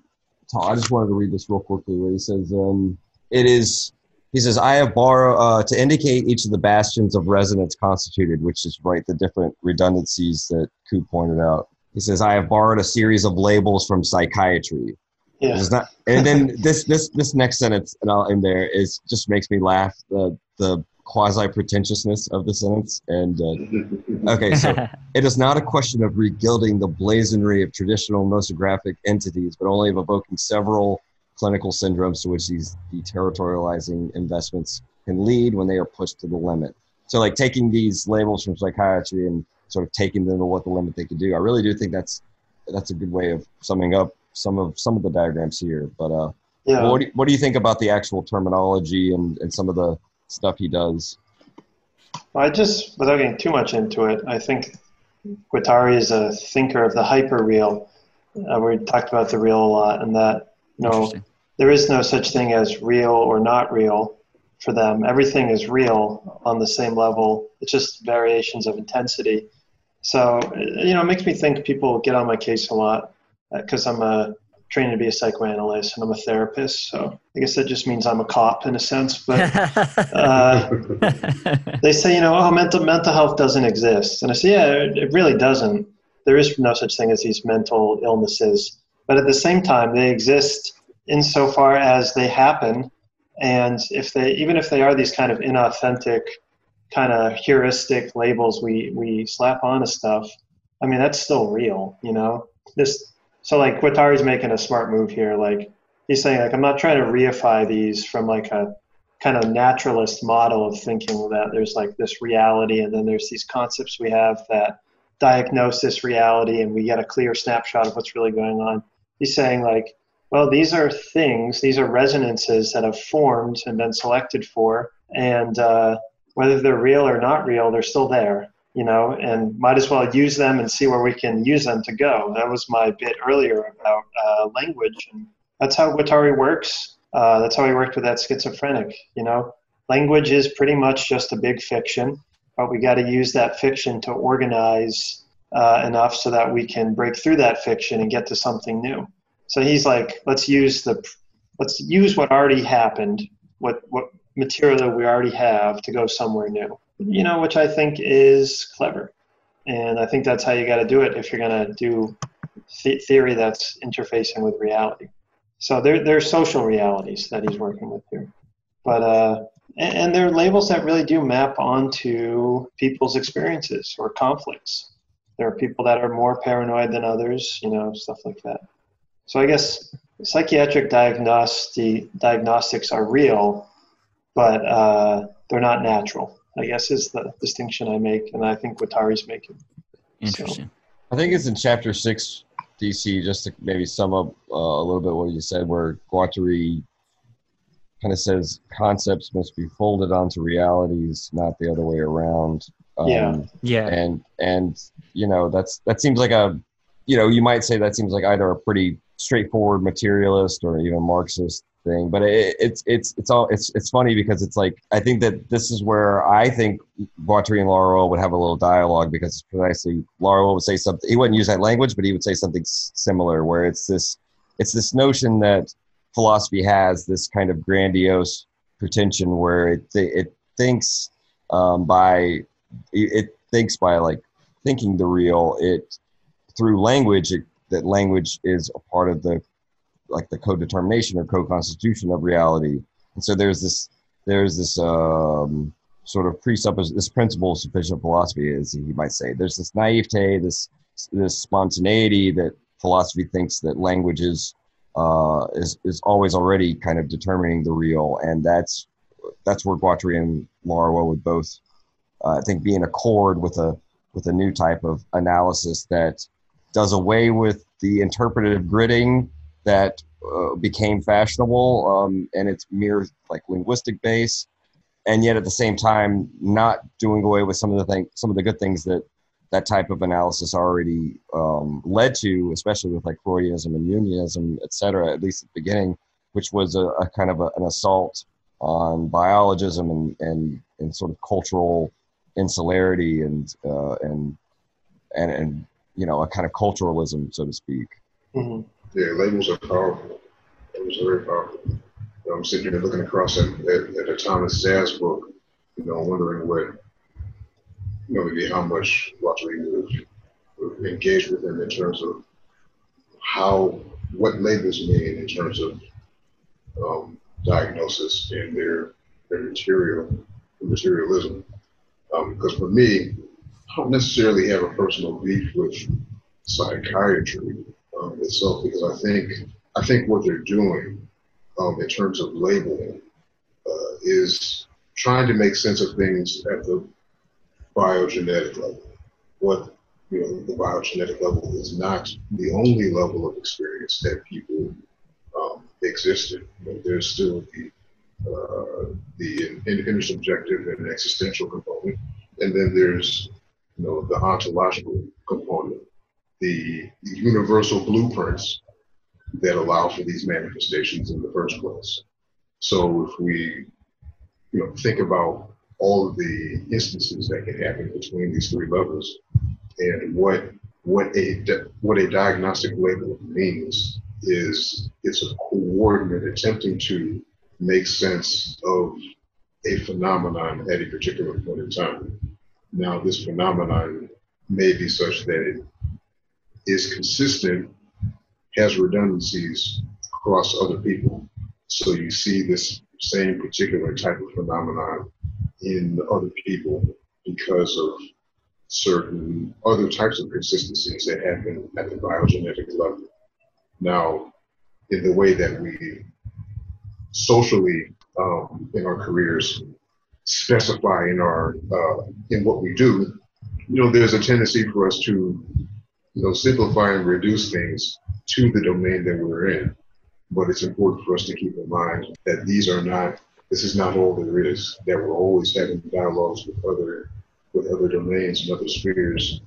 talk i just wanted to read this real quickly where he says um it is he says i have borrowed uh, to indicate each of the bastions of resonance constituted which is right the different redundancies that Coop pointed out he says i have borrowed a series of labels from psychiatry Yeah. not, and then this this this next sentence, and I'll end there, is just makes me laugh. The the quasi pretentiousness of the sentence. And uh, okay, so it is not a question of regilding the blazonry of traditional nosographic entities, but only of evoking several clinical syndromes to which these deterritorializing investments can lead when they are pushed to the limit. So, like taking these labels from psychiatry and sort of taking them to what the limit they can do. I really do think that's that's a good way of summing up some of some of the diagrams here. But uh, Yeah. what, do you, what do you think about the actual terminology and, and some of the stuff he does? I just, without getting too much into it, I think Guattari is a thinker of the hyperreal. Uh, we talked about the real a lot, and that you know there is no such thing as real or not real for them. Everything is real on the same level. It's just variations of intensity. So you know, it makes me think people get on my case a lot because I'm a trained to be a psychoanalyst and I'm a therapist. So I guess that just means I'm a cop in a sense, but. Uh, they say, you know, oh, mental mental health doesn't exist, and I say, yeah, it, it really doesn't. There is no such thing as these mental illnesses, but at the same time, they exist insofar as they happen, and if they, even if they are these kind of inauthentic, kind of heuristic labels we we slap onto stuff, I mean, that's still real, you know. This, so like Guattari's making a smart move here, like he's saying, like I'm not trying to reify these from like a kind of naturalist model of thinking that there's like this reality and then there's these concepts we have that diagnose this reality and we get a clear snapshot of what's really going on. He's saying like, well, these are things, these are resonances that have formed and been selected for, and uh, whether they're real or not real, they're still there, you know, and might as well use them and see where we can use them to go. That was my bit earlier about uh, language, and that's how Guattari works. Uh, that's how he worked with that schizophrenic. You know, language is pretty much just a big fiction, but we got to use that fiction to organize uh, enough so that we can break through that fiction and get to something new. So he's like, let's use the, let's use what already happened, what what material that we already have to go somewhere new. You know, which I think is clever, and I think that's how you got to do it if you're going to do th- theory that's interfacing with reality. So they're, they're social realities that he's working with here. But, uh, and, and they're labels that really do map onto people's experiences or conflicts. There are people that are more paranoid than others, you know, stuff like that. So I guess psychiatric diagnosti- diagnostics are real, but uh, they're not natural, I guess is the distinction I make, and I think Guattari's making. Interesting. I think it's in chapter six, DC, just to maybe sum up uh, a little bit what you said, where Guattari kind of says concepts must be folded onto realities, not the other way around. Um, Yeah. Yeah. and and you know that's that seems like a you know you might say that seems like either a pretty straightforward materialist or even Marxist thing, but it, it's it's it's all it's it's funny because it's like I think that this is where I think Guattari and Laruelle would have a little dialogue because precisely Laruelle would say something he wouldn't use that language, but he would say something similar where it's this it's this notion that philosophy has this kind of grandiose pretension where it it thinks um, by it thinks by like thinking the real it through language it, that language is a part of the like the co-determination or co-constitution of reality. And so there's this there's this um, sort of presuppos this principle of sufficient philosophy as you might say. There's this naivete this this spontaneity that philosophy thinks that language is uh, is is always already kind of determining the real. And that's that's where Guattari and Laruelle would both uh, I think be in accord with a with a new type of analysis that does away with the interpretive gritting that uh, became fashionable um, and its mere like linguistic base, and yet at the same time not doing away with some of the thing some of the good things that that type of analysis already um, led to, especially with like Freudianism and Jungianism, et cetera, at least at the beginning, which was a, a kind of a, an assault on biologism and, and, and sort of cultural insularity and, uh, and, and, and, you know, a kind of culturalism, so to speak. hmm Yeah, labels are powerful. Labels are very powerful. You know, I'm sitting here looking across at, at, at Thomas Szasz book, you know, wondering what, you know, maybe how much Guattari would, would engage with him in terms of how, what labels mean in terms of um, diagnosis and their, their material, materialism. Um, because for me, I don't necessarily have a personal beef with psychiatry um, itself because I think I think what they're doing um, in terms of labeling uh, is trying to make sense of things at the biogenetic level. What you know, the biogenetic level is not the only level of experience that people um, exist in. You know, there's still the uh, the intersubjective and existential component, and then there's you know the ontological component the universal blueprints that allow for these manifestations in the first place. So if we, you know, think about all of the instances that can happen between these three levels, and what what a what a diagnostic label means is it's a coordinate attempting to make sense of a phenomenon at a particular point in time. Now, this phenomenon may be such that it is consistent, has redundancies across other people. So you see this same particular type of phenomenon in other people because of certain other types of consistencies that happen at the biogenetic level. Now, in the way that we socially um, in our careers specify in our uh, in what we do, you know, there's a tendency for us to you know, simplify and reduce things to the domain that we're in. But it's important for us to keep in mind that these are not, this is not all there is, that we're always having dialogues with other, with other domains and other spheres.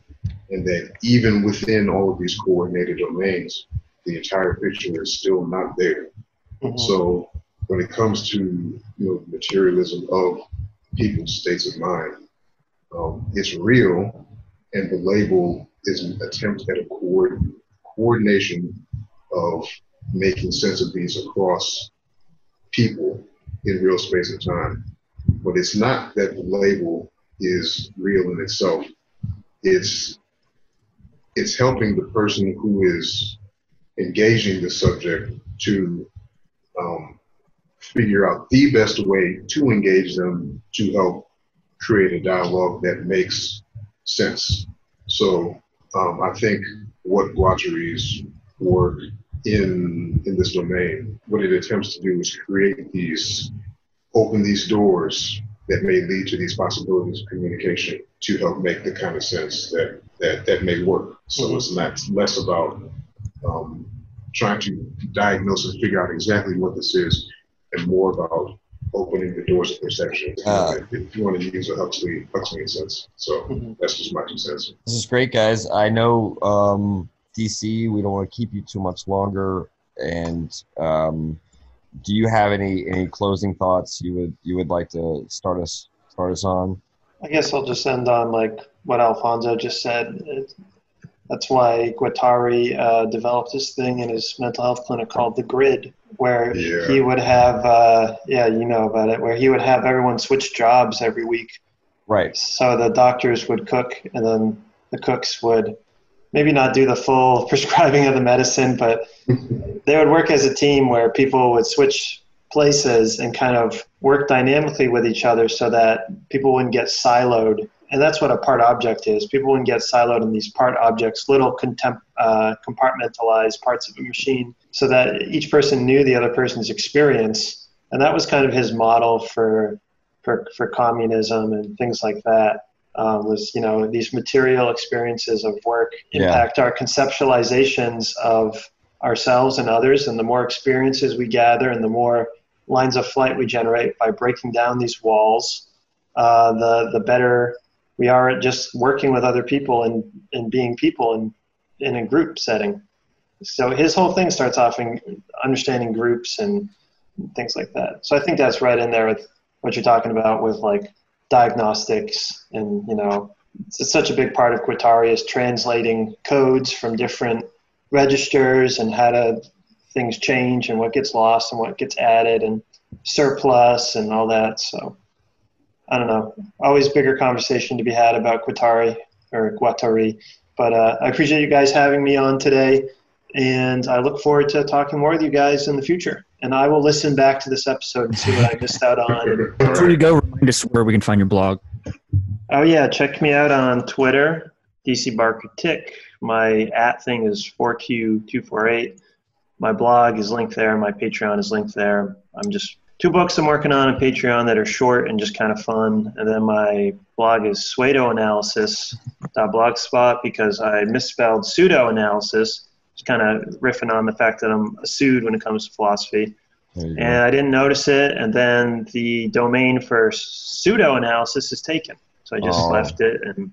And that even within all of these coordinated domains, the entire picture is still not there. Mhm. So when it comes to, you know, materialism of people's states of mind, um, it's real and the label is an attempt at a coord- coordination of making sense of these across people in real space and time. But it's not that the label is real in itself. It's it's helping the person who is engaging the subject to um, figure out the best way to engage them to help create a dialogue that makes sense. So um, I think what Guattari's work in in this domain, what it attempts to do is create these, open these doors that may lead to these possibilities of communication to help make the kind of sense that that, that may work. So it's not less about um, trying to diagnose and figure out exactly what this is, and more about opening the doors of perception. Uh. if you want to use a Huxley Huxleyan sense, so Mhm. that's just my two cents. This is great, guys. I know um, DC. We don't want to keep you too much longer. And um, do you have any any closing thoughts you would you would like to start us start us on? I guess I'll just end on like what Alfonso just said. It, that's why Guattari uh, developed this thing in his mental health clinic called the Grid, where Yeah. he would have, uh, yeah, you know about it, where he would have everyone switch jobs every week. Right. So the doctors would cook, and then the cooks would maybe not do the full prescribing of the medicine, but they would work as a team where people would switch places and kind of work dynamically with each other so that people wouldn't get siloed. And that's what a part object is. People wouldn't get siloed in these part objects, little contem- uh, compartmentalized parts of a machine, so that each person knew the other person's experience. And that was kind of his model for for, for communism and things like that. Um, was you know these material experiences of work Yeah. impact our conceptualizations of ourselves and others, and the more experiences we gather and the more lines of flight we generate by breaking down these walls, uh, the the better we are at just working with other people and, and being people in, in a group setting. So his whole thing starts off in understanding groups and things like that. So I think that's right in there with what you're talking about with like diagnostics and you know it's such a big part of Quitari is translating codes from different registers and how to things change and what gets lost and what gets added and surplus and all that. So I don't know. Always bigger conversation to be had about Quitari or Guattari. But uh, I appreciate you guys having me on today, and I look forward to talking more with you guys in the future. And I will listen back to this episode and see what I missed out on. Before you go, remind us where we can find your blog. Oh yeah, check me out on Twitter, DC Barker Tick. My at thing is 4Q248. My blog is linked there. My Patreon is linked there. I'm just two books I'm working on on Patreon that are short and just kind of fun. And then my blog is pseudoanalysis.blogspot because I misspelled pseudo analysis. Just kind of riffing on the fact that I'm a pseudo when it comes to philosophy There go. and I didn't notice it. And then the domain for pseudo analysis is taken, so I just Oh. left it, and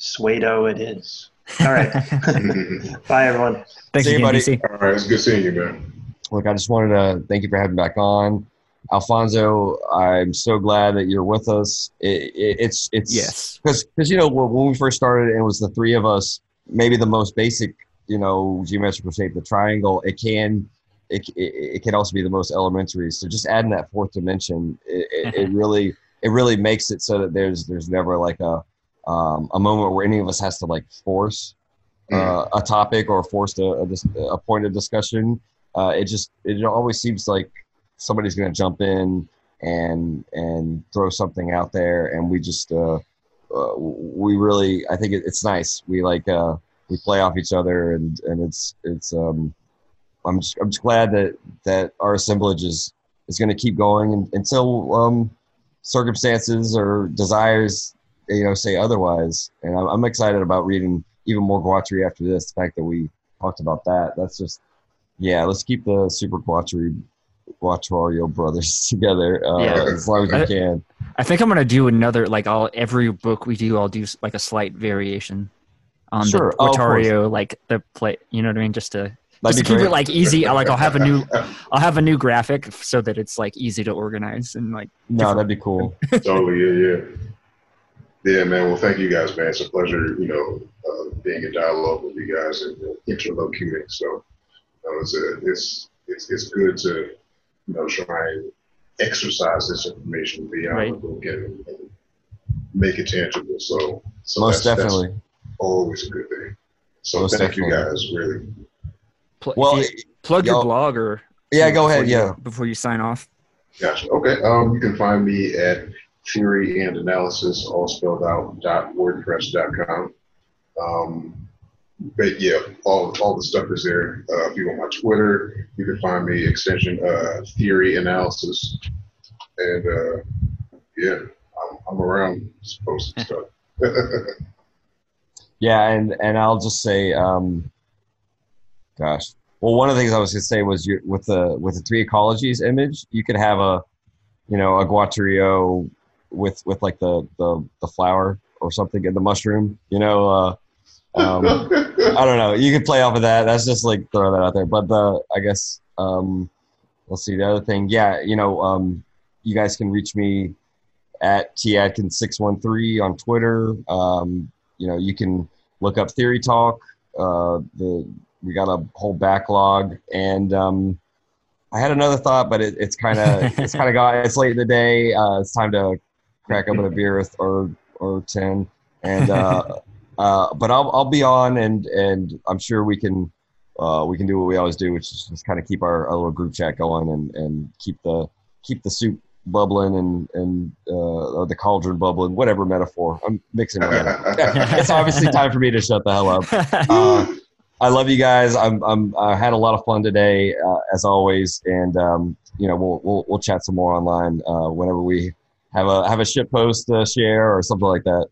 Suedo it is. All right, bye everyone. Thanks See you, again, buddy. DC. All right, it's good seeing you, man. Look, I just wanted to thank you for having me back on. Alfonso, I'm so glad that you're with us. It, it, it's it's Yes. because you know when we first started and it was the three of us, maybe the most basic you know geometrical shape, the triangle. It can it, it, it can also be the most elementary. So just adding that fourth dimension, it, it, it really it really makes it so that there's there's never like a um, a moment where any of us has to like force uh, a topic or force a, a, a point of discussion. Uh, it just it always seems like somebody's going to jump in and and throw something out there, and we just uh, uh, we really I think it, it's nice. We like uh, we play off each other, and and it's it's um, I'm just I'm just glad that that our assemblage is is going to keep going until um, circumstances or desires you know say otherwise. And I'm, I'm excited about reading even more Guattari after this. The fact that we talked about that, that's just yeah. Let's keep the Super Guatri Guatrario brothers together uh, Yeah. as long as we I- can. I think I'm gonna do another like all every book we do. I'll do like a slight variation on Sure. the Oh, of course. Guattario, like the play. You know what I mean? Just to That'd just to keep great. it like easy. I Like I'll have a new I'll have a new graphic so that it's like easy to organize and like no, that'd be cool. totally, yeah, yeah. Yeah, man. Well, thank you guys, man. It's a pleasure, you know, uh, being in dialogue with you guys and uh, interlocuting. So uh, it's, a, it's it's it's good to, you know, try and exercise this information beyond Right. the book and, and make it tangible. So, so Most that's, definitely. that's always a good thing. So Most thank you guys, really. pl- Well, you plug your blog or yeah, go before ahead. you- Yeah. before you sign off. Gotcha. Okay. Um, you can find me at theory and analysis, all spelled out, dot wordpress.com. Um, but yeah, all, all the stuff is there. Uh, if you want my Twitter, you can find me extension uh, theory analysis. And uh, yeah, I'm, I'm around posting stuff. Yeah, and and I'll just say, um, gosh, well, one of the things I was going to say was you with the with the three ecologies image, you could have a, you know, a guatrio with with like the the the flower or something in the mushroom. You know, uh, um, I don't know. You could play off of that. That's just like throw that out there. But the I guess um, let's see the other thing. Yeah, you know, um, you guys can reach me at tadkins613 on Twitter. Um, you know, you can look up Theory Talk. Uh, the we got a whole backlog, and um, I had another thought, but it, it's kind of it's kind of got it's late in the day. Uh, it's time to crack open a beer or or ten, and uh, uh, but I'll I'll be on, and and I'm sure we can. Uh, we can do what we always do, which is just kind of keep our, our little group chat going and, and keep the keep the soup bubbling and and uh, the cauldron bubbling, whatever metaphor. I'm mixing it. it's obviously time for me to shut the hell up. Uh, I love you guys. I'm, I'm I had a lot of fun today, uh, as always, and um, you know we'll, we'll we'll chat some more online uh, whenever we have a have a shit post to share or something like that.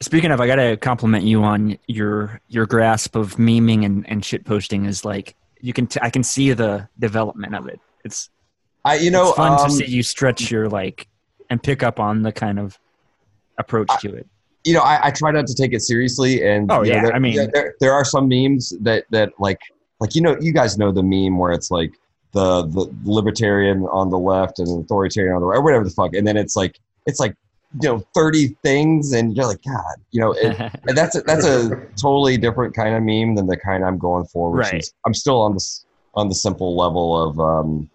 Speaking of, I gotta compliment you on your your grasp of meming and, and shit posting is like you can t- I can see the development of it. It's I you know it's fun um, to see you stretch your like and pick up on the kind of approach to it. you know, I, I try not to take it seriously, and Oh, you know, yeah, there, I mean- there there are some memes that that like like you know you guys know the meme where it's like the the libertarian on the left and authoritarian on the right, or whatever the fuck, and then it's like it's like you know thirty things, and you're like God, you know, and that's a, that's a totally different kind of meme than the kind I'm going for, which Right. is I'm still on this on the simple level of um,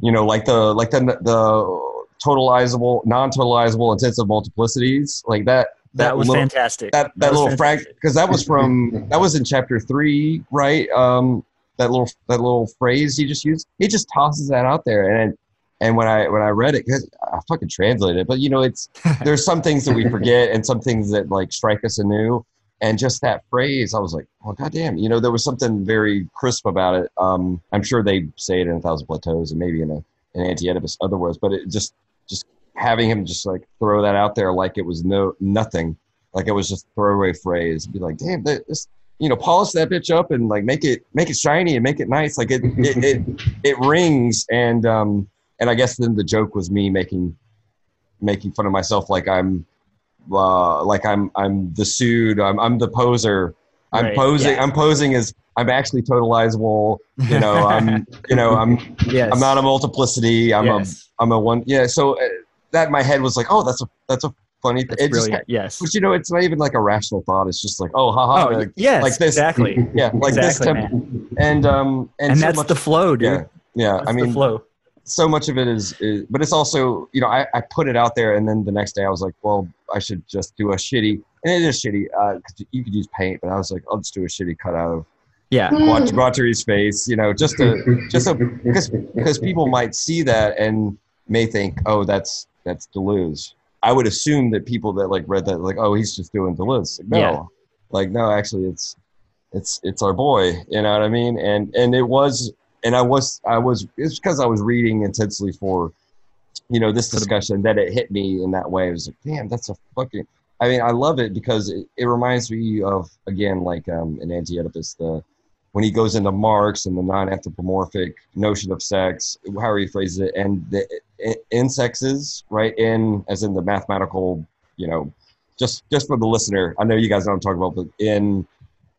you know, like the like the the totalizable, non-totalizable intensive multiplicities, like that. that was little, fantastic. That that, was little frag because that was from that was in chapter three, right? Um, that little that little phrase he just used. He just tosses that out there, and and when I when I read it, 'cause I fucking translated it, but you know, it's there's some things that we forget and some things that like strike us anew. And just that phrase, I was like, "Oh goddamn!" You know, there was something very crisp about it. Um, I'm sure they say it in a thousand plateaus and maybe in a an anti-Oedipus otherwise, but it just just having him just like throw that out there like it was no nothing, like it was just a throwaway phrase. Be like, "Damn, this, you know, polish that bitch up and like make it make it shiny and make it nice." Like it it it, it rings and um and I guess then the joke was me making making fun of myself like I'm uh, like I'm I'm the sued I'm I'm the poser I'm Right, posing yeah. I'm posing as I'm actually totalizable you know I'm you know I'm yes. I'm not a multiplicity I'm yes. a I'm a one yeah so uh, that in my head was like oh that's a that's a funny thing That's it just brilliant. yes. but you know it's not even like a rational thought it's just like oh haha Oh, like, yes. like this Exactly. yeah like exactly, this temp- and um and, And, so that's much, the flow, dude. yeah yeah That's I mean the flow. So much of it is, is but it's also you know I, I put it out there and then the next day i was like well i should just do a shitty and it is shitty uh 'cause you could use paint but i was like i'll just do a shitty cutout of Yeah. Guat- Guattari's face you know just to just so because because people might see that and may think oh that's that's deleuze. I would assume that people that like read that like oh he's just doing deleuze. Like, no. Yeah. like no actually it's it's it's our boy you know what i mean? And and it was and i was i was it's because i was reading intensely for you know this discussion that it hit me in that way. I was like damn that's a fucking i mean i love it because it, it reminds me of again like um in anti-oedipus the when he goes into marx and the non-anthropomorphic notion of sex however he phrases it and the i- insexes right? In as in the mathematical you know just just for the listener i know you guys know what i'm talking about but in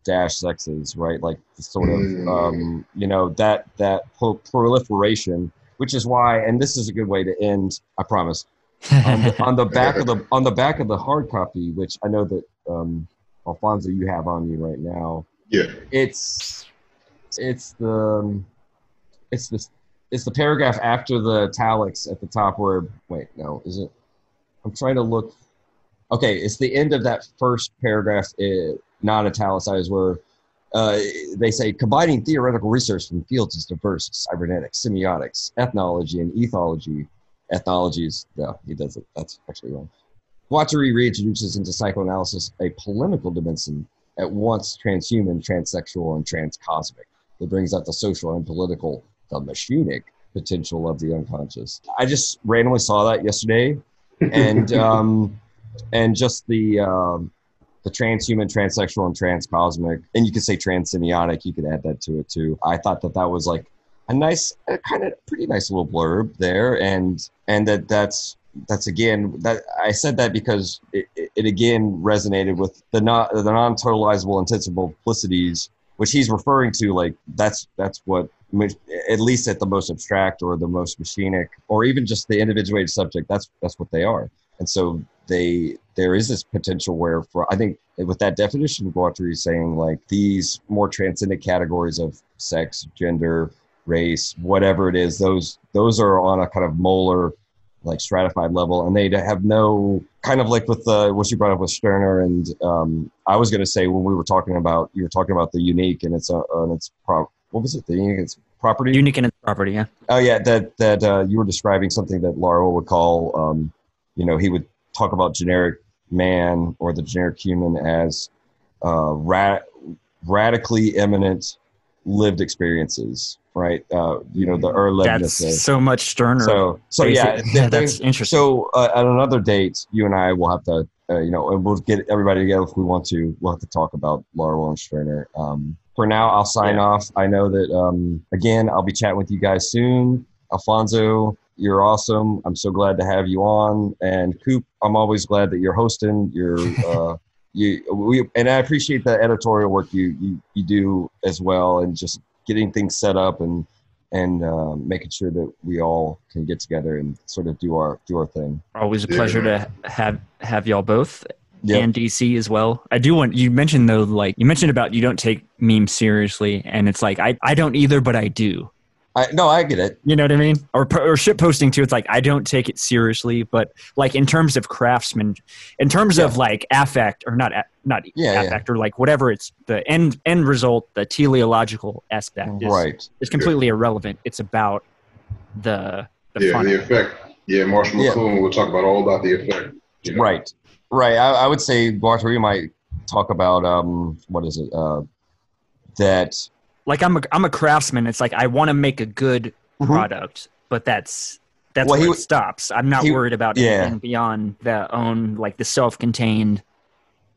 dash sexes right? Like the sort of Mm. um you know that that pro- proliferation which is why and this is a good way to end i promise. On the, on the back of the on the back of the hard copy which i know that um alfonso you have on you right now. Yeah. it's it's the um, it's the it's the paragraph after the italics at the top where wait no is it? I'm trying to look. Okay it's the end of that first paragraph. Uh, not italicized where uh, they say combining theoretical research from fields as diverse as cybernetics semiotics ethnology and ethology ethnologies no he does it that's actually wrong Guattari reintroduces into psychoanalysis a polemical dimension at once transhuman, transsexual, and transcosmic that brings out the social and political, the machinic potential of the unconscious. I just randomly saw that yesterday, and um, and just the um, the transhuman, transsexual, and transcosmic, and you could say transsemiotic. You could add that to it too. I thought that that was like a nice, a kind of pretty nice little blurb there, and and that that's that's again that I said that because it, it again resonated with the not the non totalizable intensive multiplicities, which he's referring to. Like that's that's what at least at the most abstract or the most machinic or even just the individuated subject. That's that's what they are, and so they there is this potential where for I think with that definition, Guattari is saying like these more transcendent categories of sex, gender, race, whatever it is, those those are on a kind of molar like stratified level. And they have no kind of like with the what you brought up with Stirner and um, I was going to say when we were talking about you were talking about the unique and it's a uh, and it's pro- what was it? The unique it's property? Unique in its property yeah. Oh yeah that that uh, you were describing something that Laruelle would call um, you know he would talk about generic man or the generic human as uh, ra- radically immanent lived experiences right? Uh, you know, the Erlebnisse. That's so much Stirner. So, so yeah, yeah, that's interesting. So, uh, at another date, you and I will have to, uh, you know, and we'll get everybody together if we want to. We'll have to talk about Laruelle and Stirner. Um, for now, I'll sign yeah. off. I know that um, again, I'll be chatting with you guys soon. Alfonso, you're awesome. I'm so glad to have you on. And Coop, I'm always glad that you're hosting. You're uh, you we and I appreciate the editorial work you you, you do as well, and just getting things set up and and uh, making sure that we all can get together and sort of do our do our thing. Always a pleasure yeah. to have have y'all both. Yep. and DC as well. I do want you mentioned though, like you mentioned about you don't take memes seriously, and it's like I I don't either, but I do. I no, I get it. You know what I mean? Or or shit posting too. It's like I don't take it seriously, but like in terms of craftsman, in terms yeah. of like affect or not not yeah, affect yeah. or like whatever it's the end end result, the teleological aspect is, right. is completely yeah. irrelevant. It's about the, the yeah the effect. Yeah, Marshall McLuhan will talk about all about the effect. You know? Right, right. I, I would say Bartolini might talk about um what is it uh that like I'm a I'm a craftsman. It's like I want to make a good mm-hmm. product, but that's that's well, where he, it stops. I'm not he, worried about yeah. anything beyond the own like the self-contained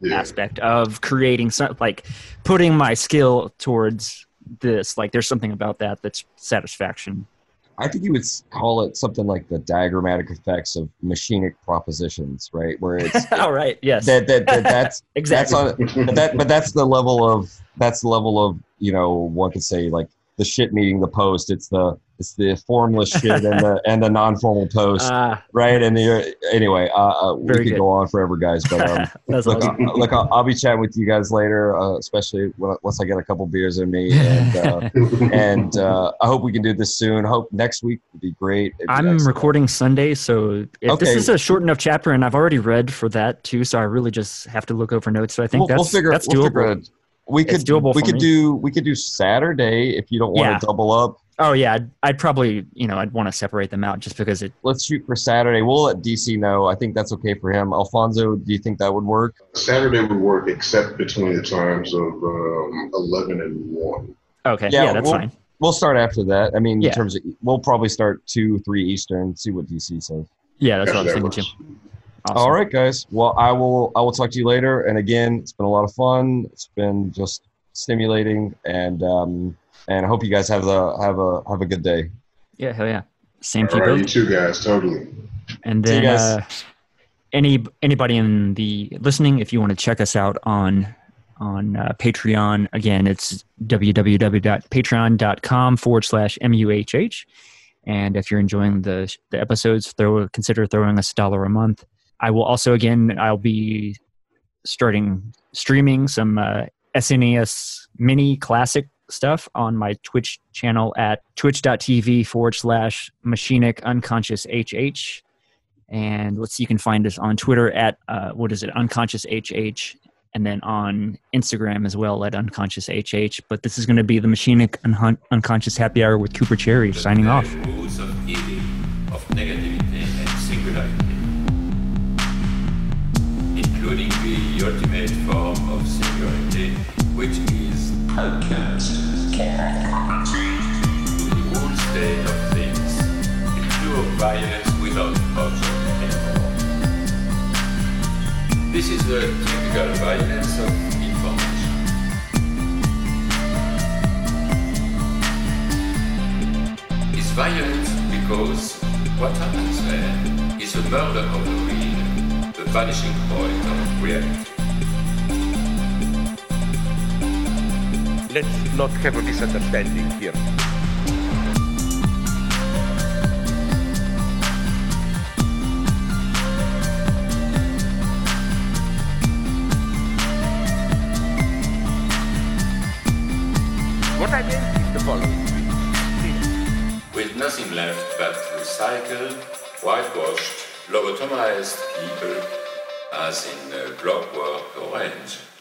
yeah. aspect of creating some like putting my skill towards this. Like there's something about that that's satisfaction. I think you would call it something like the diagrammatic effects of machinic propositions, right? Where it's all right, yes, that, that, that that's exactly that's on, that, but that's the level of that's the level of you know one could say like the shit meeting the post. It's the it's the formless shit and the and the non-formal post, uh, right? And the anyway, uh, uh we could good. go on forever, guys. But um, look, awesome. look, I'll, I'll, be chatting with you guys later, uh, especially when, once I get a couple beers in me, and uh, and uh, I hope we can do this soon. Hope next week would be great. Be I'm excellent. recording Sunday, so okay. this is a short enough chapter, and I've already read for that too, so I really just have to look over notes. So I think we'll, that's we'll figure, that's we'll doable. We could doable we could me. do we could do Saturday if you don't want yeah. to double up. Oh yeah, I'd, I'd, probably you know I'd want to separate them out just because it. Let's shoot for Saturday. We'll let DC know. I think that's okay for him. Alfonso, do you think that would work? Saturday would work, except between the times of um, eleven and one. Okay, yeah, yeah that's we'll, fine. We'll start after that. I mean, yeah. in terms of we'll probably start two, three Eastern. See what DC says. Yeah, that's what I was thinking too. Awesome. All right, guys. Well, I will. I will talk to you later. And again, it's been a lot of fun. It's been just stimulating, and um, and I hope you guys have a have a have a good day. Yeah, hell yeah. Same people. Right, you too, guys. Totally. And then uh, any anybody in the listening, if you want to check us out on on uh, Patreon, again, it's www.patreon.com forward slash muhh. And if you're enjoying the the episodes, throw consider throwing us a dollar a month. I will also again I'll be starting streaming some uh, SNES mini classic stuff on my Twitch channel at twitch.tv forward slash machinic unconscious HH. And let's see, you can find us on Twitter at, uh, what is it, unconscious HH, and then on Instagram as well at unconscious HH. But this is going to be the machinic un- unconscious happy hour with Cooper Cherry signing off. Of violence without. This is the typical violence of information. It's violent because what happens there is a murder of the real, the vanishing point of reality. Let's not have a misunderstanding here. What I meant is the following. with nothing left but recycled, whitewashed, lobotomized people as in uh, Clockwork Orange.